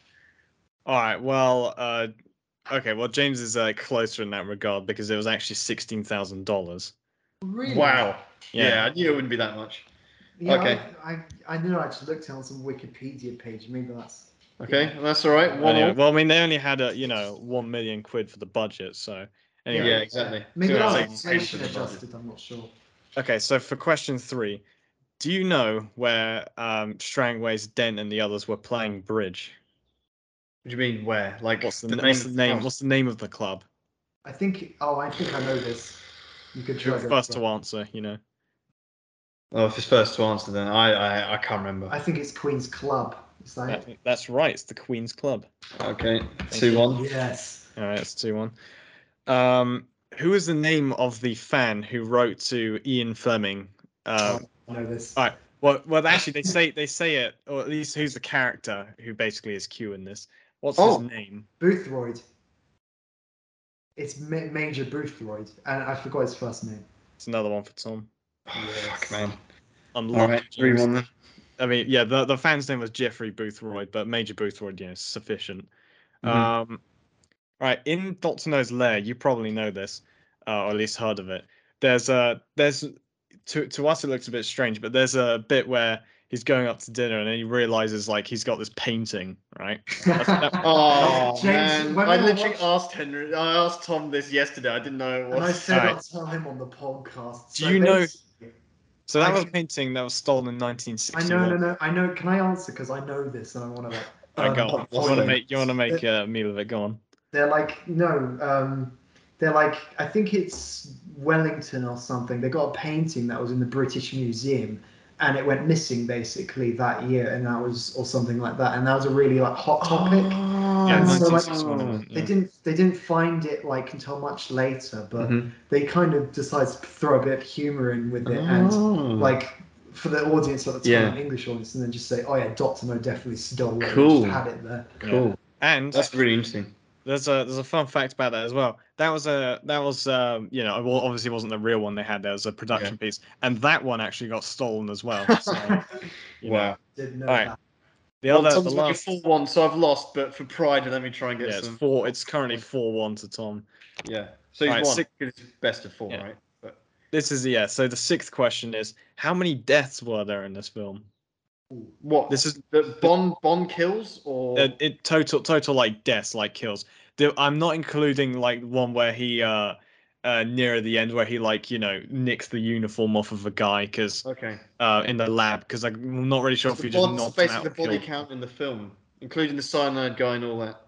Speaker 3: All right. Well, uh, okay. Well, James is uh, closer in that regard because it was actually sixteen thousand dollars.
Speaker 2: Really?
Speaker 1: Wow. Yeah.
Speaker 3: Yeah.
Speaker 1: I knew it wouldn't be that much.
Speaker 2: Yeah,
Speaker 1: Okay.
Speaker 2: I, I, I know I just looked on some Wikipedia page. Maybe that's.
Speaker 1: Okay, that's all right. One
Speaker 3: Anyway, well, I mean, they only had a you know one million quid for the budget, so anyway.
Speaker 1: Yeah, exactly.
Speaker 2: Maybe
Speaker 1: So
Speaker 2: that was
Speaker 1: it's like
Speaker 2: inflation
Speaker 1: 10% of the budget.
Speaker 2: adjusted. I'm not sure.
Speaker 3: Okay, so for question three, do you know where um, Strangways, Dent, and the others were playing bridge?
Speaker 1: What do you mean where? Like
Speaker 3: What's the,
Speaker 1: the name?
Speaker 3: what's the
Speaker 1: of
Speaker 3: name?
Speaker 1: house?
Speaker 3: What's the name of the club?
Speaker 2: I think. Oh, I think I know this. You could try.
Speaker 3: You're
Speaker 2: to-
Speaker 3: first to answer. You know.
Speaker 1: Oh, if it's first to answer, then I I, I can't remember.
Speaker 2: I think it's Queen's Club. Is that
Speaker 3: That-
Speaker 2: it?
Speaker 3: that's right. It's the Queen's Club.
Speaker 1: Okay,
Speaker 3: you.
Speaker 1: two one.
Speaker 2: Yes.
Speaker 3: All right, that's two one. Um, who is the name of the fan who wrote to Ian Fleming? Uh,
Speaker 2: I know this.
Speaker 3: all right. Well, well, actually, they say they say it, or at least who's the character who basically is Q in this? What's
Speaker 1: Oh.
Speaker 3: his name?
Speaker 2: Boothroyd. It's Ma- Major Boothroyd, and I forgot his first name.
Speaker 3: It's another one for Tom.
Speaker 1: Oh,
Speaker 2: Yes.
Speaker 1: fuck man.
Speaker 3: Unlucky.
Speaker 1: All right, three one then.
Speaker 3: I mean, yeah, the the fan's name was Jeffrey Boothroyd, but Major Boothroyd, yeah, is sufficient.
Speaker 1: Mhm.
Speaker 3: Um, right in Doctor No's lair, you probably know this, uh, or at least heard of it. There's a there's to to us it looks a bit strange, but there's a bit where he's going up to dinner and then he realizes like he's got this painting, right? That's- that-
Speaker 1: Oh
Speaker 2: James,
Speaker 1: man, I literally
Speaker 2: watched-
Speaker 1: asked Henry. I asked Tom this yesterday. I didn't know it
Speaker 2: And I said
Speaker 3: Alright.
Speaker 2: I'll tell him on the podcast.
Speaker 3: Do you know- So that
Speaker 2: I
Speaker 3: was a painting that was stolen in
Speaker 2: I know, no, no. I know. Can I answer? Because I know this, and I want to like.
Speaker 3: Alright, go
Speaker 2: um,
Speaker 3: on. You want to make you want to make uh, a meal of it? Go on.
Speaker 2: They're like no, um, they're like I think it's Wellington or something. They got a painting that was in the British Museum, and it went missing basically that year, and that was or something like that, and that was a really like hot topic.
Speaker 3: Yeah,
Speaker 2: And so, like,
Speaker 3: 1961 event,
Speaker 2: They didn't they didn't find it like until much later, but
Speaker 1: Mhm.
Speaker 2: they kind of decided to throw a bit of humor in with it and
Speaker 1: Oh.
Speaker 2: like for the audience at the time,
Speaker 1: Yeah.
Speaker 2: English audience, and then just say, "Oh yeah, Doctor No definitely stole it.
Speaker 1: Cool.
Speaker 2: Just had it there."
Speaker 1: cool.
Speaker 3: And
Speaker 1: That's really interesting.
Speaker 3: There's a there's a fun fact about that as well. That was a that was um you know well obviously wasn't the real one they had. There was a production piece, and that one actually got stolen as well. So, you.
Speaker 1: Wow.
Speaker 2: Didn't know
Speaker 3: Alright.
Speaker 2: that.
Speaker 3: The
Speaker 1: Well,
Speaker 3: other the
Speaker 1: Tom's looking
Speaker 3: last
Speaker 1: four one, so I've lost. But for pride, let me try and get
Speaker 3: yeah it's four. It's currently four one to Tom.
Speaker 1: Yeah. So he's
Speaker 3: Alright,
Speaker 1: won.
Speaker 3: six-
Speaker 1: 'cause it's best of four,
Speaker 3: Yeah.
Speaker 1: right? But
Speaker 3: This is yeah. So the sixth question is how many deaths were there in this film?
Speaker 1: What
Speaker 3: This is
Speaker 1: the Bond Bond kills or
Speaker 3: uh, it total total like deaths like kills. The, I'm not including like one where he uh uh near the end where he like you know nicks the uniform off of a guy because
Speaker 1: okay.
Speaker 3: uh in the lab because I'm not really sure if
Speaker 1: The
Speaker 3: you just
Speaker 1: Bond's
Speaker 3: knocked him
Speaker 1: basically
Speaker 3: out.
Speaker 1: the body
Speaker 3: killed
Speaker 1: count in the film, including the cyanide guy and all that,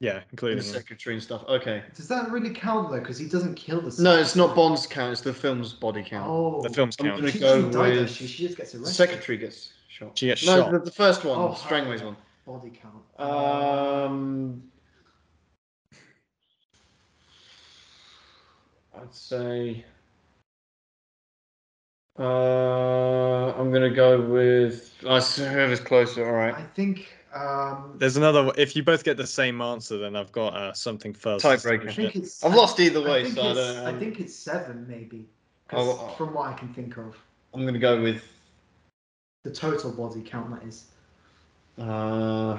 Speaker 3: Yeah, including
Speaker 1: the secretary and stuff. Okay.
Speaker 2: Does that really count though? Because he doesn't kill the.
Speaker 1: No, it's not Bond's count. It's the film's body count.
Speaker 2: Oh,
Speaker 3: the film's count.
Speaker 1: I'm gonna
Speaker 2: She
Speaker 1: go
Speaker 2: doesn't die, though,
Speaker 1: with-
Speaker 2: she, she just gets arrested.
Speaker 1: secretary gets shot.
Speaker 3: She gets
Speaker 1: no,
Speaker 3: shot.
Speaker 1: The, the first one,
Speaker 2: Oh,
Speaker 1: Strangway's one.
Speaker 2: Body count.
Speaker 1: Um, I'd say. Uh, I'm gonna go with uh, whoever's closer. All right.
Speaker 2: I think. Um,
Speaker 3: There's another. If you both get the same answer, then I've got uh, something first.
Speaker 1: Tiebreaker.
Speaker 2: I think it's.
Speaker 1: I've lost either way,
Speaker 2: think
Speaker 1: so I don't.
Speaker 2: I
Speaker 1: I'm,
Speaker 2: think it's seven, maybe.
Speaker 1: Oh, oh.
Speaker 2: From what I can think of,
Speaker 1: I'm gonna go with.
Speaker 2: The total body count that is.
Speaker 1: Uh,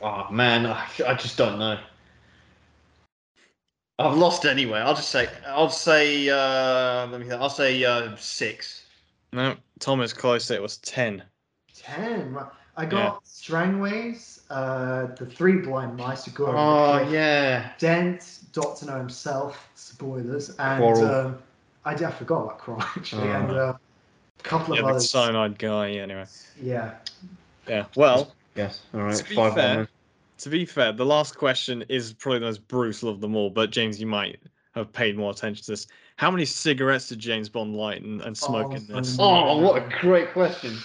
Speaker 1: oh man, I, I just don't know. I've lost anyway. I'll just say. I'll say. Uh, let me. Think. I'll say uh, six.
Speaker 3: No, Tom is close. It was ten.
Speaker 2: Ten. I got Strangways, uh, the three blind mice who go
Speaker 1: Oh yeah.
Speaker 2: Dent, Doctor No himself, spoilers, and um, I, I forgot about Quarrel actually,
Speaker 1: Oh.
Speaker 2: and uh, a couple
Speaker 3: Yeah,
Speaker 2: of
Speaker 3: the
Speaker 2: others.
Speaker 3: cyanide guy. Yeah, Anyway.
Speaker 2: Yeah.
Speaker 3: Yeah. Well,
Speaker 1: Yes. All right.
Speaker 3: To be
Speaker 1: Five
Speaker 3: fair-
Speaker 1: one.
Speaker 3: to be fair, the last question is probably the most brutal of them all. But James, you might have paid more attention to this. How many cigarettes did James Bond light and, and smoke
Speaker 2: Oh,
Speaker 3: in this?
Speaker 1: Oh, what a great question.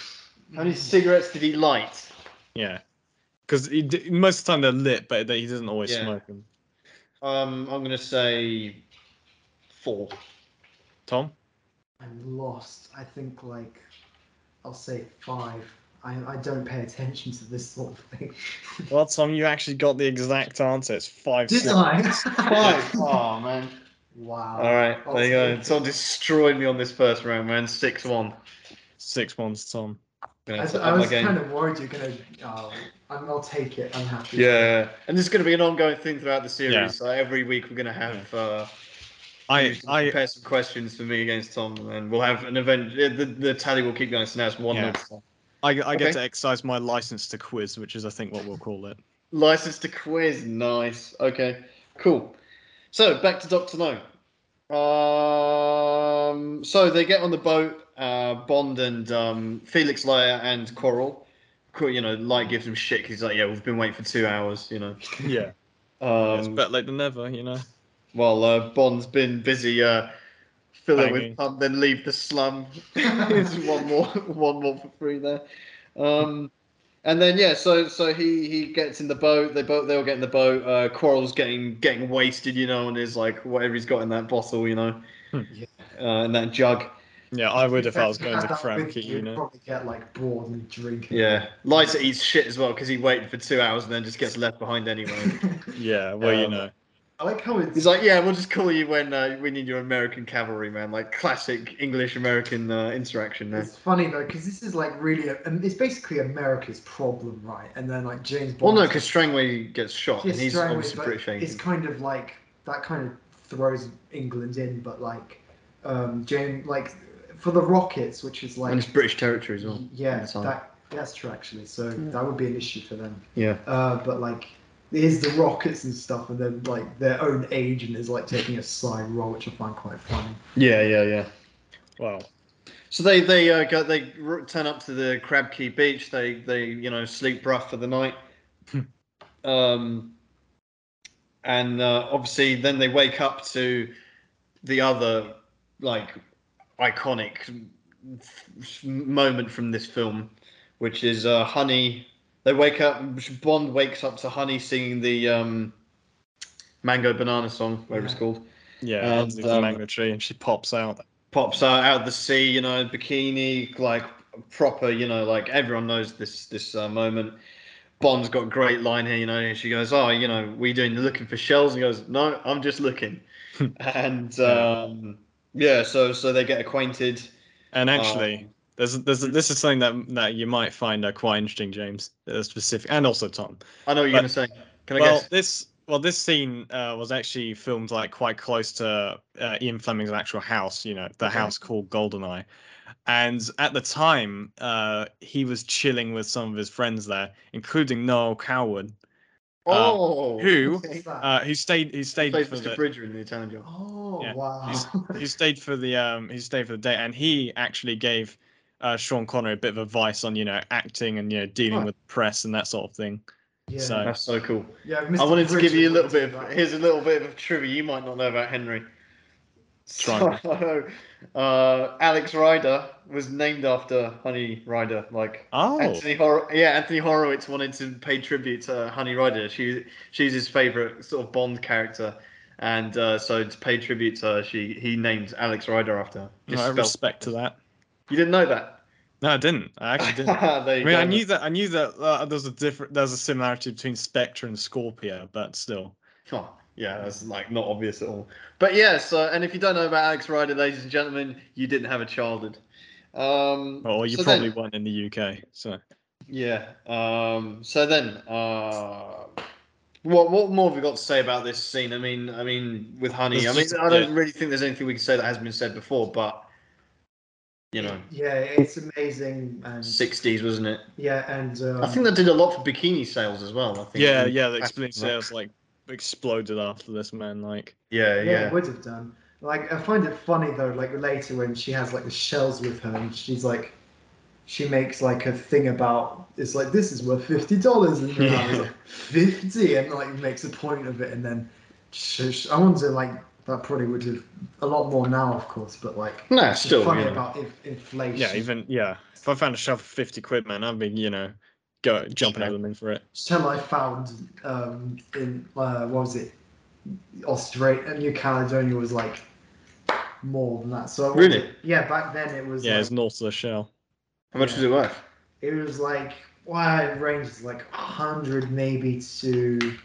Speaker 1: How many cigarettes did he light?
Speaker 3: Yeah, because most of the time they're lit, but they, he doesn't always
Speaker 1: Yeah.
Speaker 3: smoke them.
Speaker 1: Um, I'm gonna say four.
Speaker 3: Tom,
Speaker 2: I'm lost. I think like I'll say five. I, I don't pay attention to this sort of thing.
Speaker 3: well, Tom, you actually got the exact answer. It's five.
Speaker 2: Did
Speaker 3: cigarettes.
Speaker 2: I?
Speaker 1: Five. oh man.
Speaker 2: wow.
Speaker 1: All right.
Speaker 2: I'll
Speaker 1: There you go.
Speaker 2: take it.
Speaker 1: Someone destroyed me on this first round, man. Six one.
Speaker 3: Six ones, Tom.
Speaker 1: Gonna
Speaker 2: I,
Speaker 1: have
Speaker 2: I was kind of worried you're gonna. Oh, I'm, I'll take it. I'm happy.
Speaker 1: Yeah, and this is going to be an ongoing thing throughout the series.
Speaker 3: Yeah.
Speaker 1: So every week we're going to have uh,
Speaker 3: I,
Speaker 1: you
Speaker 3: I,
Speaker 1: prepare some questions for me against Tom, and we'll have an event. The, the tally will keep going. So now it's one
Speaker 3: Yeah. I, I
Speaker 1: Okay.
Speaker 3: get to exercise my license to quiz, which is, I think, what we'll call it.
Speaker 1: License to quiz. Nice. Okay. Cool. So back to Doctor No. Um, so they get on the boat. Uh, Bond and um, Felix Leiter and Quarrel. You know, Leiter gives him shit. 'cause He's like, "Yeah, we've been waiting for two hours." You know.
Speaker 3: Yeah, it's
Speaker 1: Um,
Speaker 3: better late than never, you know.
Speaker 1: While uh, Bond's been busy uh, fill it with pump, then leave the slum. It's one more, one more for free there. Um, and then yeah, so so he he gets in the boat. They both they all get in the boat. Uh, Quarrel's getting getting wasted, you know, and is like whatever he's got in that bottle, you know,
Speaker 3: Hmm.
Speaker 1: uh, in that jug.
Speaker 3: Yeah, I would if I was going to
Speaker 2: had that
Speaker 3: Crab
Speaker 2: with you,
Speaker 3: you know.
Speaker 2: probably get like bored and drink.
Speaker 1: Yeah, Leiter eats shit as well because he waited for two hours and then just gets left behind anyway.
Speaker 3: Yeah, well, you
Speaker 1: Um,
Speaker 3: know.
Speaker 2: I like how it's.
Speaker 1: He's like, yeah, we'll just call you when uh, we need your American cavalry, man. Like classic English American uh, interaction there.
Speaker 2: It's funny though because this is like really, a, and it's basically America's problem, right? And then like James Bond.
Speaker 1: Well, no, because Strangway gets shot, and he's
Speaker 2: Strangway,
Speaker 1: obviously
Speaker 2: but
Speaker 1: British
Speaker 2: It's kind of like that kind of throws England in, but like um James like for the Rockets, which is like
Speaker 1: and it's British territory as well.
Speaker 2: yeah,
Speaker 1: at the time.
Speaker 2: that that's true actually. So that would be an issue for them.
Speaker 1: Yeah.
Speaker 2: Uh, but like here's the Rockets and stuff, and then like their own agent is like taking a side role, which I find quite funny.
Speaker 1: Yeah, yeah, yeah.
Speaker 3: Well,
Speaker 1: So they they uh, go they turn up to the Crab Key Beach. They they you know sleep rough for the night. um, and uh, obviously then they wake up to the other like iconic f- moment from this film, which is uh, Honey. They wake up. Bond wakes up to Honey singing the um, Mango Banana song, whatever it's called.
Speaker 3: yeah,
Speaker 1: And,
Speaker 3: under the
Speaker 1: um,
Speaker 3: mango tree, and she pops out.
Speaker 1: pops out out of the sea, you know, bikini, like proper, you know, like everyone knows this this uh, moment. Bond's got a great line here, you know. She goes, "Oh, you know, we doing looking for shells?" And he goes, "No, I'm just looking." and um, yeah, so so they get acquainted.
Speaker 3: And actually,
Speaker 1: Um,
Speaker 3: there's there's this is something that that you might find uh, quite interesting, James, uh, specific, and also Tom.
Speaker 1: I know what you're gonna say. Can I
Speaker 3: well,
Speaker 1: guess?
Speaker 3: this well, this scene uh, was actually filmed like quite close to uh, Ian Fleming's actual house. You know, the
Speaker 2: Okay.
Speaker 3: house called Goldeneye. And at the time, uh, he was chilling with some of his friends there, including Noel Coward, Uh,
Speaker 1: Oh,
Speaker 3: who
Speaker 1: okay.
Speaker 3: Uh, who stayed who stayed
Speaker 1: Plays
Speaker 3: for
Speaker 1: Mr.
Speaker 3: the
Speaker 1: Bridger in the Italian Job.
Speaker 2: oh
Speaker 3: yeah,
Speaker 2: wow.
Speaker 3: he stayed for the um who stayed for the day, and he actually gave uh, Sean Connery a bit of advice on you know acting and you know dealing
Speaker 1: Right.
Speaker 3: with press and that sort of thing.
Speaker 2: yeah.
Speaker 3: so-
Speaker 1: That's so cool.
Speaker 2: yeah,
Speaker 1: I
Speaker 2: Mr.
Speaker 1: wanted to give you a little bit of
Speaker 2: that.
Speaker 1: here's a little bit of trivia you might not know about Henry.
Speaker 3: Try.
Speaker 1: So, uh, Alex Rider was named after Honey Ryder. Like
Speaker 3: Oh,
Speaker 1: Anthony Hor- yeah, Anthony Horowitz wanted to pay tribute to Honey Ryder. She she's his favorite sort of Bond character, and uh, so to pay tribute to her, she he named Alex Rider after her.
Speaker 3: no,
Speaker 1: Just
Speaker 3: I
Speaker 1: spelled-
Speaker 3: respect to that.
Speaker 1: You didn't know that?
Speaker 3: No, I didn't. I actually didn't. I mean,
Speaker 1: go.
Speaker 3: I knew that. I knew that uh, there's a different. There's a similarity between Spectre and Scorpia, but still.
Speaker 1: Oh, yeah, that's like not obvious at all. But yeah, so and if you don't know about Alex Rider, ladies and gentlemen, you didn't have a childhood. Um,
Speaker 3: Or you
Speaker 1: so
Speaker 3: probably
Speaker 1: then-
Speaker 3: weren't in the UK. So
Speaker 1: yeah. Um, so then, uh, what what more have we got to say about this scene? I mean, I mean, with Honey, I mean, I don't really think there's anything we can say that hasn't been said before, but you know,
Speaker 2: Yeah, it's amazing and
Speaker 1: '60s, wasn't it?
Speaker 2: yeah, and um,
Speaker 1: I think that did a lot for bikini sales as well. I think.
Speaker 3: yeah, yeah, the
Speaker 1: back
Speaker 3: explain
Speaker 1: in the-
Speaker 3: sales like exploded after this man. Like
Speaker 1: Yeah,
Speaker 2: yeah,
Speaker 1: yeah.
Speaker 2: it would have done. Like I find it funny though, like later when she has like the shells with her and she's like she makes like a thing about it's like this is worth fifty dollars and then I like fifty and like makes a point of it and then sh- sh- I wonder like that probably would have a lot more now of course but like
Speaker 1: No,
Speaker 2: it's
Speaker 1: still.
Speaker 2: funny
Speaker 1: you know.
Speaker 2: about inf- inflation.
Speaker 3: yeah, even yeah. If I found a shelf for fifty quid, man, I'd be you know go jumping over them for it.
Speaker 2: Shell I found um, in uh, what was it? Australia, New Caledonia was like more than that. So I
Speaker 1: Really?
Speaker 2: yeah, back then it was.
Speaker 3: Yeah,
Speaker 2: like,
Speaker 3: it's north of the shell.
Speaker 1: How much was it worth?
Speaker 2: it was like well, it ranges like hundred maybe to.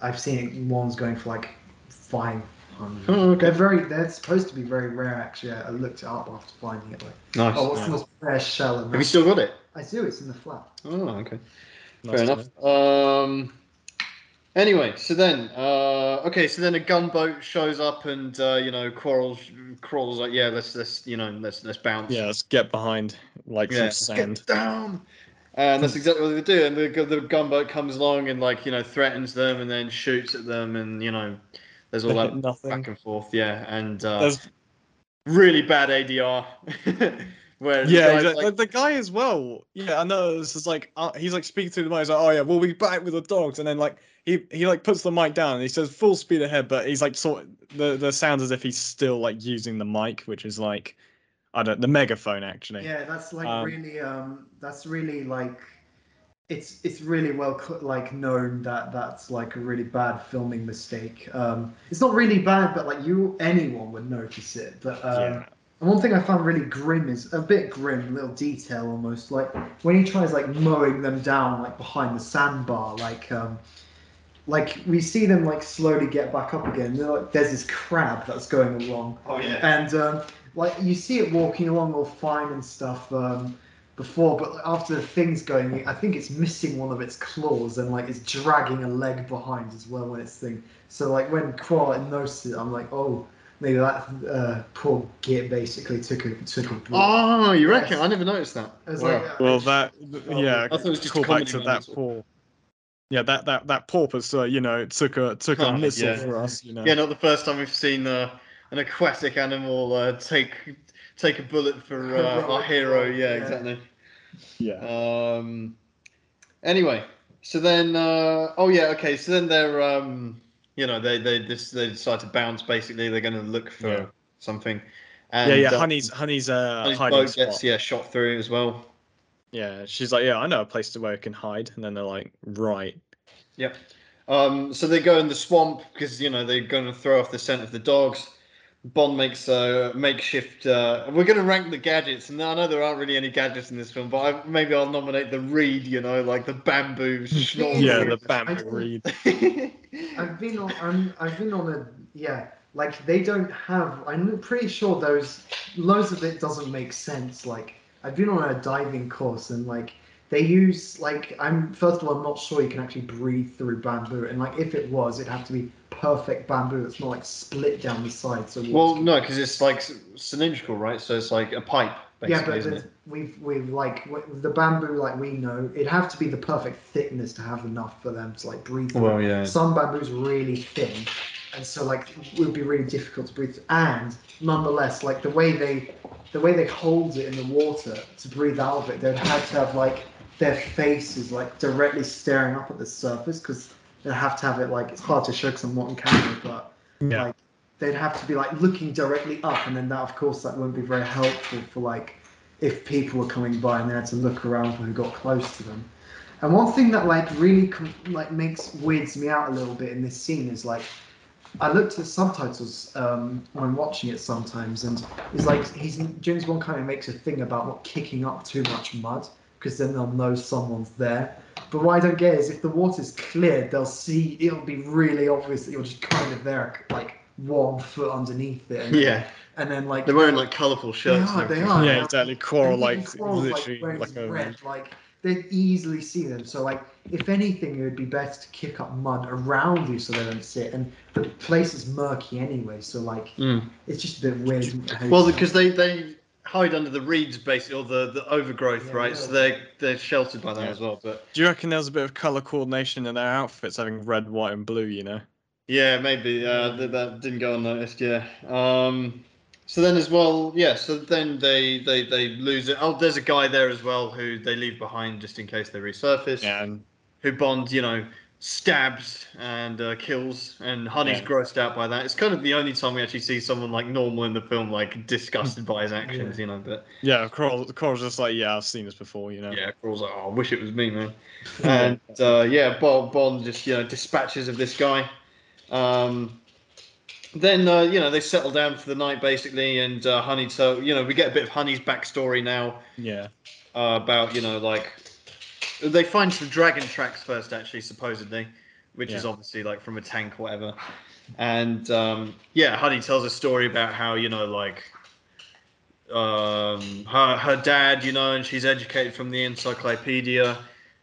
Speaker 2: I've seen ones going for like five hundred.
Speaker 1: Oh, okay.
Speaker 2: They're very. They're supposed to be very rare. Actually, I looked it up after finding it. Like,
Speaker 1: Nice.
Speaker 2: oh, what's
Speaker 3: Yeah.
Speaker 2: the most rare shell? And
Speaker 1: Have you still got it?
Speaker 2: I do. It's in the flat.
Speaker 1: Oh, okay.
Speaker 3: Nice
Speaker 1: Fair enough. Um. Anyway, so then, uh, okay, so then a gunboat shows up, and uh, you know, quarrels, Quarrel's like, yeah, let's, let's, you know, let's, let's bounce.
Speaker 3: Yeah, let's get behind like
Speaker 1: yeah,
Speaker 3: some sand.
Speaker 1: get down. And that's exactly what they do. And the, the gunboat comes along and like you know threatens them, and then shoots at them, and you know, there's all that
Speaker 3: nothing.
Speaker 1: back and forth. Yeah, and uh,
Speaker 3: There's
Speaker 1: really bad ADR. Where the
Speaker 3: Yeah,
Speaker 1: guy's
Speaker 3: exactly.
Speaker 1: like,
Speaker 3: the guy as well. Yeah, I know. This is like uh, he's like speaking to the mic. He's like, "Oh yeah, we'll be back with the dogs," and then like he he like puts the mic down and he says full speed ahead, but he's like sort the the sounds as if he's still like using the mic, which is like I don't the megaphone actually.
Speaker 2: Yeah, that's like
Speaker 3: Um,
Speaker 2: really um that's really like it's it's really well like known that that's like a really bad filming mistake. Um it's not really bad but like you anyone would notice it. But um
Speaker 3: Yeah.
Speaker 2: and one thing I found really grim is a bit grim, little detail almost like when he tries like mowing them down like behind the sandbar like um like we see them like slowly get back up again. They're like, there's this crab that's going along
Speaker 1: oh yeah.
Speaker 2: and um, like you see it walking along all fine and stuff um, before, but after the thing's going, I think it's missing one of its claws and like it's dragging a leg behind as well when it's thing. So like when Quar noticed it, I'm like, oh, maybe that uh, poor git basically took a took a. bullet.
Speaker 1: Oh, you reckon?
Speaker 2: Yes.
Speaker 1: I never noticed that.
Speaker 2: Was
Speaker 1: Wow.
Speaker 2: like, uh,
Speaker 3: Well, that yeah,
Speaker 1: I thought it was just
Speaker 3: call back to that poor. Yeah, that that that porpoise, uh, you know, it took a took a
Speaker 1: Oh,
Speaker 3: missile
Speaker 1: yeah.
Speaker 3: for us, you know.
Speaker 1: Yeah, not the first time we've seen uh, an aquatic animal uh, take take a bullet for uh, our hero. Yeah,
Speaker 2: yeah.
Speaker 1: exactly.
Speaker 3: yeah.
Speaker 1: Um, anyway, so then, uh, oh yeah, okay. So then they're, um, you know, they they this they decide to bounce. Basically, they're going to look for
Speaker 3: Yeah.
Speaker 1: something.
Speaker 3: yeah,
Speaker 1: And,
Speaker 3: yeah.
Speaker 1: uh,
Speaker 3: Honey's Honey's uh
Speaker 1: Honey's
Speaker 3: hiding
Speaker 1: boat
Speaker 3: spot.
Speaker 1: gets yeah shot through as well.
Speaker 3: Yeah, she's like, yeah, I know a place to where I can hide, and then they're like, right.
Speaker 1: Yep. Um, so they go in the swamp because you know they're going to throw off the scent of the dogs. Bond makes a makeshift. Uh, we're going to rank the gadgets, and I know there aren't really any gadgets in this film, but I, maybe I'll nominate the reed. You know, like the bamboo. schnoz
Speaker 3: Yeah, the bamboo
Speaker 2: don't-
Speaker 3: reed.
Speaker 2: I've been on. I'm, I've been on a yeah. Like they don't have. I'm pretty sure those loads of it doesn't make sense. Like I've been on a diving course and like they use like I'm first of all I'm not sure you can actually breathe through bamboo, and like if it was, it'd have to be perfect bamboo that's not like split down the side. So
Speaker 1: Well, no, because it's like cylindrical, right? So it's like a pipe, basically,
Speaker 2: yeah, but we've we've like the bamboo like we know it'd have to be the perfect thickness to have enough for them to like breathe. through.
Speaker 1: Well, yeah.
Speaker 2: Some bamboo's really thin, and so like it would be really difficult to breathe. And nonetheless, like the way they, the way they hold it in the water to breathe out of it, they'd have to have like their faces like directly staring up at the surface because they'd have to have it like it's hard to show because I'm not on camera, but
Speaker 3: Yeah.
Speaker 2: like they'd have to be like looking directly up, and then that of course that wouldn't be very helpful for like if people were coming by and they had to look around who got close to them. And one thing that like really com- like makes weirds me out a little bit in this scene is like I looked at the subtitles um, when watching it sometimes, and it's like he's James Bond kind of makes a thing about not kicking up too much mud because then they'll know someone's there. But what I don't get is if the water's clear, they'll see it'll be really obvious that you're just kind of there, like one foot underneath it. And,
Speaker 1: Yeah,
Speaker 2: and then like
Speaker 1: they're wearing like colourful shirts. and
Speaker 2: are, they are.
Speaker 3: Yeah,
Speaker 2: now.
Speaker 3: exactly. Quarrel
Speaker 2: And even
Speaker 3: like
Speaker 2: Quarrel's,
Speaker 3: literally
Speaker 2: wearing
Speaker 3: like a
Speaker 2: red, like they easily see them. So like, if anything, it would be better to kick up mud around you so they don't see it. And the place is murky anyway, so like
Speaker 1: Mm.
Speaker 2: it's just a bit weird.
Speaker 1: Well, because they they hide under the reeds, basically, or the the overgrowth,
Speaker 2: Yeah,
Speaker 1: right?
Speaker 2: yeah.
Speaker 1: So they're they're sheltered by that
Speaker 3: Yeah.
Speaker 1: as well. But
Speaker 3: Do you reckon there was a bit of color coordination in their outfits, having red, white, and blue? You know.
Speaker 1: yeah, maybe uh, that, that didn't go unnoticed. Yeah. Um. So then as well, yeah. So then they they they lose it. Oh, there's a guy there as well who they leave behind just in case they resurface.
Speaker 3: Yeah, and
Speaker 1: who Bond, you know, stabs and uh, kills, and Honey's
Speaker 3: Yeah.
Speaker 1: grossed out by that. It's kind of the only time we actually see someone like normal in the film, like disgusted by his actions,
Speaker 2: Yeah.
Speaker 1: you know. But
Speaker 3: yeah, Quarrel, Quarrel's just like, yeah, I've seen this before. You know.
Speaker 1: yeah, Quarrel's like, oh, I wish it was me, man. And uh, yeah, Bond, Bond just you know dispatches of this guy. Um, then uh, you know they settle down for the night basically, and uh, Honey. So you know we get a bit of Honey's backstory now
Speaker 3: Yeah.
Speaker 1: uh, about you know like they find some dragon tracks first actually supposedly which is obviously like from a tank or whatever. And um, yeah honey tells a story about how you know like um, her her dad you know and she's educated from the encyclopedia.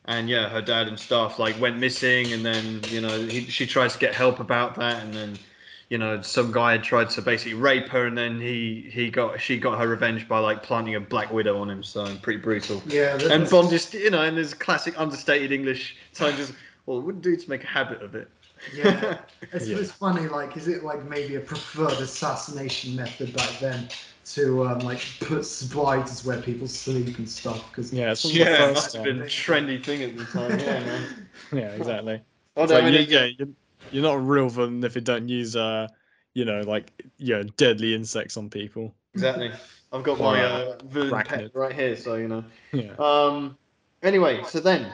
Speaker 1: And yeah her dad and stuff like went missing. And then you know he, she tries to get help about that. And then you know some guy had tried to basically rape her and then he he got she got her revenge by like planting a black widow on him so pretty brutal
Speaker 2: yeah,
Speaker 1: and Bond just, you know, and there's classic understated English tone, just, well, it wouldn't do to make a habit of it.
Speaker 2: Yeah. It's,
Speaker 3: Yeah.
Speaker 2: it's funny, like, is it like maybe a preferred assassination method back then to um, like put spiders where people sleep and stuff? Because
Speaker 3: Yeah. It's one the
Speaker 1: yeah, it
Speaker 3: first
Speaker 1: must have been a trendy thing at the time. Yeah, man.
Speaker 3: Yeah, exactly.
Speaker 1: Oh, no,
Speaker 3: like,
Speaker 1: I mean,
Speaker 3: you, yeah, you're, not a real villain if you don't use, uh, you know, like, you know, deadly insects on people.
Speaker 1: exactly. I've got my
Speaker 3: uh,
Speaker 1: uh, villain pet right here, so you know.
Speaker 3: Yeah.
Speaker 1: Um. Anyway, so then,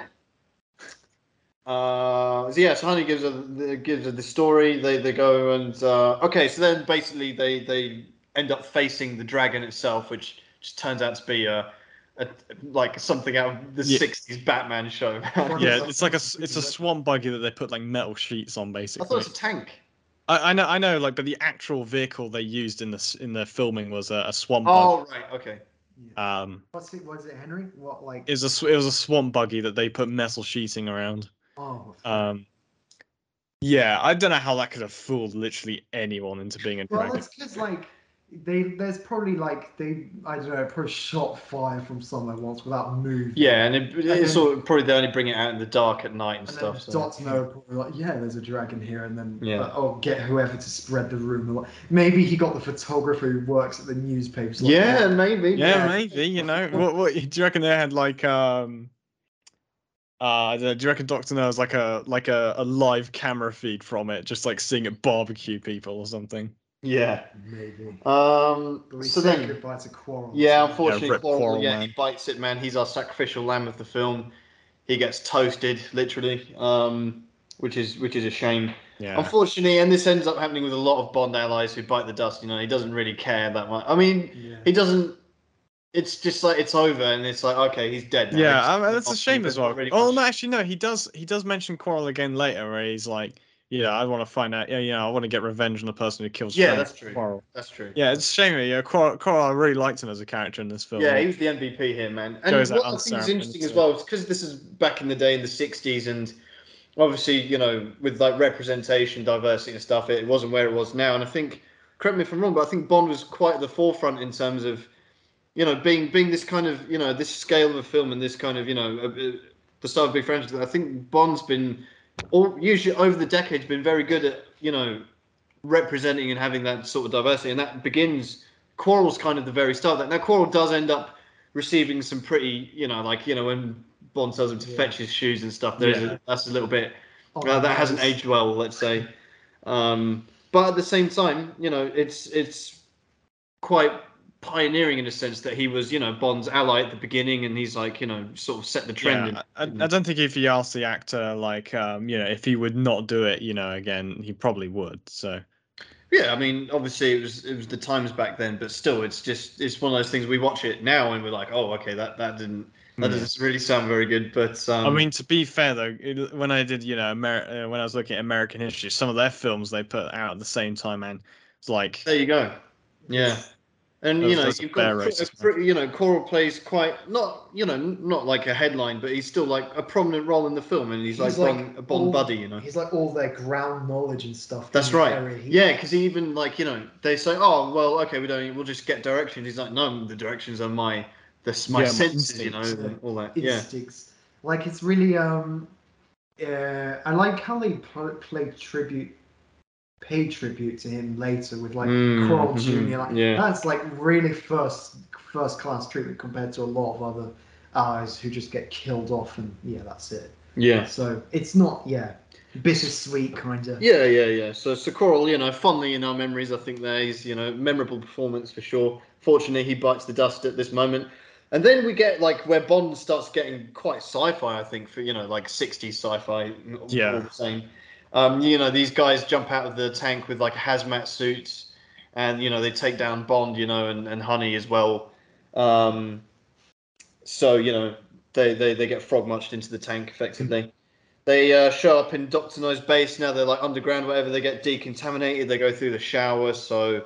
Speaker 1: uh, so yeah, so Honey gives her gives her the story. They they go and uh, okay, so then basically they they end up facing the dragon itself, which just turns out to be a, a like something out of the
Speaker 3: Yeah.
Speaker 1: '60s Batman show.
Speaker 3: Yeah, it's like a it's a swamp buggy that they put like metal sheets on, basically.
Speaker 1: I thought it was a tank.
Speaker 3: I, I know, I know, like, but the actual vehicle they used in the in the filming was a, a swamp
Speaker 1: Oh right, okay.
Speaker 2: Yeah.
Speaker 3: Um,
Speaker 2: What's it? Was it Henry? What like?
Speaker 3: it was a it was a swamp buggy that they put metal sheeting around.
Speaker 2: oh.
Speaker 3: Um, yeah, I don't know how that could have fooled literally anyone into being a
Speaker 2: well,
Speaker 3: dragon.
Speaker 2: that's because like they there's probably like they I don't know probably shot fire from somewhere once without moving.
Speaker 1: Yeah, and it,
Speaker 2: then-
Speaker 1: it's sort of probably they only bring it out in the dark at night and,
Speaker 2: And
Speaker 1: stuff.
Speaker 2: then
Speaker 1: So.
Speaker 2: Dot know probably like, yeah, there's a dragon here, and then
Speaker 1: Yeah.
Speaker 2: uh, oh, get whoever to spread the rumor. Maybe he got the photographer who works at the newspapers. like,
Speaker 1: Yeah, maybe.
Speaker 3: yeah,
Speaker 2: yeah.
Speaker 3: maybe you know. What, what do you reckon they had like um. Uh, don't do you reckon Doctor No has like a like a, a live camera feed from it, just like seeing it barbecue people or something?
Speaker 1: Yeah.
Speaker 2: maybe.
Speaker 1: Um.
Speaker 2: We
Speaker 1: So then.
Speaker 2: goodbye to Quarrel.
Speaker 1: Yeah, unfortunately,
Speaker 3: Rip
Speaker 1: Quarrel,
Speaker 3: Quarrel,
Speaker 1: yeah,
Speaker 3: man.
Speaker 1: he bites it, man. He's our sacrificial lamb of the film. He gets toasted, literally, um, which is which is a shame.
Speaker 3: Yeah.
Speaker 1: Unfortunately, and this ends up happening with a lot of Bond allies who bite the dust. You know, he doesn't really care that much. I mean,
Speaker 2: Yeah.
Speaker 1: he doesn't. It's just like it's over, and it's like okay, he's dead. Now.
Speaker 3: Yeah,
Speaker 1: He's-
Speaker 3: I mean, that's a shame as well.
Speaker 1: really
Speaker 3: oh no, actually no, he does he does mention Quarrel again later, where he's like, you know, I want to find out. Yeah, you know, I want to get revenge on the person who kills.
Speaker 1: Yeah,
Speaker 3: Frank
Speaker 1: that's true.
Speaker 3: Quarrel.
Speaker 1: That's true.
Speaker 3: Yeah, it's a shame. Yeah, Quarrel, Quarrel, I really liked him as a character in this film.
Speaker 1: Yeah, he was the MVP here, man. And
Speaker 3: Goes
Speaker 1: what
Speaker 3: out
Speaker 1: I think is interesting as well is because this is back in the day in the '60s, and obviously, you know, with like representation, diversity, and stuff, it wasn't where it was now. And I think, correct me if I'm wrong, but I think Bond was quite at the forefront in terms of, you know, being being this kind of, you know, this scale of a film and this kind of, you know, uh, uh, the start of big franchise. I think Bond's been, all usually over the decades, been very good at, you know, representing and having that sort of diversity, and that begins. Quarrel's kind of the very start of that. Now, Quarrel does end up receiving some pretty, you know, like you know when Bond tells him to
Speaker 2: Yeah.
Speaker 1: fetch his shoes and stuff. There's
Speaker 3: Yeah.
Speaker 1: a, that's a little bit
Speaker 2: Oh,
Speaker 1: uh, that hasn't aged well, let's say. Um, but at the same time, you know, it's it's quite pioneering in a sense that he was, you know, Bond's ally at the beginning, and he's like, you know, sort of set the trend.
Speaker 3: Yeah,
Speaker 1: in-
Speaker 3: I, I don't think if you asked the actor, like, um, you know, if he would not do it, you know, again, he probably would. So
Speaker 1: Yeah, I mean, obviously it was it was the times back then, but still, it's just it's one of those things. We watch it now and we're like, oh, okay, that that didn't that
Speaker 3: Hmm.
Speaker 1: doesn't really sound very good. But um,
Speaker 3: I mean, to be fair though, it, when I did, you know, Amer- uh, when I was looking at American history, some of their films they put out at the same time, and it's like,
Speaker 1: there you go. Yeah, and you know you've got
Speaker 3: racist,
Speaker 1: a pretty, you know Quarrel plays quite not you know not like a headline, but he's still like a prominent role in the film, and he's,
Speaker 2: He's
Speaker 1: like,
Speaker 2: like
Speaker 1: Bond, a Bond
Speaker 2: all-
Speaker 1: buddy, you know.
Speaker 2: He's like all their ground knowledge and stuff.
Speaker 1: That's right.
Speaker 2: area.
Speaker 1: Yeah, because he even like you know they say, oh well, okay, we don't, we'll just get directions. He's like, no, the directions are my, this my
Speaker 3: Yeah, my
Speaker 1: senses, you know,
Speaker 3: instincts,
Speaker 1: and all that. Yeah,
Speaker 2: instincts. Like it's really um, uh, I like how they pl- play tribute, pay tribute to him later with like
Speaker 1: Mm,
Speaker 2: Quarrel
Speaker 1: mhm,
Speaker 2: Junior. Like
Speaker 1: yeah.
Speaker 2: that's like really first first class treatment compared to a lot of other allies who just get killed off and yeah, that's it.
Speaker 1: yeah.
Speaker 2: So it's not yeah, bittersweet kind of.
Speaker 1: Yeah, yeah, yeah. So, so Quarrel, you know, fondly in our memories, I think there is, you know, memorable performance for sure. Fortunately, he bites the dust at this moment. And then we get like where Bond starts getting quite sci-fi, I think, for you know, like 60s sci-fi.
Speaker 3: Yeah.
Speaker 1: All the same. Um, you know, these guys jump out of the tank with like hazmat suits, and you know they take down Bond, you know, and, and Honey as well. Um, so you know they, they they get frog marched into the tank effectively. They uh, show up in Doctor No's base now. They're like underground, whatever. They get decontaminated. They go through the shower. So,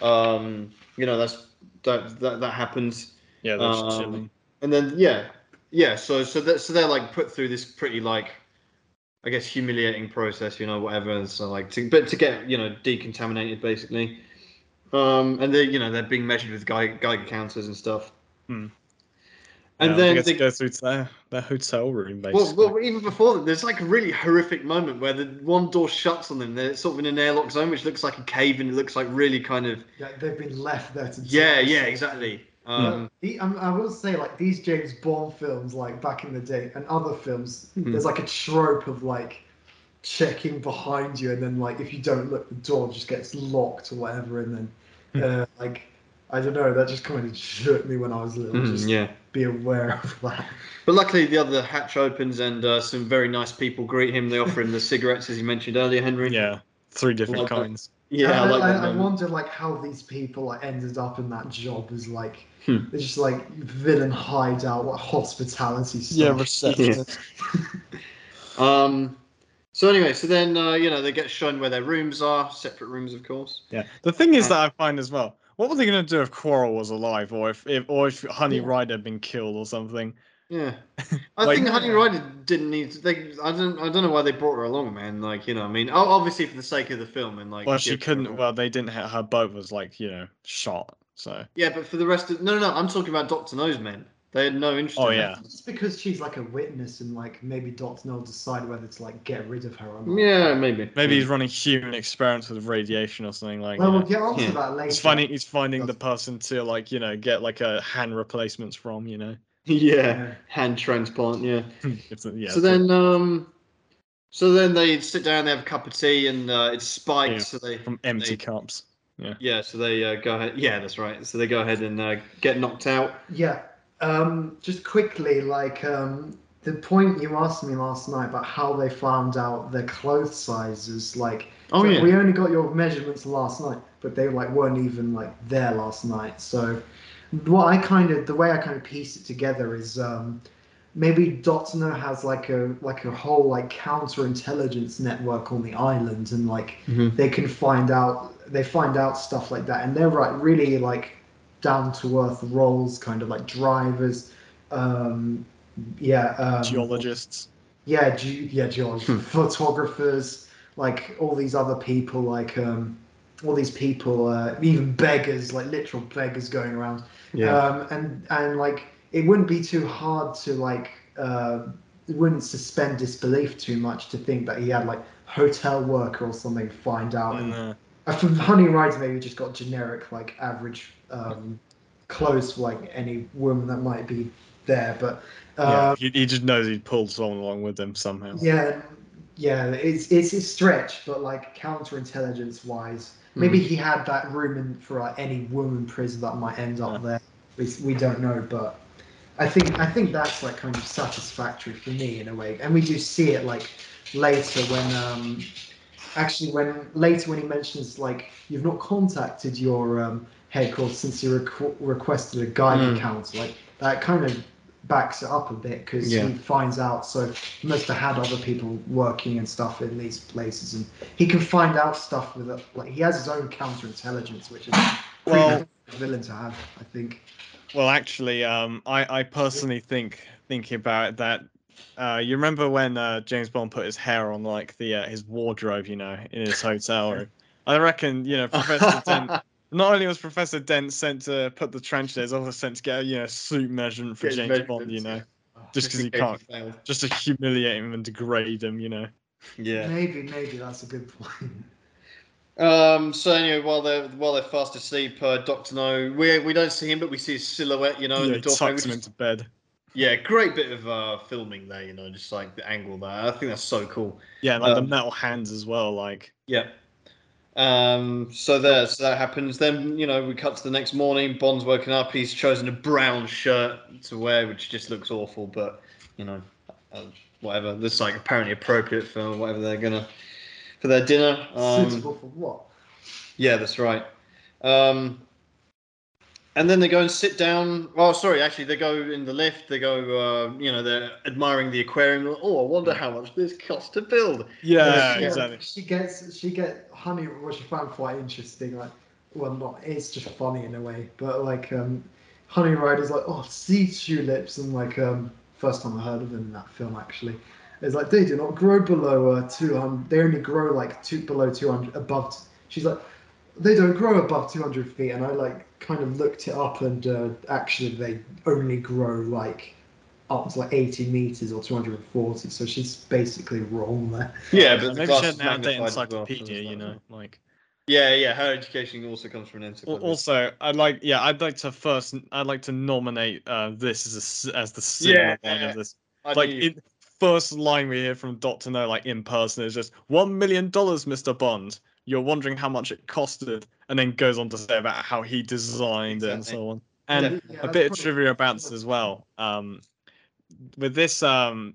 Speaker 1: um, you know, that's that that, that happens.
Speaker 3: yeah, that's
Speaker 1: Um,
Speaker 3: chilling.
Speaker 1: And then yeah, yeah. So so that so they're like put through this pretty like, I guess humiliating process. You know, whatever. So like to but to get you know decontaminated basically. Um, and they you know they're being measured with Geiger, Geiger counters and stuff.
Speaker 3: Hmm.
Speaker 1: And
Speaker 3: Yeah,
Speaker 1: then
Speaker 3: they
Speaker 1: they,
Speaker 3: get to go through to their, their hotel room,
Speaker 1: well,
Speaker 3: basically.
Speaker 1: well, even before that, there's like a really horrific moment where the one door shuts on them. They're sort of in an airlock zone, which looks like a cave, and it looks like really kind of
Speaker 2: Yeah, they've been left there to.
Speaker 1: yeah, yeah, exactly. Um,
Speaker 2: The- um, I will say, like these James Bond films, like back in the day, and other films,
Speaker 1: Mhm.
Speaker 2: there's like a trope of like checking behind you, and then like if you don't look, the door just gets locked or whatever, and then uh, like I don't know, that just kind of shook me when I was little.
Speaker 1: mhm,
Speaker 2: Just
Speaker 1: yeah,
Speaker 2: be aware of that.
Speaker 1: but luckily the other hatch opens and uh, some very nice people greet him. They offer him the cigarettes, as you mentioned earlier, Henry.
Speaker 3: yeah, three different
Speaker 1: Like that.
Speaker 3: Kinds.
Speaker 1: yeah, I,
Speaker 2: I,
Speaker 1: like
Speaker 2: I. I wonder like how these people like ended up in that job as like
Speaker 1: Hmm.
Speaker 2: they're just like villain hideout, what hospitality stuff.
Speaker 3: Yeah, receptionist.
Speaker 1: Um, so anyway, so then uh, you know they get shown where their rooms are, separate rooms, of course.
Speaker 3: Yeah. The thing is
Speaker 1: Uh,
Speaker 3: that I find as well, what were they going to do if Quarrel was alive, or if, if or if Honey
Speaker 2: Yeah.
Speaker 3: Ryder had been killed or something?
Speaker 1: Yeah, I
Speaker 3: Like-
Speaker 1: think Honey Ryder didn't need. To, they, I don't. I don't know why they brought her along, man. Like you know, I mean, o- obviously for the sake of the film and like.
Speaker 3: Well, she couldn't. Well, they didn't. Have, her boat was like you know shot. So
Speaker 1: Yeah, but for the rest of no, no, no. I'm talking about Doctor No's men. They had no interest.
Speaker 3: Oh,
Speaker 1: in
Speaker 3: yeah.
Speaker 1: that.
Speaker 2: It's because she's like a witness, and like maybe Doctor No will decide whether to like get rid of her or not.
Speaker 1: Yeah, maybe.
Speaker 3: maybe he's running human experiments with radiation or something like.
Speaker 2: Well,
Speaker 3: you
Speaker 2: we'll get onto
Speaker 1: Yeah.
Speaker 2: that later.
Speaker 3: He's finding he's finding the person to like you know get like a hand replacements from you know.
Speaker 1: Yeah.
Speaker 2: Yeah.
Speaker 1: Hand transplant. Yeah.
Speaker 3: If the- yeah.
Speaker 1: so then, um, so then they sit down, they have a cup of tea, and uh, it's spiked.
Speaker 3: Yeah,
Speaker 1: So they
Speaker 3: from empty
Speaker 1: they-
Speaker 3: cups.
Speaker 1: Yeah, Yeah. so they uh, go ahead. Yeah, that's right. So they go ahead and uh, get knocked out.
Speaker 2: Yeah. Um, just quickly, like um, the point you asked me last night about how they found out their clothes sizes, like
Speaker 1: Oh
Speaker 2: so
Speaker 1: yeah.
Speaker 2: we only got your measurements last night, but they like weren't even like there last night. So what I kind of the way I kind of piece it together is um, maybe Doctor No has like a like a whole like counterintelligence network on the island, and like
Speaker 1: Mhm.
Speaker 2: they can find out they find out stuff like that, and they're like really like down to earth roles, kind of like drivers. Um, yeah, um,
Speaker 3: Geologists.
Speaker 2: yeah, ge- yeah, geologists,
Speaker 1: Hmm.
Speaker 2: photographers, like all these other people, like um, all these people, uh, even beggars, like literal beggars going around. Um, and and like it wouldn't be too hard to like uh, it wouldn't suspend disbelief too much to think that he had like hotel worker or something find out.
Speaker 3: And,
Speaker 2: And
Speaker 3: uh,
Speaker 2: I think Honey Rides maybe just got generic like average um, clothes for like any woman that might be there, but.
Speaker 3: yeah,
Speaker 2: Uh,
Speaker 3: he, he just knows he'd pulled someone along with him somehow.
Speaker 2: yeah, yeah, it's it's a stretch, but like counterintelligence wise, maybe he had that room in for like, any woman prison that might end up
Speaker 3: Yeah.
Speaker 2: there. We, we don't know, but I think I think that's like kind of satisfactory for me in a way, and we do see it like later when um actually when later when he mentions like you've not contacted your um headquarters since you requ- requested a Geiger
Speaker 1: Mm.
Speaker 2: like that kind of backs it up a bit because
Speaker 1: Yeah.
Speaker 2: he finds out so he must have had other people working and stuff in these places and he can find out stuff with it like he has his own counterintelligence which is
Speaker 3: Well-
Speaker 2: villain to have i think
Speaker 3: Well, actually, um, I, I personally think thinking about it, that uh, you remember when uh, James Bond put his hair on like the uh, his wardrobe, you know, in his hotel room. I reckon you know Professor Dent. Not only was Professor Dent sent to put the trench there, he's also sent to get a you know suit measurement for
Speaker 1: Get
Speaker 3: James Bond, you know,
Speaker 1: measurements.
Speaker 3: just because he can't,
Speaker 1: failed.
Speaker 3: just to humiliate him and degrade him, you know.
Speaker 1: Yeah.
Speaker 2: maybe maybe that's a good point
Speaker 1: Um. So anyway, while they're while they're fast asleep, uh, Doctor No, we we don't see him, but we see his silhouette. You know, in the
Speaker 3: he
Speaker 1: doorway.
Speaker 3: tucks
Speaker 1: which
Speaker 3: him into bed.
Speaker 1: Yeah, great bit of uh, filming there. You know, just like the angle there. I think that's so cool.
Speaker 3: Yeah, like the
Speaker 1: Um,
Speaker 3: metal hands as well. Like,
Speaker 1: Yeah. Um. So there. So that happens. Then you know we cut to the next morning. Bond's woken up. He's chosen a brown shirt to wear, which just looks awful. But you know, uh, whatever. That's like apparently appropriate for whatever they're gonna for their dinner. Um,
Speaker 2: suitable for what
Speaker 1: Yeah, that's right. Um, and then they go and sit down. Oh, sorry, actually, they go in the lift. They go, uh, you know, they're admiring the aquarium. Oh, I wonder how much this cost to build.
Speaker 3: yeah,
Speaker 2: she,
Speaker 3: exactly.
Speaker 2: she gets she get honey which i found quite interesting like well not it's just funny in a way but like um honey rider's like oh sea tulips and like um first time i heard of them in that film actually it's like they do not grow below uh 200 they only grow like two below 200 above she's like they don't grow above 200 feet and i like kind of looked it up and uh, actually they only grow like up to like 80 meters or 240 so she's basically wrong there
Speaker 1: Yeah, but the
Speaker 3: maybe
Speaker 1: glass
Speaker 3: she
Speaker 1: is
Speaker 3: had an outdated
Speaker 1: magnified as well, so
Speaker 3: encyclopedia, you know, like.
Speaker 1: Yeah, yeah. Her education also comes from an
Speaker 3: Al-
Speaker 1: encyclopedia.
Speaker 3: Also, I'd like, yeah, I'd like to first, I'd like to nominate uh, this as a s as the cinema
Speaker 1: Yeah.
Speaker 3: line of this.
Speaker 1: I
Speaker 3: Like, it, first line we hear from Doctor No, like in person, is just one million dollars, Mister Bond. You're wondering how much it costed, and then goes on to say about how he designed it and so on. And
Speaker 1: Yeah.
Speaker 2: Yeah,
Speaker 3: a bit of trivia about this as well. Um, with this, um,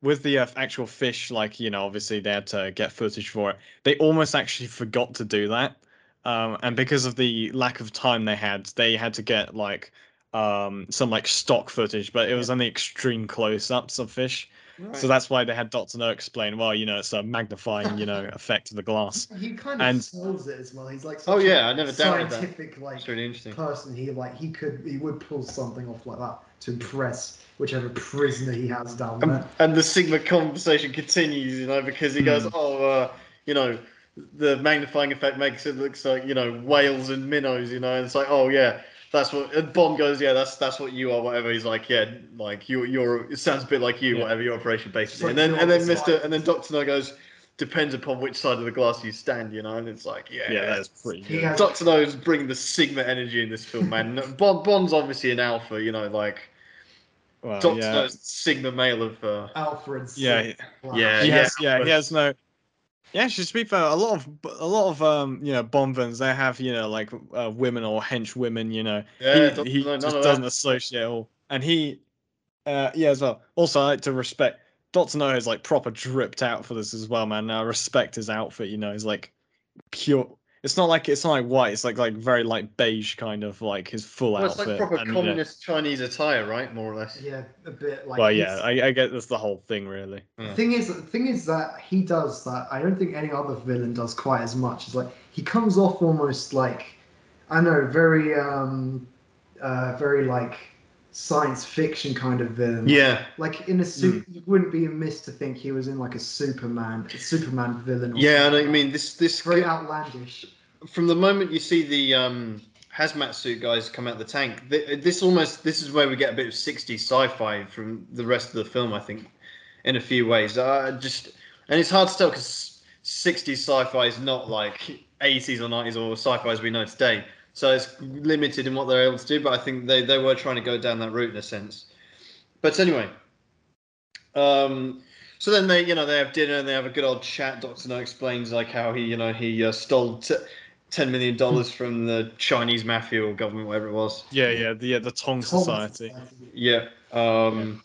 Speaker 3: with the uh, actual fish, like you know, obviously they had to get footage for it. They almost actually forgot to do that, um, and because of the lack of time they had, they had to get like um, some like stock footage, but it was only extreme close-ups of fish. So that's why they had Doctor No explain. Well, you know, it's a magnifying, you know, effect of the glass.
Speaker 2: He kind of
Speaker 3: And-
Speaker 2: sells it as well. He's like
Speaker 1: Oh, yeah, I never doubted that.
Speaker 2: scientific like
Speaker 1: It's really interesting.
Speaker 2: person. He like he could he would pull something off like that to impress whichever prisoner he has down
Speaker 1: And,
Speaker 2: there.
Speaker 1: and the Sigma conversation continues, you know, because he goes,
Speaker 3: Hmm.
Speaker 1: "Oh, uh, you know, the magnifying effect makes it looks like you know whales and minnows, you know." And it's like, "Oh yeah, that's what." And Bond goes, "Yeah, that's that's what you are." Whatever. He's like, "Yeah, like you, you're. It sounds a bit like you.
Speaker 3: Yeah.
Speaker 1: Whatever your operation basically."
Speaker 2: like
Speaker 1: and then and then Mister
Speaker 2: scientist.
Speaker 1: and then Doctor No goes, "Depends upon which side of the glass you stand," you know. And it's like, yeah,
Speaker 3: Yeah, that's pretty good.
Speaker 2: has-
Speaker 1: Doctor No is bringing the Sigma energy in this film, man. Bond, Bond's obviously an alpha, you know, like
Speaker 3: Well,
Speaker 1: Doctor
Speaker 3: yeah.
Speaker 1: No's Sigma male of. Uh,
Speaker 2: Alfred.
Speaker 3: Yeah,
Speaker 2: Six Flash.
Speaker 1: yeah,
Speaker 3: he
Speaker 1: yeah,
Speaker 3: has, yeah, he has no. Yeah, to be fair, a lot of a lot of um, you know, Bond villains they have you know like uh, women or hench women, you know.
Speaker 1: Yeah,
Speaker 3: he he just doesn't associate at all, and he, uh, yeah, as well. Also, I like to respect Doctor No is like proper dripped out for this as well, man. Now respect his outfit, you know, he's like pure. It's not like it's not like white. It's like like very like beige kind of like his full
Speaker 1: Well, it's like proper
Speaker 3: and, you know-
Speaker 1: communist Chinese attire, right? More or less.
Speaker 2: Yeah, a bit like.
Speaker 3: well, yeah, I, I get that's the whole thing really.
Speaker 2: The thing is, the thing is that he does that. I don't think any other villain does quite as much. It's like he comes off almost like, I know, very, um, uh, very like science fiction kind of villain.
Speaker 1: Yeah.
Speaker 2: Like in a suit, you wouldn't be amiss to think he was in like a Superman, a Superman villain. Or
Speaker 1: Yeah, I know
Speaker 2: something
Speaker 1: what you mean. This this.
Speaker 2: Very outlandish.
Speaker 1: from the moment you see the um, hazmat suit guys come out the tank, th- this almost this is where we get a bit of 60s sci-fi from the rest of the film. I think, in a few ways. Uh, just and it's hard to tell because 60s sci-fi is not like 80s or 90s or sci-fi as we know today. So it's limited in what they're able to do. But I think they they were trying to go down that route in a sense. But anyway, um, so then they, you know, they have dinner and they have a good old chat. Doctor No explains like how he, you know, he uh, stole t- ten million dollars from the Chinese mafia or government, whatever it was.
Speaker 3: Yeah, yeah, the yeah, the Tong
Speaker 2: Tom
Speaker 3: Society.
Speaker 1: Yeah. Um,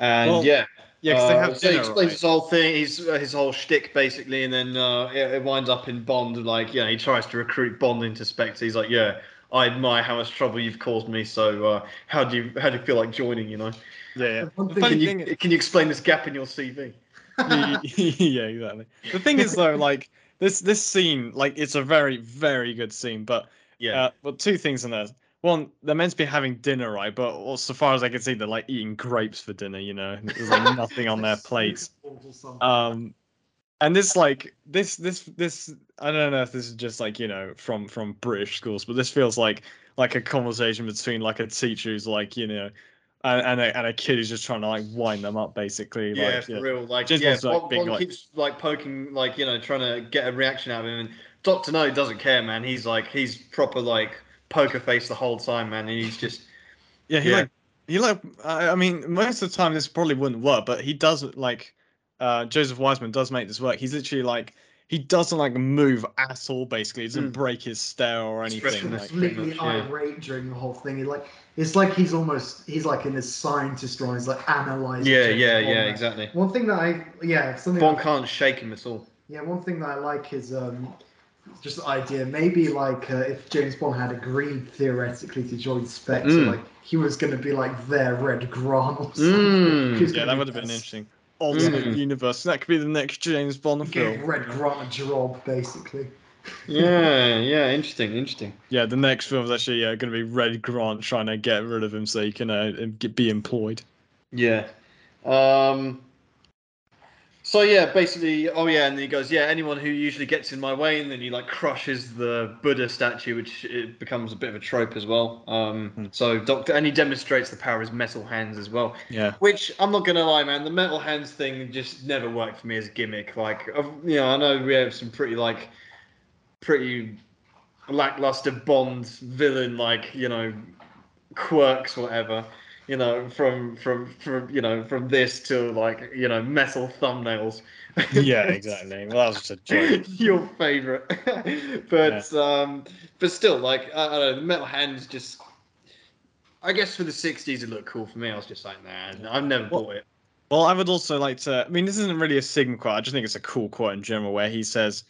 Speaker 1: and
Speaker 3: Well,
Speaker 1: yeah,
Speaker 3: Yeah, because they
Speaker 1: uh,
Speaker 3: have
Speaker 1: so he explains
Speaker 3: right?
Speaker 1: his whole thing, his uh, his whole shtick basically, and then uh, it, it winds up in Bond. Like, yeah, he tries to recruit Bond into Spectre. He's like, yeah, I admire how much trouble you've caused me. So uh, how do you how do you feel like joining? You know,
Speaker 3: Yeah, yeah. The
Speaker 2: thing-
Speaker 3: funny
Speaker 1: can you
Speaker 3: thing-
Speaker 1: can you explain this gap in your CV?
Speaker 3: yeah, exactly. The thing is though, like this this scene, like it's a very very good scene, but
Speaker 1: Yeah.
Speaker 3: uh, well, two things in there. One, they're meant to be having dinner, right? But well, so far as I can see, they're like eating grapes for dinner. You know, there's like nothing on their plates. Um, and this like this this this I don't know if this is just like you know from from British schools, but this feels like like a conversation between like a teacher who's like you know. And, and, a, and a kid who's just trying to like wind them up, basically.
Speaker 1: Yeah,
Speaker 3: like,
Speaker 1: for
Speaker 3: yeah.
Speaker 1: real. Like,
Speaker 3: James
Speaker 1: yeah,
Speaker 3: Bond's, like,
Speaker 1: Bond,
Speaker 3: being,
Speaker 1: Bond
Speaker 3: like-
Speaker 1: keeps like poking, like you know, trying to get a reaction out of him. And Doctor No doesn't care, man. He's like, he's proper like poker face the whole time, man. And he's just,
Speaker 3: Yeah, he
Speaker 1: Yeah.
Speaker 3: like he like I I mean most of the time this probably wouldn't work, but he does like uh Joseph Wiseman does make this work. He's literally like he doesn't like move at all basically. He doesn't
Speaker 1: Mm.
Speaker 3: break his stare or anything.
Speaker 1: Expression
Speaker 3: Like,
Speaker 1: is pretty
Speaker 2: completely
Speaker 1: much, yeah.
Speaker 2: during the whole thing. He like it's like he's almost he's like in a scientist role. He's like analyzing.
Speaker 1: yeah,
Speaker 2: James
Speaker 1: yeah, yeah,
Speaker 2: man.
Speaker 1: exactly.
Speaker 2: One thing that I yeah something
Speaker 1: Bond
Speaker 2: that-
Speaker 1: can't shake him at all.
Speaker 2: yeah one thing that I like is um just the idea maybe like uh, if James Bond had agreed theoretically to join Spectre,
Speaker 1: Mm.
Speaker 2: like he was going to be like their Red Grant or something.
Speaker 1: Mm.
Speaker 3: Yeah, that would have been interesting. Alternate
Speaker 1: Mm.
Speaker 3: universe. That could be the next James Bond
Speaker 2: Gave
Speaker 3: film.
Speaker 2: Red Grant a job basically.
Speaker 1: Yeah, yeah, interesting, interesting.
Speaker 3: Yeah, the next film is actually uh, going to be Red Grant trying to get rid of him so he can uh, be employed.
Speaker 1: Yeah. Um. So yeah, basically, oh yeah, and then he goes, yeah, anyone who usually gets in my way, and then he like crushes the Buddha statue, which it becomes a bit of a trope as well. Um.
Speaker 3: Hmm.
Speaker 1: So Doctor, and he demonstrates the power of his metal hands as well.
Speaker 3: Yeah.
Speaker 1: Which I'm not gonna lie, man, the metal hands thing just never worked for me as a gimmick. Like, of- you know, I know we have some pretty like, pretty lackluster Bond villain, like you know, quirks, whatever. You know, from from from you know from this to like you know metal thumbnails.
Speaker 3: Yeah, exactly. Well, that was just a joke.
Speaker 1: Your favorite, but um, but still, like I, I don't know, the metal hands just. I guess for the '60s, it looked cool for me. I was just like, nah, I've never
Speaker 3: Well-
Speaker 1: bought it.
Speaker 3: Well, I would also like to. I mean, this isn't really a Sigma quote. I just think it's a cool quote in general, where he says,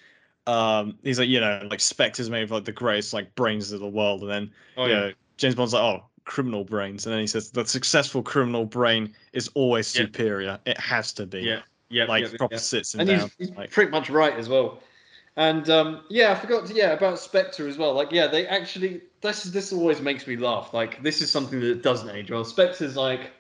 Speaker 3: um, "He's like, you know, like Spectre's made of like the greatest like brains of the world," and then
Speaker 1: Oh
Speaker 3: you know, James Bond's like, "Oh, criminal brains," and then he says, "The successful criminal brain is always
Speaker 1: Yeah.
Speaker 3: superior. It has to be."
Speaker 1: yeah, yeah,
Speaker 3: like
Speaker 1: yeah,
Speaker 3: proper
Speaker 1: yeah.
Speaker 3: sits him
Speaker 1: and
Speaker 3: down.
Speaker 1: he's, he's
Speaker 3: like,
Speaker 1: pretty much right as well. And um, yeah, I forgot to yeah about Spectre as well. Like yeah, they actually this this always makes me laugh. Like this is something that doesn't age well. Spectre's like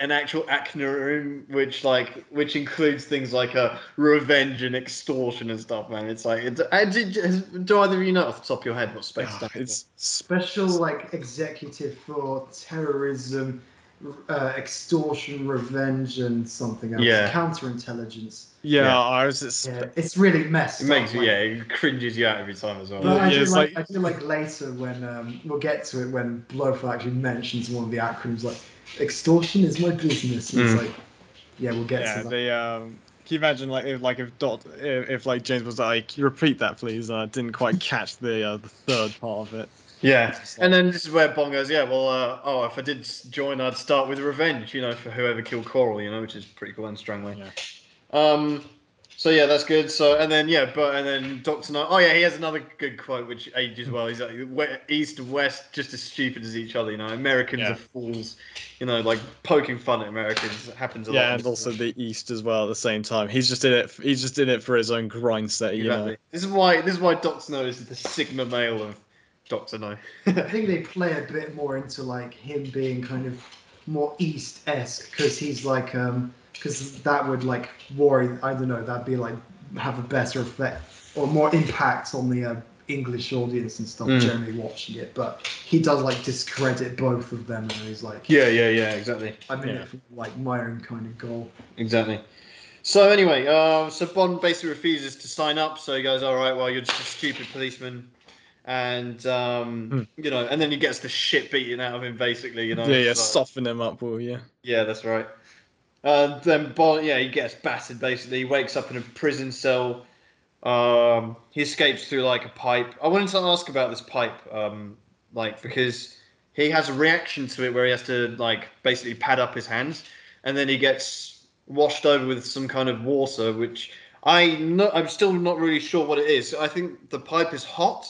Speaker 1: an actual acronym which like which includes things like uh, revenge and extortion and stuff. Man, it's like it's, uh, did, do either of you know off the top of your head what Spectre stands for?
Speaker 3: it's
Speaker 2: Special like executive for terrorism, uh, extortion, revenge, and something else.
Speaker 1: Yeah.
Speaker 2: Counterintelligence.
Speaker 3: yeah.
Speaker 1: Yeah.
Speaker 3: I was just,
Speaker 2: Yeah, it's really messed
Speaker 1: It makes
Speaker 2: up.
Speaker 1: you
Speaker 2: like-
Speaker 1: yeah, it cringes you out every time as well.
Speaker 2: But I,
Speaker 3: Yeah,
Speaker 2: do
Speaker 3: it's
Speaker 2: like,
Speaker 3: like-
Speaker 2: I do like later when um, we'll get to it when Blofeld actually mentions one of the acronyms like extortion is my business. And
Speaker 1: Mm.
Speaker 2: It's like yeah, we'll get
Speaker 3: yeah.
Speaker 2: to that.
Speaker 3: They um. Can you imagine like if like if Dot if, if like James was like, repeat that, please?" I didn't quite catch the uh, the third part of it.
Speaker 1: Yeah, and then this is where Bond goes, yeah, well, uh, oh, if I did join, I'd start with revenge, you know, for whoever killed Quarrel, you know, which is pretty cool and strangely.
Speaker 3: Yeah.
Speaker 1: Um, So yeah, that's good. So and then yeah, but and then Doctor No. Oh yeah, he has another good quote which ages well. He's like East and West just as stupid as each other. You know, Americans
Speaker 3: Yeah.
Speaker 1: are fools. You know, like poking fun at Americans happens a lot.
Speaker 3: Yeah, and also the East as well at the same time. He's just in it. He's just in it for his own grind set, you
Speaker 1: Exactly.
Speaker 3: know.
Speaker 1: This is why this is why Doctor No is the sigma male of Doctor No.
Speaker 2: I think they play a bit more into like him being kind of more East esque because he's like um because that would like worry I don't know that'd be like have a better effect or more impact on the uh, English audience and stuff
Speaker 1: Mm.
Speaker 2: generally watching it. But he does like discredit both of them and he's like
Speaker 1: yeah, yeah, yeah, exactly.
Speaker 2: I mean,
Speaker 3: Yeah.
Speaker 2: like my own kind of goal.
Speaker 1: Exactly. So anyway, uh, so Bond basically refuses to sign up. So he goes, "All right, well, you're just a stupid policeman," and um,
Speaker 3: Hmm.
Speaker 1: you know, and then he gets the shit beaten out of him, basically. You know.
Speaker 3: yeah, yeah,
Speaker 1: so-
Speaker 3: soften him up, will you?
Speaker 1: Yeah, that's right. Uh, then Bond, yeah, he gets battered. Basically, he wakes up in a prison cell. Um, he escapes through like a pipe. I wanted to ask about this pipe, um, like because he has a reaction to it where he has to like basically pad up his hands, and then he gets washed over with some kind of water, which I no, I'm still not really sure what it is. I think the pipe is hot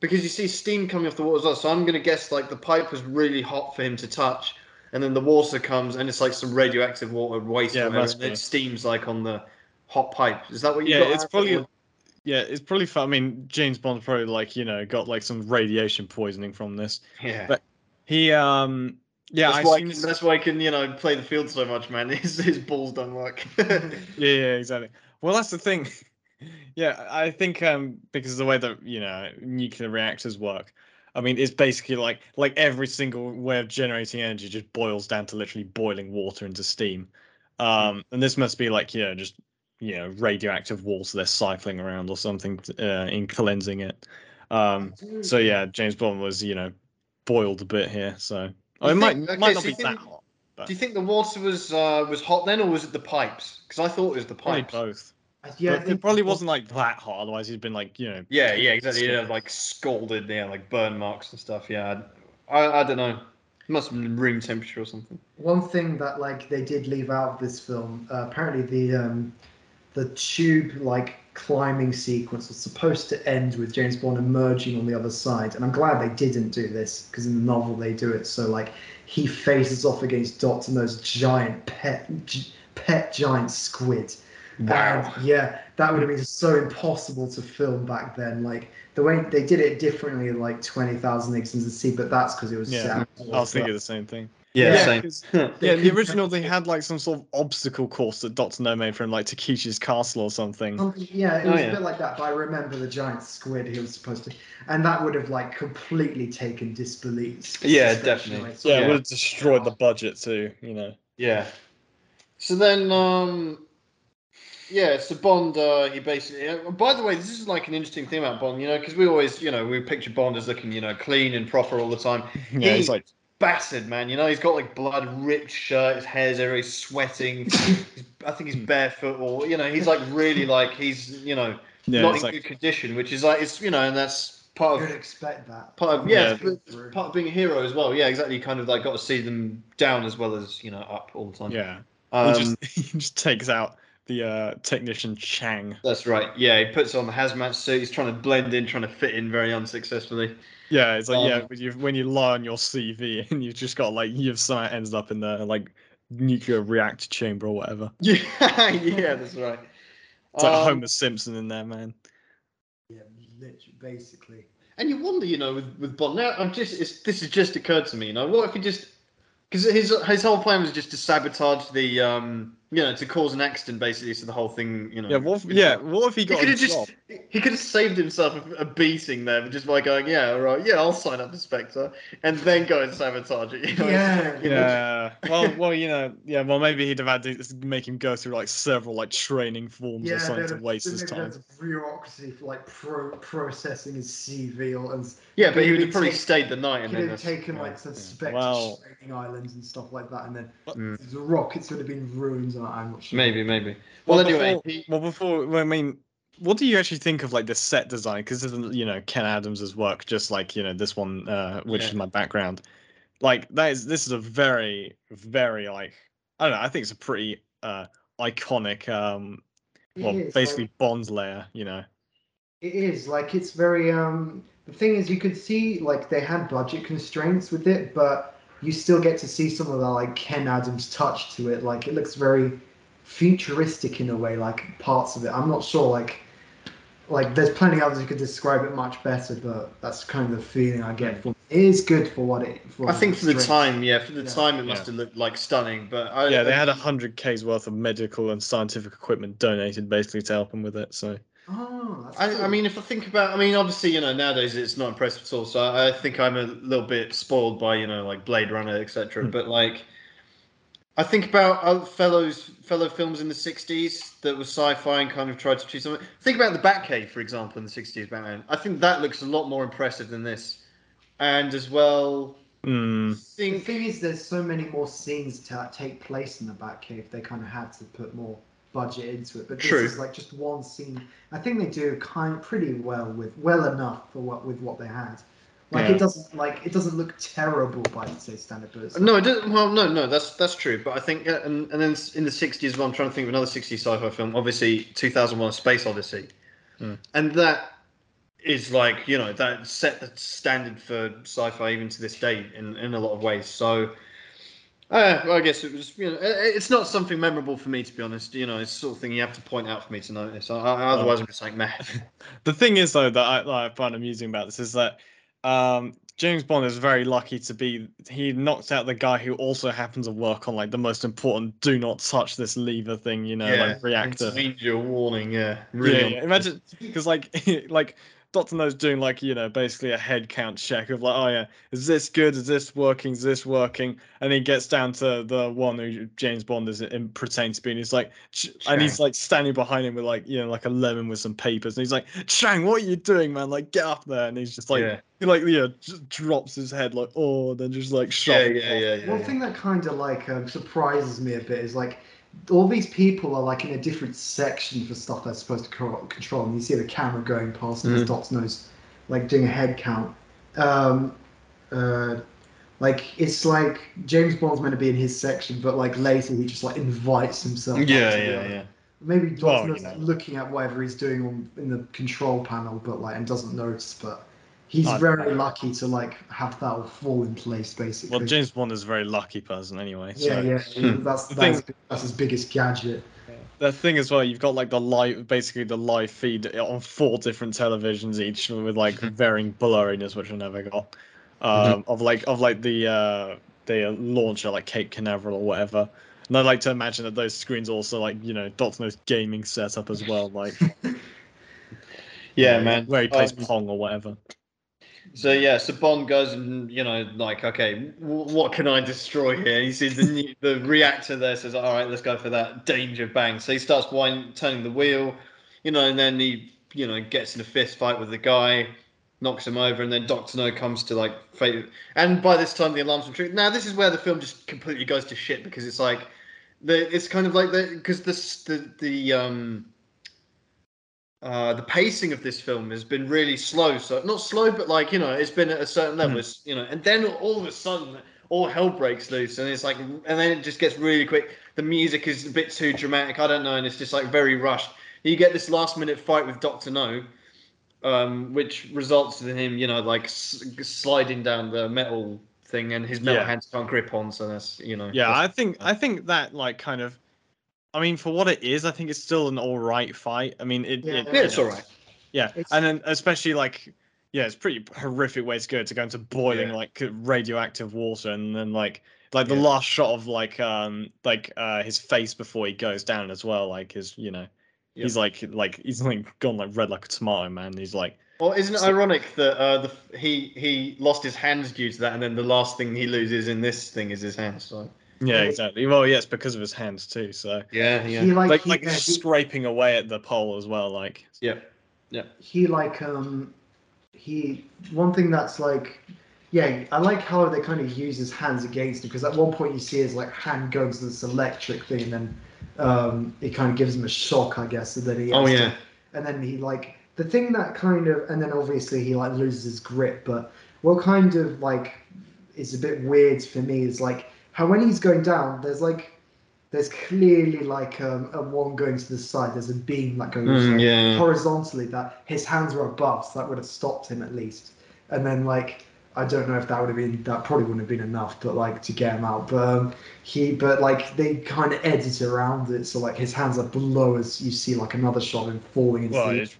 Speaker 1: because you see steam coming off the water as well. So I'm gonna guess like the pipe was really hot for him to touch, and then the water comes and it's like some radioactive water waste,
Speaker 3: Yeah,
Speaker 1: and it steams like on the hot pipe. Is that what you
Speaker 3: Yeah,
Speaker 1: got
Speaker 3: it's probably yeah, it's probably fun. I mean, James Bond probably like you know got like some radiation poisoning from this.
Speaker 1: yeah.
Speaker 3: but- He um yeah,
Speaker 1: that's
Speaker 3: I
Speaker 1: why, can, that's why he can, you know, play the field so much, man. His, his balls don't work.
Speaker 3: yeah, yeah, exactly. Well, that's the thing. yeah, I think um because of the way that you know nuclear reactors work. I mean, it's basically like like every single way of generating energy just boils down to literally boiling water into steam. Um, and this must be like you know just you know radioactive water they're cycling around or something uh, in cleansing it. Um, so yeah, James Bond was you know boiled a bit here. So oh, it might
Speaker 1: okay,
Speaker 3: might not
Speaker 1: you
Speaker 3: be
Speaker 1: think-
Speaker 3: that hot.
Speaker 1: Do you think the water was uh, was hot then, or was it the pipes? Because I thought it was the
Speaker 3: Probably
Speaker 1: pipes.
Speaker 3: both.
Speaker 2: Yeah, I
Speaker 3: But
Speaker 2: think
Speaker 3: it probably wasn't like that hot. Otherwise, he'd been like you know
Speaker 1: Yeah, yeah, exactly. Yeah, like scalded, yeah, like burn marks and stuff. Yeah, I, I, I don't know. It must have been room temperature or something.
Speaker 2: One thing that like they did leave out of this film, uh, apparently the um, the tube like climbing sequence was supposed to end with James Bond emerging on the other side, and I'm glad they didn't do this because in the novel they do it so like he faces off against Doctor No's giant pet pet giant squid.
Speaker 1: Wow.
Speaker 2: And, yeah, that would have been so impossible to film back then. Like the way they did it differently, in, like Twenty Thousand Leagues Under the Sea, but that's because it was
Speaker 3: Yeah,
Speaker 2: set
Speaker 3: I was thinking the same thing.
Speaker 1: Yeah,
Speaker 2: Yeah,
Speaker 1: same.
Speaker 3: 'cause- yeah, the original they had like some sort of obstacle course that Doctor No made for him, like Takeshi's Castle or something.
Speaker 2: Something, yeah, it
Speaker 1: Oh,
Speaker 2: was
Speaker 1: yeah.
Speaker 2: a bit like that, but I remember the giant squid he was supposed to, and that would have like completely taken disbelief.
Speaker 1: Yeah, definitely.
Speaker 2: when
Speaker 3: Yeah,
Speaker 1: Yeah.
Speaker 3: it would have destroyed the budget too. You know.
Speaker 1: Yeah. So then, um, yeah, so Bond, uh, he basically. Uh, by the way, this is like an interesting thing about Bond, you know, because we always, you know, we picture Bond as looking, you know, clean and proper all the time.
Speaker 3: Yeah,
Speaker 1: He-
Speaker 3: it's like
Speaker 1: Battered, man. You know, he's got like blood ripped shirt, his hair's everywhere, he's sweating. I think he's barefoot, or you know, he's like really like he's, you know,
Speaker 3: yeah,
Speaker 1: not in
Speaker 3: like
Speaker 1: good condition, which is like it's, you know, and that's part
Speaker 2: You'd
Speaker 1: of
Speaker 2: expect that.
Speaker 1: part of yeah,
Speaker 3: Yeah.
Speaker 1: it's part of being a hero as well. Yeah, exactly. You kind of like got to see them down as well as you know up all the time.
Speaker 3: yeah.
Speaker 1: Um,
Speaker 3: he just he just takes out the uh, technician Chang.
Speaker 1: That's right. Yeah, he puts on the hazmat suit. He's trying to blend in, trying to fit in very unsuccessfully.
Speaker 3: Yeah, it's like yeah,
Speaker 1: Um,
Speaker 3: when you when you lie on your CV and you've just got like you've somehow ends up in the like nuclear reactor chamber or whatever.
Speaker 1: Yeah, yeah, that's right.
Speaker 3: It's like
Speaker 1: Um,
Speaker 3: Homer Simpson in there, man.
Speaker 2: Yeah, literally, basically.
Speaker 1: And you wonder, you know, with, with Bond. Now, I'm just it's, this has just occurred to me. You know, what if he just because his his whole plan was just to sabotage the um, you know, to cause an accident basically, so the whole thing, you know.
Speaker 3: Yeah, what if, yeah, what if he
Speaker 1: He could have just He could have saved himself a, a beating there just by going, yeah, right, yeah, I'll sign up for Spectre, and then go and sabotage it. You know?
Speaker 2: Yeah.
Speaker 1: You know,
Speaker 3: Yeah. Well, well, you know, yeah. Well, maybe he'd have had to make him go through like several like training forms
Speaker 2: Yeah,
Speaker 3: or something to waste his time.
Speaker 2: there's bureaucracy for like pro- processing his CV or and
Speaker 1: Yeah, but he would have probably
Speaker 2: take-
Speaker 1: stayed the night and
Speaker 2: he'd
Speaker 1: then
Speaker 2: have taken
Speaker 1: yeah.
Speaker 2: like some
Speaker 3: yeah.
Speaker 2: Spectre
Speaker 3: Well-
Speaker 2: training islands and stuff like that, and then
Speaker 1: Mm.
Speaker 2: the rockets would have been ruined. or I'm not sure.
Speaker 1: Maybe, maybe. Well,
Speaker 3: Well,
Speaker 1: anyway,
Speaker 3: before, well, before well, I mean, what do you actually think of like the set design? Because this is you know Ken Adams's work, just like you know this one, uh, which
Speaker 1: Yeah.
Speaker 3: is my background. Like that is this is a very very like I don't know. I think it's a pretty uh iconic um well,
Speaker 2: is, like-
Speaker 3: basically Bond's layer. You know.
Speaker 2: It is like it's very um the thing is you could see like they had budget constraints with it, but you still get to see some of the like Ken Adams touch to it. Like it looks very futuristic in a way, like parts of it. I'm not sure like like there's plenty others who could describe it much better, but that's kind of the feeling I get from it is good for what it for
Speaker 1: I think for the time, yeah, for the
Speaker 2: Yeah.
Speaker 1: time it must
Speaker 3: Yeah.
Speaker 1: have looked like stunning. But I,
Speaker 3: Yeah, they had a hundred k's worth of medical and scientific equipment donated basically to help them with it. So
Speaker 2: Oh, that's
Speaker 1: I, I mean, if I think about, I mean, obviously, you know, nowadays it's not impressive at all. So I, I think I'm a little bit spoiled by, you know, like Blade Runner, etc.
Speaker 3: Hmm.
Speaker 1: But like, I think about other fellows, fellow films in the '60s that were sci-fi and kind of tried to achieve something. Think about the Batcave, for example, in the '60s Batman. I think that looks a lot more impressive than this, and as well,
Speaker 3: mm,
Speaker 2: The thing is, there's so many more scenes to take place in the Batcave. They kind of had to put more budget into it. But this
Speaker 1: True.
Speaker 2: is like just one scene. I think they do kind pretty well with well enough for what with what they had. Like
Speaker 3: Yeah.
Speaker 2: it doesn't like it doesn't look terrible by today's standard, but it's
Speaker 1: No, it doesn't. Well, no, no, that's that's true. But I think, uh, and, and then in the '60s, well, I'm trying to think of another '60s sci-fi film. Obviously, 2001: Space Odyssey,
Speaker 3: Hmm.
Speaker 1: and that is like you know that set the standard for sci-fi even to this day in in a lot of ways. So. Uh, well, I guess it was, you know, it's not something memorable for me to be honest. You know, it's the sort of thing you have to point out for me to notice. I, I, otherwise, I'm just like, meh.
Speaker 3: the thing is though that I, that I find amusing about this is that um, James Bond is very lucky to be. He knocked out the guy who also happens to work on like the most important "do not touch this lever" thing. You know, like reactor.
Speaker 1: Intermediate warning, yeah.
Speaker 3: Yeah,
Speaker 1: Really.
Speaker 3: yeah. Imagine because like like Doctor No's doing like you know basically a head count check of like oh yeah is this good? Is this working? Is this working? And he gets down to the one who James Bond is in pretends to be and he's like "Ch-" and he's like standing behind him with like you know like a lemon with some papers and he's like Chang what are you doing man? Like get up there. And he's just like
Speaker 1: yeah.
Speaker 3: he like yeah just drops his head like oh then just like
Speaker 1: Yeah, yeah, yeah, yeah.
Speaker 2: One
Speaker 1: yeah.
Speaker 2: thing that kind of like um, surprises me a bit is like all these people are like in a different section for stuff they're supposed to control, and you see the camera going past and
Speaker 1: Mhm.
Speaker 2: Doc's nose, like doing a head count. Um, uh, like it's like James Bond's meant to be in his section, but like later he just like invites himself.
Speaker 1: Yeah, yeah, yeah.
Speaker 2: Maybe Doc's
Speaker 3: Well, you know.
Speaker 2: looking at whatever he's doing on in the control panel, but like and doesn't notice, but. He's
Speaker 3: I-
Speaker 2: very lucky to like have that all fall in place, basically.
Speaker 3: well James Bond is a very lucky person anyway so.
Speaker 2: Yeah, yeah,
Speaker 1: Hmm.
Speaker 2: that's that's,
Speaker 3: thing-
Speaker 2: that's his biggest gadget.
Speaker 3: The thing as well, you've got like the live, basically the live feed on four different televisions each with like varying blurriness, which I never got. Um, of like of like the uh the launcher like Cape Canaveral or whatever. And I like to imagine that those screens also like you know Doc's No's gaming setup as well, like
Speaker 1: Yeah, man.
Speaker 3: where he plays
Speaker 1: Um,
Speaker 3: Pong or whatever.
Speaker 1: So yeah, so Bond goes and you know like okay, w- what can I destroy here? He sees the new, the reactor there, says all right, let's go for that danger bang. So he starts wind, turning the wheel, you know, and then he you know gets in a fist fight with the guy, knocks him over, and then Doctor No comes to like fight. And by this time the alarms been triggered. Now this is where the film just completely goes to shit because it's like the it's kind of like the because this the the um uh, the pacing of this film has been really slow. So not slow, but like you know, it's been at a certain level.
Speaker 3: Hmm.
Speaker 1: It's, you know, and then all of a sudden, all hell breaks loose, and it's like, and then it just gets really quick. The music is a bit too dramatic. I don't know, and it's just like very rushed. You get this last minute fight with Doctor No, um, which results in him, you know, like s- sliding down the metal thing, and his metal
Speaker 3: Yeah.
Speaker 1: hands can't grip on. So that's you know.
Speaker 3: Yeah, I think I think that like kind of, I mean, for what it is, I think it's still an all right fight. I mean, it,
Speaker 2: Yeah.
Speaker 3: it
Speaker 1: yeah, it's all right.
Speaker 3: Yeah,
Speaker 2: It's-
Speaker 3: and then especially like, yeah, it's pretty horrific way to go to go into boiling
Speaker 1: Yeah.
Speaker 3: like radioactive water, and then like like the
Speaker 1: Yeah.
Speaker 3: last shot of like um like uh his face before he goes down as well, like his you know he's like like he's like gone like red like a tomato man. He's like
Speaker 1: Well, isn't it
Speaker 3: So-
Speaker 1: ironic that uh, the he he lost his hands due to that, and then the last thing he loses in this thing is his hands. So
Speaker 3: yeah
Speaker 2: Yeah.
Speaker 3: exactly. Well, yeah, it's because of his hands too. So
Speaker 1: yeah,
Speaker 2: He
Speaker 1: yeah,
Speaker 2: like,
Speaker 3: like
Speaker 2: he,
Speaker 3: like
Speaker 2: yeah, he,
Speaker 3: scraping away at the pole as well. Like
Speaker 1: yeah, yeah.
Speaker 2: he like um he one thing that's like yeah I like how they kind of use his hands against him because at one point you see his like hand go to this electric thing and then um it kind of gives him a shock I guess and then he
Speaker 1: Oh
Speaker 2: has to-
Speaker 1: yeah,
Speaker 2: and then he like the thing that kind of and then obviously he like loses his grip but what kind of like is a bit weird for me is like how when he's going down there's like there's clearly like um, a one going to the side. There's a beam that goes
Speaker 1: Mm,
Speaker 2: like,
Speaker 1: yeah.
Speaker 2: horizontally that his hands were above, so that would have stopped him at least. And then like I don't know if that would have been that probably wouldn't have been enough, but like to get him out. But um, he but like they kind of edit around it, so like his hands are below as you see like another shot of him falling into
Speaker 3: Well,
Speaker 2: the
Speaker 3: it-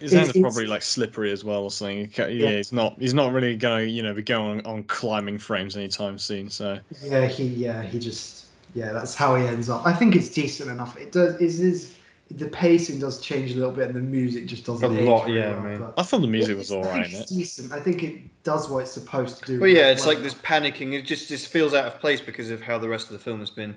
Speaker 3: His
Speaker 2: It's-
Speaker 3: hands
Speaker 2: it's-
Speaker 3: probably like slippery as well or something.
Speaker 2: Yeah.
Speaker 3: Yeah, he's not. He's not really gonna, you know, be going on, on climbing frames anytime soon. So
Speaker 2: Yeah, he yeah he just yeah that's how he ends up. I think it's decent enough. It does is is the pacing does change a little bit and the music just doesn't.
Speaker 1: A lot, yeah,
Speaker 2: well,
Speaker 1: man.
Speaker 3: I thought the music was
Speaker 2: I
Speaker 3: all
Speaker 2: think
Speaker 3: right in
Speaker 2: it's decent. I think it does what it's supposed to do.
Speaker 1: Well, yeah, it's
Speaker 2: Well,
Speaker 1: like this panicking. It just just feels out of place because of how the rest of the film has been.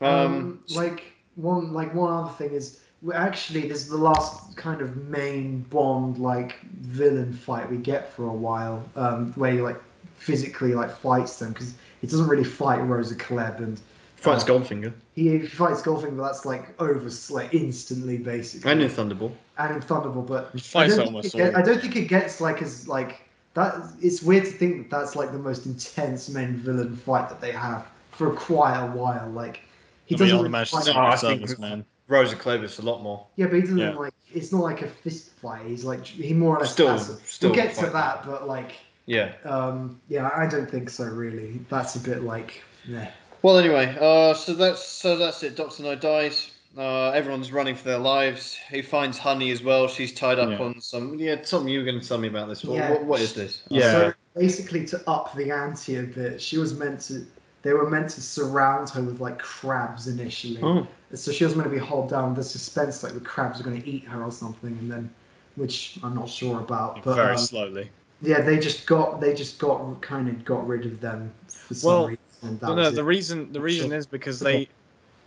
Speaker 1: Um,
Speaker 2: Um, like one like one other thing is we actually this is the last kind of main Bond like villain fight we get for a while, um, where he like physically like fights them because he doesn't really fight Rosa Klebb and
Speaker 1: fights
Speaker 2: uh,
Speaker 1: Goldfinger
Speaker 2: he fights Goldfinger, but that's like over like instantly basically.
Speaker 1: and in Thunderball.
Speaker 2: and in Thunderball, but
Speaker 3: He
Speaker 2: I don't, think
Speaker 3: almost.
Speaker 2: I don't think it gets like as like that. It's weird to think that that's like the most intense main villain fight that they have for quite a while. Like he
Speaker 3: I
Speaker 2: doesn't really fight-
Speaker 1: Oh, I think-
Speaker 3: man.
Speaker 1: Rosa Clovis a lot more.
Speaker 2: Yeah, but he doesn't
Speaker 3: Yeah.
Speaker 2: like. It's not like a fist fight. He's like he more or less.
Speaker 1: Still,
Speaker 2: has a-
Speaker 1: still.
Speaker 2: we'll get to that, but like,
Speaker 1: Yeah.
Speaker 2: um, yeah, I don't think so. Really, that's a bit like, yeah.
Speaker 1: Well, anyway, uh, so that's so that's it. Doctor No dies. Uh, everyone's running for their lives. He finds Honey as well. She's tied up
Speaker 3: Yeah.
Speaker 1: on some. Yeah, Tom, you were going to tell me about this. What,
Speaker 2: Yeah.
Speaker 1: what, what is this?
Speaker 3: Yeah.
Speaker 2: So basically, to up the ante a bit, she was meant to. They were meant to surround her with like crabs initially.
Speaker 1: Oh,
Speaker 2: So she was meant to be held down. The suspense, like the crabs are going to eat her or something, and then, which I'm not sure about. But
Speaker 3: Very
Speaker 2: um,
Speaker 3: slowly.
Speaker 2: yeah, they just got they just got kind of got rid of them for some
Speaker 3: Well,
Speaker 2: reason. that
Speaker 3: No, no, the
Speaker 2: it.
Speaker 3: reason the reason is because they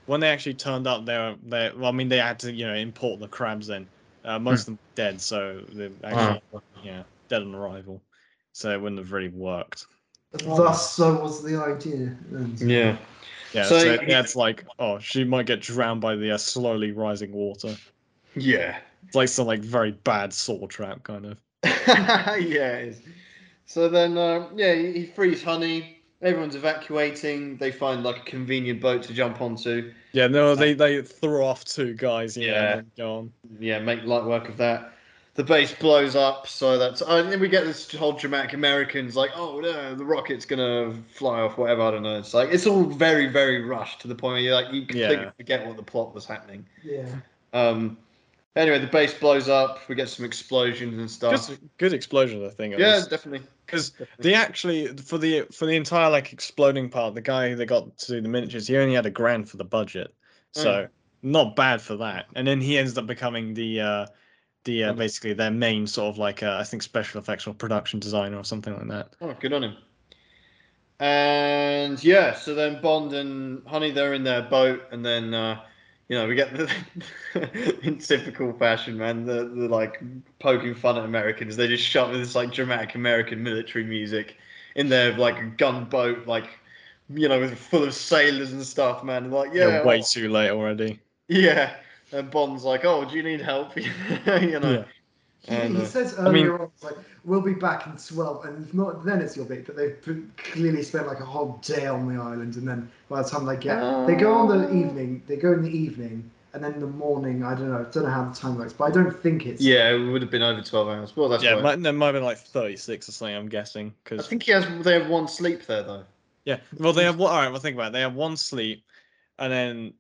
Speaker 3: when they actually turned up, they were they. Well, I mean, they had to you know import the crabs in. Uh, most of them dead, so they're actually yeah dead on arrival. So it wouldn't have really worked.
Speaker 2: Thus, so was the idea. And-
Speaker 1: yeah.
Speaker 3: Yeah,
Speaker 1: So
Speaker 3: so,
Speaker 1: you-
Speaker 3: yeah, it's like oh, she might get drowned by the uh, slowly rising water.
Speaker 1: Yeah.
Speaker 3: It's like some like very bad saw trap kind of.
Speaker 1: yeah, it is. So then, uh, yeah, he he frees Honey. Everyone's evacuating. They find like a convenient boat to jump onto.
Speaker 3: Yeah, no, they they throw off two guys. Yeah,
Speaker 1: Yeah.
Speaker 3: go on.
Speaker 1: Yeah, make light work of that. The base blows up, so that's oh, and then we get this whole dramatic Americans like, oh no, the rocket's gonna fly off, whatever. I don't know. It's like it's all very, very rushed to the point where you like you completely
Speaker 3: Yeah.
Speaker 1: forget what the plot was happening.
Speaker 2: yeah.
Speaker 1: Um. Anyway, the base blows up. We get some explosions and stuff.
Speaker 3: Just good explosion, I think.
Speaker 1: yeah, definitely.
Speaker 3: because
Speaker 1: definitely.
Speaker 3: they actually for the for the entire like exploding part, the guy that got to do the miniatures, he only had a grand for the budget, so not bad for that. And then he ends up becoming the uh the uh,
Speaker 1: Okay.
Speaker 3: basically their main sort of like uh, I think special effects or production designer or something like that.
Speaker 1: Oh, good on him. And yeah, so then Bond and Honey they're in their boat, and then uh, you know we get the in typical fashion, man. The, the like poking fun at Americans. They just shove this like dramatic American military music in their like gunboat, like you know, with full of sailors and stuff, man. Like yeah,
Speaker 3: You're way
Speaker 1: oh,
Speaker 3: too late already.
Speaker 1: yeah. And Bond's like, oh, do you need help? you know.
Speaker 2: He,
Speaker 1: And,
Speaker 2: he
Speaker 1: uh,
Speaker 2: says
Speaker 3: I mean-
Speaker 2: earlier on, like, we'll be back in 12, and if not then it's your bit, but they've p- clearly spent like a whole day on the island, and then by the time they get, they go on the evening, they go in the evening, and then the morning, I don't know, I don't know how the time works, but I don't think it's.
Speaker 1: Yeah, it would have been over twelve hours. Well, that's
Speaker 3: yeah,
Speaker 1: right.
Speaker 3: might, there might have been like 36 or something. I'm guessing because I
Speaker 1: think he has. They have one sleep there though.
Speaker 3: yeah. Well, they have what? All right, well think about it. They have one sleep, and then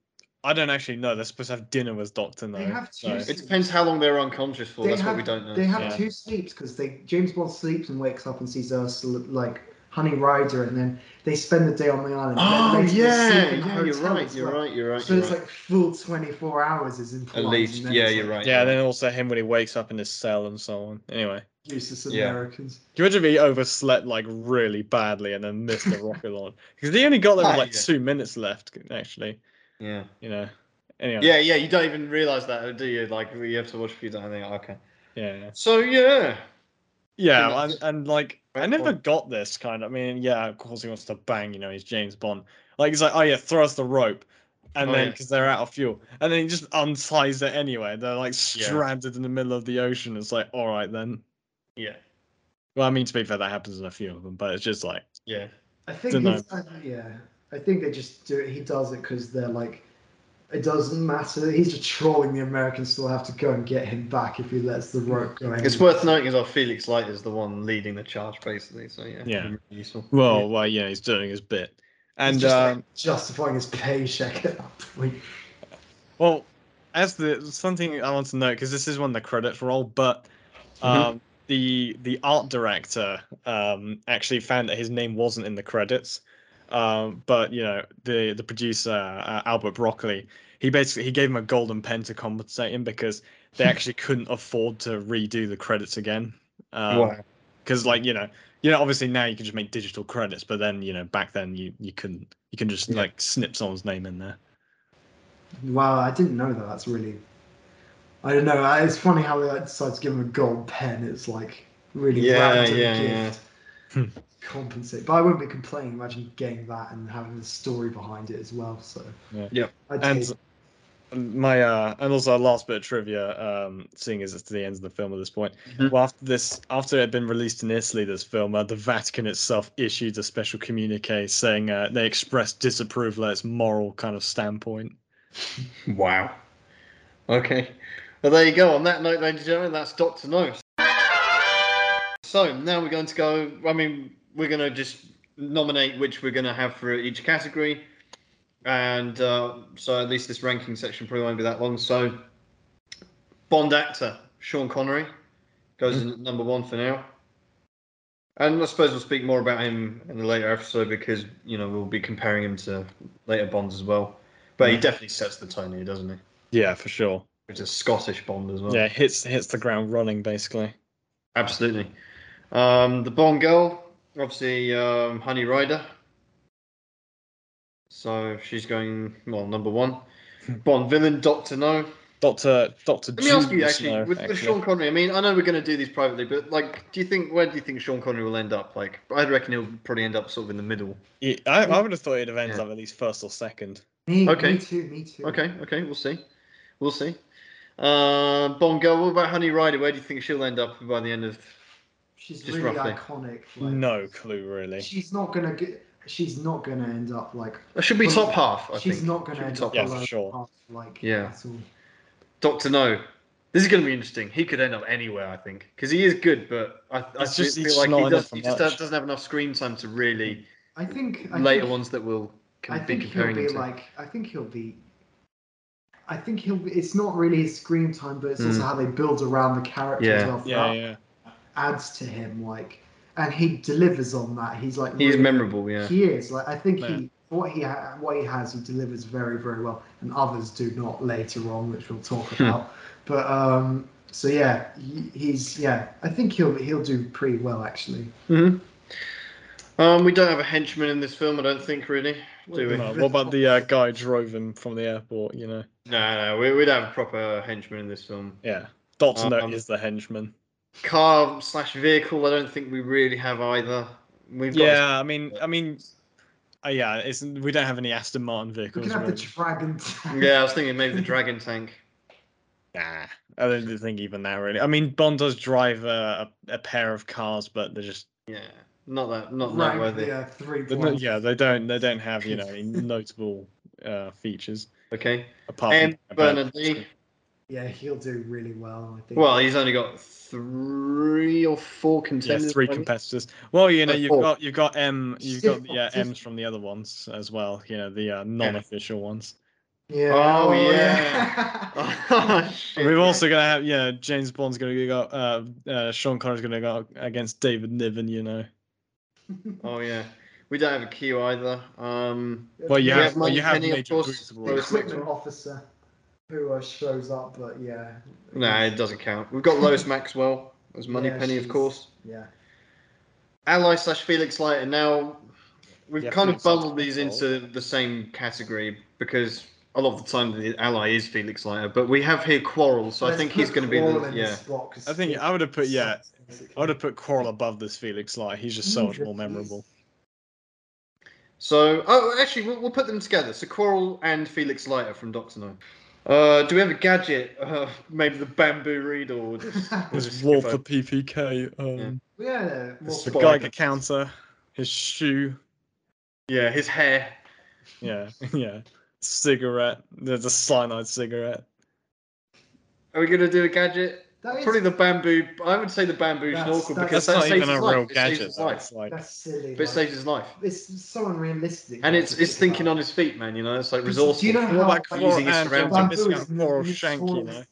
Speaker 3: I don't actually know. They're supposed to have dinner with Doctor No.
Speaker 2: They have two
Speaker 3: so-
Speaker 1: It depends how long they're unconscious for.
Speaker 2: They
Speaker 1: That's
Speaker 2: have,
Speaker 1: what we don't know.
Speaker 2: They have
Speaker 3: Yeah.
Speaker 2: two sleeps because they James Bond sleeps and wakes up and sees Ursula like Honey Ryder, and then they spend the day on the island.
Speaker 1: Oh
Speaker 2: later they
Speaker 1: yeah,
Speaker 2: sleep in the
Speaker 1: yeah, you're right. You're
Speaker 2: well.
Speaker 1: right. You're right.
Speaker 2: So
Speaker 1: you're
Speaker 2: it's
Speaker 1: right.
Speaker 2: like full 24 hours is implied.
Speaker 1: At least, yeah, you're
Speaker 2: like
Speaker 1: right.
Speaker 3: Yeah,
Speaker 1: you're
Speaker 3: then also him when he wakes up in his cell and so on. Anyway,
Speaker 2: Useless
Speaker 1: Yeah.
Speaker 2: Americans.
Speaker 3: can you imagine if he overslept like really badly and then missed the rocket launch? Because he only got there with
Speaker 1: Ah,
Speaker 3: like
Speaker 1: yeah.
Speaker 3: two minutes left, actually.
Speaker 1: Yeah.
Speaker 3: You know. Anyway.
Speaker 1: Yeah, yeah. You don't even realize that, do you? Like you have to watch a few times. and think, Okay.
Speaker 3: Yeah. yeah.
Speaker 1: So yeah.
Speaker 3: Yeah,
Speaker 1: Yeah,
Speaker 3: and, and like I never got this kind of. I mean, yeah, of course he wants to bang. You know, he's James Bond. Like he's like, oh yeah, throw us the rope, and
Speaker 1: Oh,
Speaker 3: then
Speaker 1: yeah.
Speaker 3: because they're out of fuel, and then he just unties it anyway. They're like
Speaker 1: Yeah.
Speaker 3: stranded in the middle of the ocean. It's like, all right then.
Speaker 1: Yeah.
Speaker 3: Well, I mean, to be fair, that happens in a few of them, but it's just like,
Speaker 1: Yeah.
Speaker 2: I think it's, uh, yeah. I think they just do it. He does it because they're like, it doesn't matter. He's just trolling the Americans. Still have to go and get him back if he lets the rope go.
Speaker 1: It's worth noting as well. Felix Leiter is the one leading the charge, basically. So yeah,
Speaker 3: Yeah.
Speaker 1: really useful.
Speaker 3: Well, well, yeah, he's doing his bit. And
Speaker 2: He's just, like,
Speaker 3: um,
Speaker 2: justifying his paycheck at that point.
Speaker 3: well, as the something I want to note because this is when the credits roll, but
Speaker 1: Mhm.
Speaker 3: um, the the art director um, actually found that his name wasn't in the credits. Um, but you know the the producer uh, Albert Broccoli, he basically he gave him a golden pen to compensate him because they actually couldn't afford to redo the credits again. Um,
Speaker 1: wow.
Speaker 3: because like you know you know obviously now you can just make digital credits but then you know back then you you couldn't you can just
Speaker 1: Yeah.
Speaker 3: like snip someone's name in there
Speaker 2: Wow, I didn't know that. That's really. I don't know. It's funny how they like, decide to give him a gold pen. It's like really
Speaker 1: Yeah,
Speaker 2: random
Speaker 1: yeah,
Speaker 2: gift.
Speaker 3: Hmm.
Speaker 2: Compensate, but I wouldn't be complaining. Imagine getting that and having the story behind it as well. So
Speaker 3: Yeah.
Speaker 1: Yep.
Speaker 2: I'd
Speaker 3: and my uh and also our last bit of trivia um seeing as it's to the end of the film at this point
Speaker 1: Mhm.
Speaker 3: well after this after it had been released in italy this film uh, the vatican itself issued a special communique saying uh, they expressed disapproval at its moral kind of standpoint
Speaker 1: Wow. Okay. Well, there you go. On that note, ladies and gentlemen, that's Doctor No. So now we're going to go. I mean, we're going to just nominate which we're going to have for each category, and uh, so at least this ranking section probably won't be that long. So, Bond actor Sean Connery goes in at number one for now. And I suppose we'll speak more about him in the later episode because you know we'll be comparing him to later Bonds as well. But he
Speaker 3: Mhm.
Speaker 1: definitely sets the tone here, doesn't he?
Speaker 3: yeah for sure
Speaker 1: It's a Scottish Bond as well.
Speaker 3: yeah hits hits the ground running basically
Speaker 1: absolutely. Um, the Bond girl, obviously, um, Honey Ryder. So she's going well number one. Bond villain, Doctor No.
Speaker 3: dr dr
Speaker 1: Let me ask you actually,
Speaker 3: Snow,
Speaker 1: with, with. Sean Connery. I mean, I know we're going to do these privately, but like, do you think where do you think Sean Connery will end up? Like, I reckon he'll probably end up sort of in the middle.
Speaker 3: Yeah, I, I would have thought it'd have ended
Speaker 1: Yeah.
Speaker 3: up at least first or second.
Speaker 2: me,
Speaker 1: okay.
Speaker 2: me too. Me too.
Speaker 1: Okay, okay, we'll see, we'll see. Uh, Bond girl, what about Honey Ryder? Where do you think she'll end up by the end of?
Speaker 2: She's
Speaker 1: Just
Speaker 2: really
Speaker 1: roughly.
Speaker 2: iconic. Like,
Speaker 3: No clue, really.
Speaker 2: She's not gonna get. She's not gonna end up like.
Speaker 1: It should be
Speaker 2: Well,
Speaker 1: top half. I
Speaker 2: she's
Speaker 1: think.
Speaker 2: not gonna
Speaker 1: Should
Speaker 2: end
Speaker 1: top
Speaker 2: up
Speaker 3: Yeah, for sure.
Speaker 2: half, Like
Speaker 1: Yeah.
Speaker 2: at all.
Speaker 1: Doctor No. This is going to be interesting. He could end up anywhere, I think, because he is good, but I, I
Speaker 3: It's just-
Speaker 1: feel
Speaker 3: it's
Speaker 1: like he, does, he just
Speaker 3: much.
Speaker 1: doesn't have enough screen time to really
Speaker 2: I think. I
Speaker 1: later
Speaker 2: think,
Speaker 1: ones that we'll
Speaker 2: I
Speaker 1: be
Speaker 2: think he'll be like. I think he'll be. I think he'll be. It's not really his screen time, but it's also
Speaker 1: Mm.
Speaker 2: how they build around the character
Speaker 1: Yeah.
Speaker 3: Yeah, yeah.
Speaker 2: Adds to him like, and he delivers on that. He's like.
Speaker 1: He's
Speaker 2: really-
Speaker 1: memorable, yeah.
Speaker 2: He is like. I think
Speaker 3: Yeah.
Speaker 2: he. What he ha- what he has, he delivers very very well, and others do not later on, which we'll talk about. but um, so yeah, he, he's yeah. I think he'll he'll do pretty well actually.
Speaker 1: hmm Um, we don't have a henchman in this film, I don't think, really, do we?
Speaker 3: No, what about the uh, guy drove him from the airport? You know.
Speaker 1: No, no, we, we don't have a proper henchman in this film.
Speaker 3: Yeah. Doctor No
Speaker 1: Um,
Speaker 3: is the henchman.
Speaker 1: Car slash vehicle, I don't think we really have either. We've got
Speaker 3: Yeah, I mean, I mean, uh, yeah, it's we don't have any Aston Martin vehicles.
Speaker 2: We can have the dragon. tank.
Speaker 1: yeah, I was thinking maybe the dragon tank.
Speaker 3: Nah, I don't think even that really. I mean, Bond does drive a, a, a pair of cars, but they're just
Speaker 1: Yeah, not that, not
Speaker 2: Rank
Speaker 1: noteworthy.
Speaker 2: the uh, three
Speaker 3: they're not, yeah, they don't they don't have you know notable uh, features
Speaker 1: Okay.
Speaker 3: apart
Speaker 1: And
Speaker 3: from
Speaker 1: Bernard Lee.
Speaker 2: Yeah, he'll do really well. I think.
Speaker 1: Well, he's only got three or four contenders.
Speaker 3: Yeah, three
Speaker 1: maybe?
Speaker 3: competitors. Well, you know,
Speaker 1: Uh,
Speaker 3: you've
Speaker 1: four.
Speaker 3: got you've got M, you've got the uh, M's from the other ones as well. You know, the uh, non-official ones.
Speaker 2: yeah.
Speaker 1: Oh,
Speaker 2: yeah.
Speaker 1: Oh, shit.
Speaker 3: We're also gonna have, yeah, James Bond's gonna go, uh, uh, Sean Connery's gonna go against David Niven. You know,
Speaker 1: Oh yeah. We don't have a Q either. Um,
Speaker 3: well, you
Speaker 1: We
Speaker 3: have,
Speaker 1: have
Speaker 3: well, you have
Speaker 1: Moneypenny, of
Speaker 3: Major
Speaker 1: course.
Speaker 3: Booth.
Speaker 2: equipment officer who uh, shows up, but yeah.
Speaker 1: no, it doesn't count. We've got Lois Maxwell as
Speaker 2: Yeah,
Speaker 1: Moneypenny, of course.
Speaker 2: Yeah.
Speaker 1: Ally slash Felix Leiter. Now, we've
Speaker 3: Yeah,
Speaker 1: kind of
Speaker 3: Felix Leiter's
Speaker 1: bundled these into the same category because a lot of the time the ally is Felix Leiter, but we have here Quarrel, so I
Speaker 2: Let's
Speaker 1: think he's going to be
Speaker 2: Quarrel
Speaker 1: the
Speaker 2: in
Speaker 1: yeah.
Speaker 2: this spot 'cause
Speaker 3: I think I would have put yeah. I would have put Quarrel above this Felix Leiter. He's just so much more memorable.
Speaker 1: So, oh, actually, we'll, we'll put them together. So Quarrel and Felix Leiter from Doctor No. Uh, do we have a gadget? Uh, maybe the bamboo reed or just, we'll just
Speaker 3: Walther
Speaker 1: skip
Speaker 3: the PPK, um,
Speaker 2: Yeah.
Speaker 3: the
Speaker 2: Well,
Speaker 1: Spot.
Speaker 3: Geiger counter, his shoe.
Speaker 1: Yeah, his hair.
Speaker 3: Yeah, yeah. Cigarette. There's a cyanide cigarette.
Speaker 1: Are we gonna do a gadget?
Speaker 2: That is,
Speaker 1: Probably the bamboo. I would say the bamboo
Speaker 2: That's-
Speaker 1: snorkel
Speaker 2: that's-
Speaker 1: because
Speaker 3: That's
Speaker 1: that
Speaker 3: not
Speaker 1: saves
Speaker 3: even a
Speaker 1: his life.
Speaker 3: real
Speaker 1: It saves
Speaker 3: gadget. though,
Speaker 1: life.
Speaker 3: It's like
Speaker 2: that's silly.
Speaker 1: But it
Speaker 2: like,
Speaker 1: saves his life.
Speaker 2: it's so unrealistic.
Speaker 1: And it's it's thinking
Speaker 2: about.
Speaker 1: on his feet, man. You know, it's like
Speaker 2: Because
Speaker 1: resourceful.
Speaker 2: Do you know
Speaker 3: What
Speaker 2: how
Speaker 3: about
Speaker 2: like,
Speaker 3: Claw
Speaker 1: using his
Speaker 3: and
Speaker 1: surroundings?
Speaker 3: Jump
Speaker 2: bamboo
Speaker 3: missing
Speaker 2: is
Speaker 3: out poor old
Speaker 2: notorious-
Speaker 3: Shank, you know?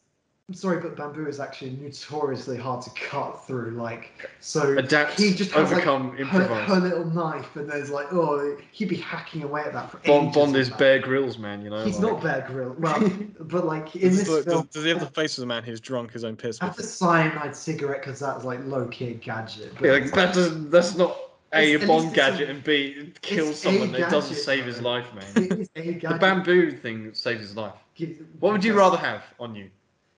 Speaker 2: I'm sorry, but bamboo is actually notoriously hard to cut through. Like, so
Speaker 1: Adapt,
Speaker 2: he just has
Speaker 1: overcome,
Speaker 2: her,
Speaker 1: improvise.
Speaker 2: her little knife, and there's like, oh, he'd be hacking away at that for
Speaker 1: Bond,
Speaker 2: ages
Speaker 1: Bond is
Speaker 2: that.
Speaker 1: Bear Grylls, man. You know.
Speaker 2: He's
Speaker 1: like-
Speaker 2: not Bear Grill. Well, but like in
Speaker 3: Does,
Speaker 2: this
Speaker 3: look-
Speaker 2: film,
Speaker 3: does he have the uh, face of a man who's drunk his own piss?
Speaker 2: have the cyanide cigarette because that's like low key gadget. But
Speaker 1: Yeah, like, that doesn't. That's not a, a
Speaker 2: at
Speaker 1: Bond
Speaker 2: least a-
Speaker 1: gadget and b it kills someone. It doesn't save his life, man.
Speaker 2: it is a
Speaker 1: the bamboo thing saves his life. What would you rather have on you?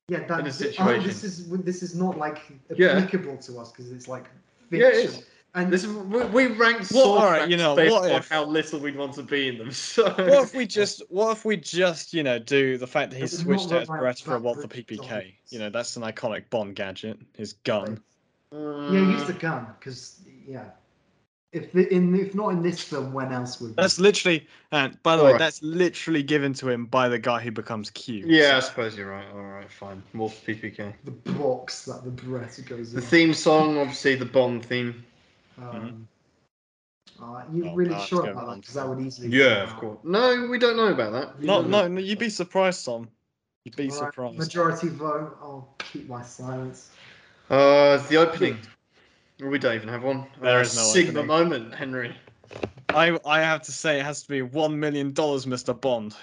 Speaker 2: Yeah, that,
Speaker 1: in a
Speaker 2: oh, this is this is not like
Speaker 1: Yeah.
Speaker 2: applicable to us because it's like
Speaker 1: Yeah,
Speaker 2: fiction.
Speaker 1: it is.
Speaker 2: And
Speaker 1: This is we, we rank
Speaker 3: Well,
Speaker 1: sword
Speaker 3: alright, you know,
Speaker 1: based
Speaker 3: what
Speaker 1: on how little we'd want to be in them. So
Speaker 3: What if we just, what if we just, you know, do the fact that he
Speaker 2: It
Speaker 3: switched
Speaker 2: not
Speaker 3: out his
Speaker 2: look
Speaker 3: Beretta for what
Speaker 2: the
Speaker 3: PPK?
Speaker 2: zombies.
Speaker 3: You know, that's an iconic Bond gadget. His gun.
Speaker 2: yeah, use the gun because yeah. If the, in if not in this film, when else would?
Speaker 3: That's literally, and by the way,
Speaker 1: Alright.
Speaker 3: that's literally given to him by the guy who becomes Q.
Speaker 1: Yeah, I suppose you're right. All right, fine. Walther PPK.
Speaker 2: the box that the Beretta goes
Speaker 1: The
Speaker 2: in.
Speaker 1: The theme song, obviously the Bond theme.
Speaker 2: Um, uh, you
Speaker 3: Oh,
Speaker 2: really
Speaker 3: no,
Speaker 2: sure about that? Because that would easily.
Speaker 1: Yeah, of course. No, we don't know about that.
Speaker 2: You
Speaker 3: No,
Speaker 2: don't
Speaker 3: no,
Speaker 2: know.
Speaker 3: no, you'd be surprised, Tom. You'd be
Speaker 2: Alright,
Speaker 3: surprised.
Speaker 2: Majority vote. I'll keep my silence.
Speaker 1: Uh, the opening. We don't even have one.
Speaker 3: There
Speaker 1: uh,
Speaker 3: is no
Speaker 1: Sigma
Speaker 3: opening.
Speaker 1: moment, Henry.
Speaker 3: I, I have to say, it has to be one million dollars, Mister Bond.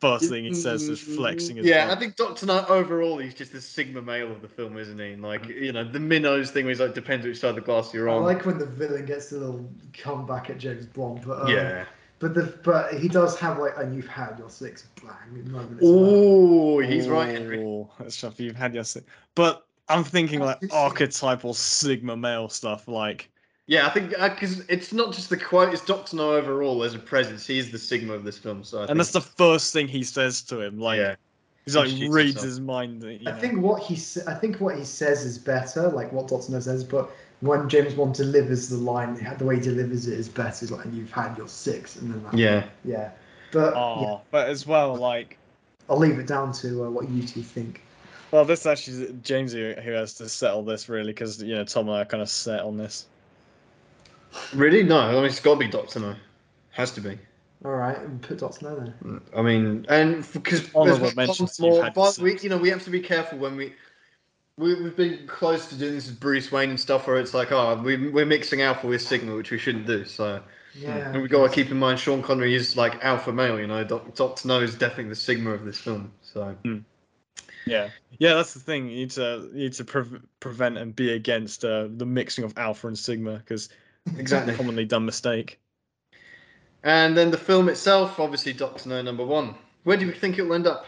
Speaker 3: First thing he says is flexing his.
Speaker 1: Yeah,
Speaker 3: gun.
Speaker 1: I think Doctor No overall he's just the Sigma male of the film, isn't he? Like you know, the minnows thing was like depends which side of the glass you're on.
Speaker 2: I like when the villain gets a little comeback at James Bond, but um,
Speaker 1: yeah.
Speaker 2: But the but he does have like, and you've had your six bang moment. as well.
Speaker 1: Oh, he's right, Henry.
Speaker 3: That's tough. You've had your, six. but I'm thinking like archetypal Sigma male stuff, like
Speaker 1: Yeah, I think because it's not just the quote; it's Doctor No overall as a presence. He's the Sigma of this film. So I
Speaker 3: and
Speaker 1: think,
Speaker 3: that's the first thing he says to him. Like
Speaker 1: yeah,
Speaker 3: he's like
Speaker 1: Introduce
Speaker 3: reads
Speaker 1: himself.
Speaker 3: his mind. You
Speaker 2: I think what he I think what he says is better, like what Doctor No says. But when James Bond delivers the line, the way he delivers it is better. It's like, and you've had your six, and then that,
Speaker 1: yeah.
Speaker 2: yeah. But
Speaker 3: Oh,
Speaker 2: yeah,
Speaker 3: but as well, like,
Speaker 2: I'll leave it down to uh, what you two think.
Speaker 3: Well, this actually James who, who has to settle this really because you know Tom and I are kind of set on this.
Speaker 1: Really? No, I mean it's got to be Doctor No. Has to be.
Speaker 2: All right, and put Doctor No then.
Speaker 1: Mm, I mean, and because
Speaker 3: Honourable mentions you've had
Speaker 1: but we, you know, we have to be careful when we. We, we've been close to doing this with Bruce Wayne and stuff, where it's like, oh, we, we're mixing Alpha with Sigma, which we shouldn't do. So,
Speaker 2: Yeah.
Speaker 1: and we got to keep in mind, Sean Connery is like alpha male. You know, Doc, Doctor No is definitely the Sigma of this film. So, hmm.
Speaker 3: Yeah, yeah, that's the thing. You need to you need to pre- prevent and be against uh, the mixing of alpha and sigma because
Speaker 1: exactly.
Speaker 3: commonly done mistake.
Speaker 1: and then the film itself, obviously, Doctor No number one. Where do you think it'll end up?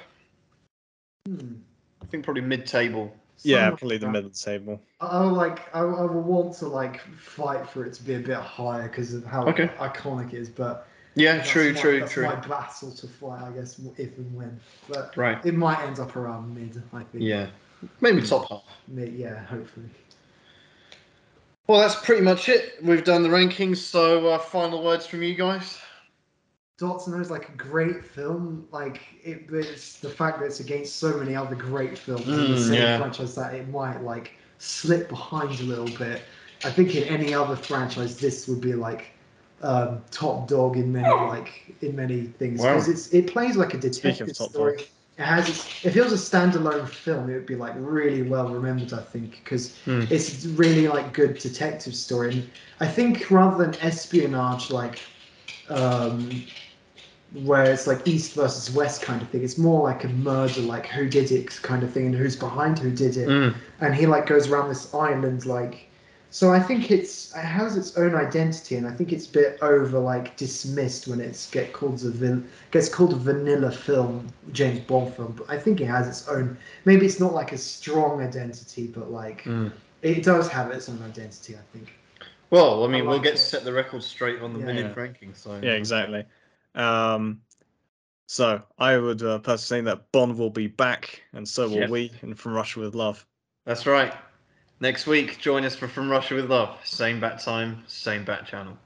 Speaker 2: Hmm.
Speaker 1: I think probably mid-table.
Speaker 3: Yeah,
Speaker 2: Something
Speaker 3: probably the
Speaker 2: like that.
Speaker 3: middle table.
Speaker 2: I I would like I, I would want to like fight for it to be a bit higher because of how
Speaker 1: Okay.
Speaker 2: iconic it is, but
Speaker 1: Yeah, true,
Speaker 2: my,
Speaker 1: true, true.
Speaker 2: my battle to fight, I guess, if and when. But
Speaker 1: Right.
Speaker 2: it might end up around mid, I think.
Speaker 1: Yeah, maybe top half.
Speaker 2: Mid, yeah, hopefully.
Speaker 1: Well, that's pretty much it. We've done the rankings. So, uh, final words from you guys.
Speaker 2: Doctor No is like a great film. Like it, it's the fact that it's against so many other great films in the
Speaker 1: Mm,
Speaker 2: same
Speaker 1: yeah.
Speaker 2: franchise that it might like slip behind a little bit. I think in any other franchise, this would be like um, top dog in many like in many things
Speaker 1: Wow.
Speaker 2: because it's it plays like a detective story.
Speaker 3: dog.
Speaker 2: It has its, if it was a standalone film, it would be like really well remembered. I think because
Speaker 1: Hmm.
Speaker 2: it's really like good detective story. And I think rather than espionage, like um, where it's like East versus West kind of thing, it's more like a murder, like who did it kind of thing, and who's behind who did it.
Speaker 1: Mm.
Speaker 2: And he like goes around this island, like. So I think it's it has its own identity, and I think it's a bit over like dismissed when it's get called a vil- gets called a vanilla film, James Bond film. But I think it has its own. Maybe it's not like a strong identity, but like
Speaker 1: Mm.
Speaker 2: it does have its own identity. I think.
Speaker 1: Well, I mean,
Speaker 2: I
Speaker 1: we'll get
Speaker 2: it.
Speaker 1: to set the record straight on the
Speaker 2: Yeah.
Speaker 1: minute
Speaker 3: Yeah.
Speaker 1: ranking. So
Speaker 3: Yeah, exactly. Um, so I would uh, personally say that Bond will be back, and so will
Speaker 1: Yes.
Speaker 3: we, and from Russia with love.
Speaker 1: That's right. Next week, join us for From Russia with Love. Same bat time, same bat channel.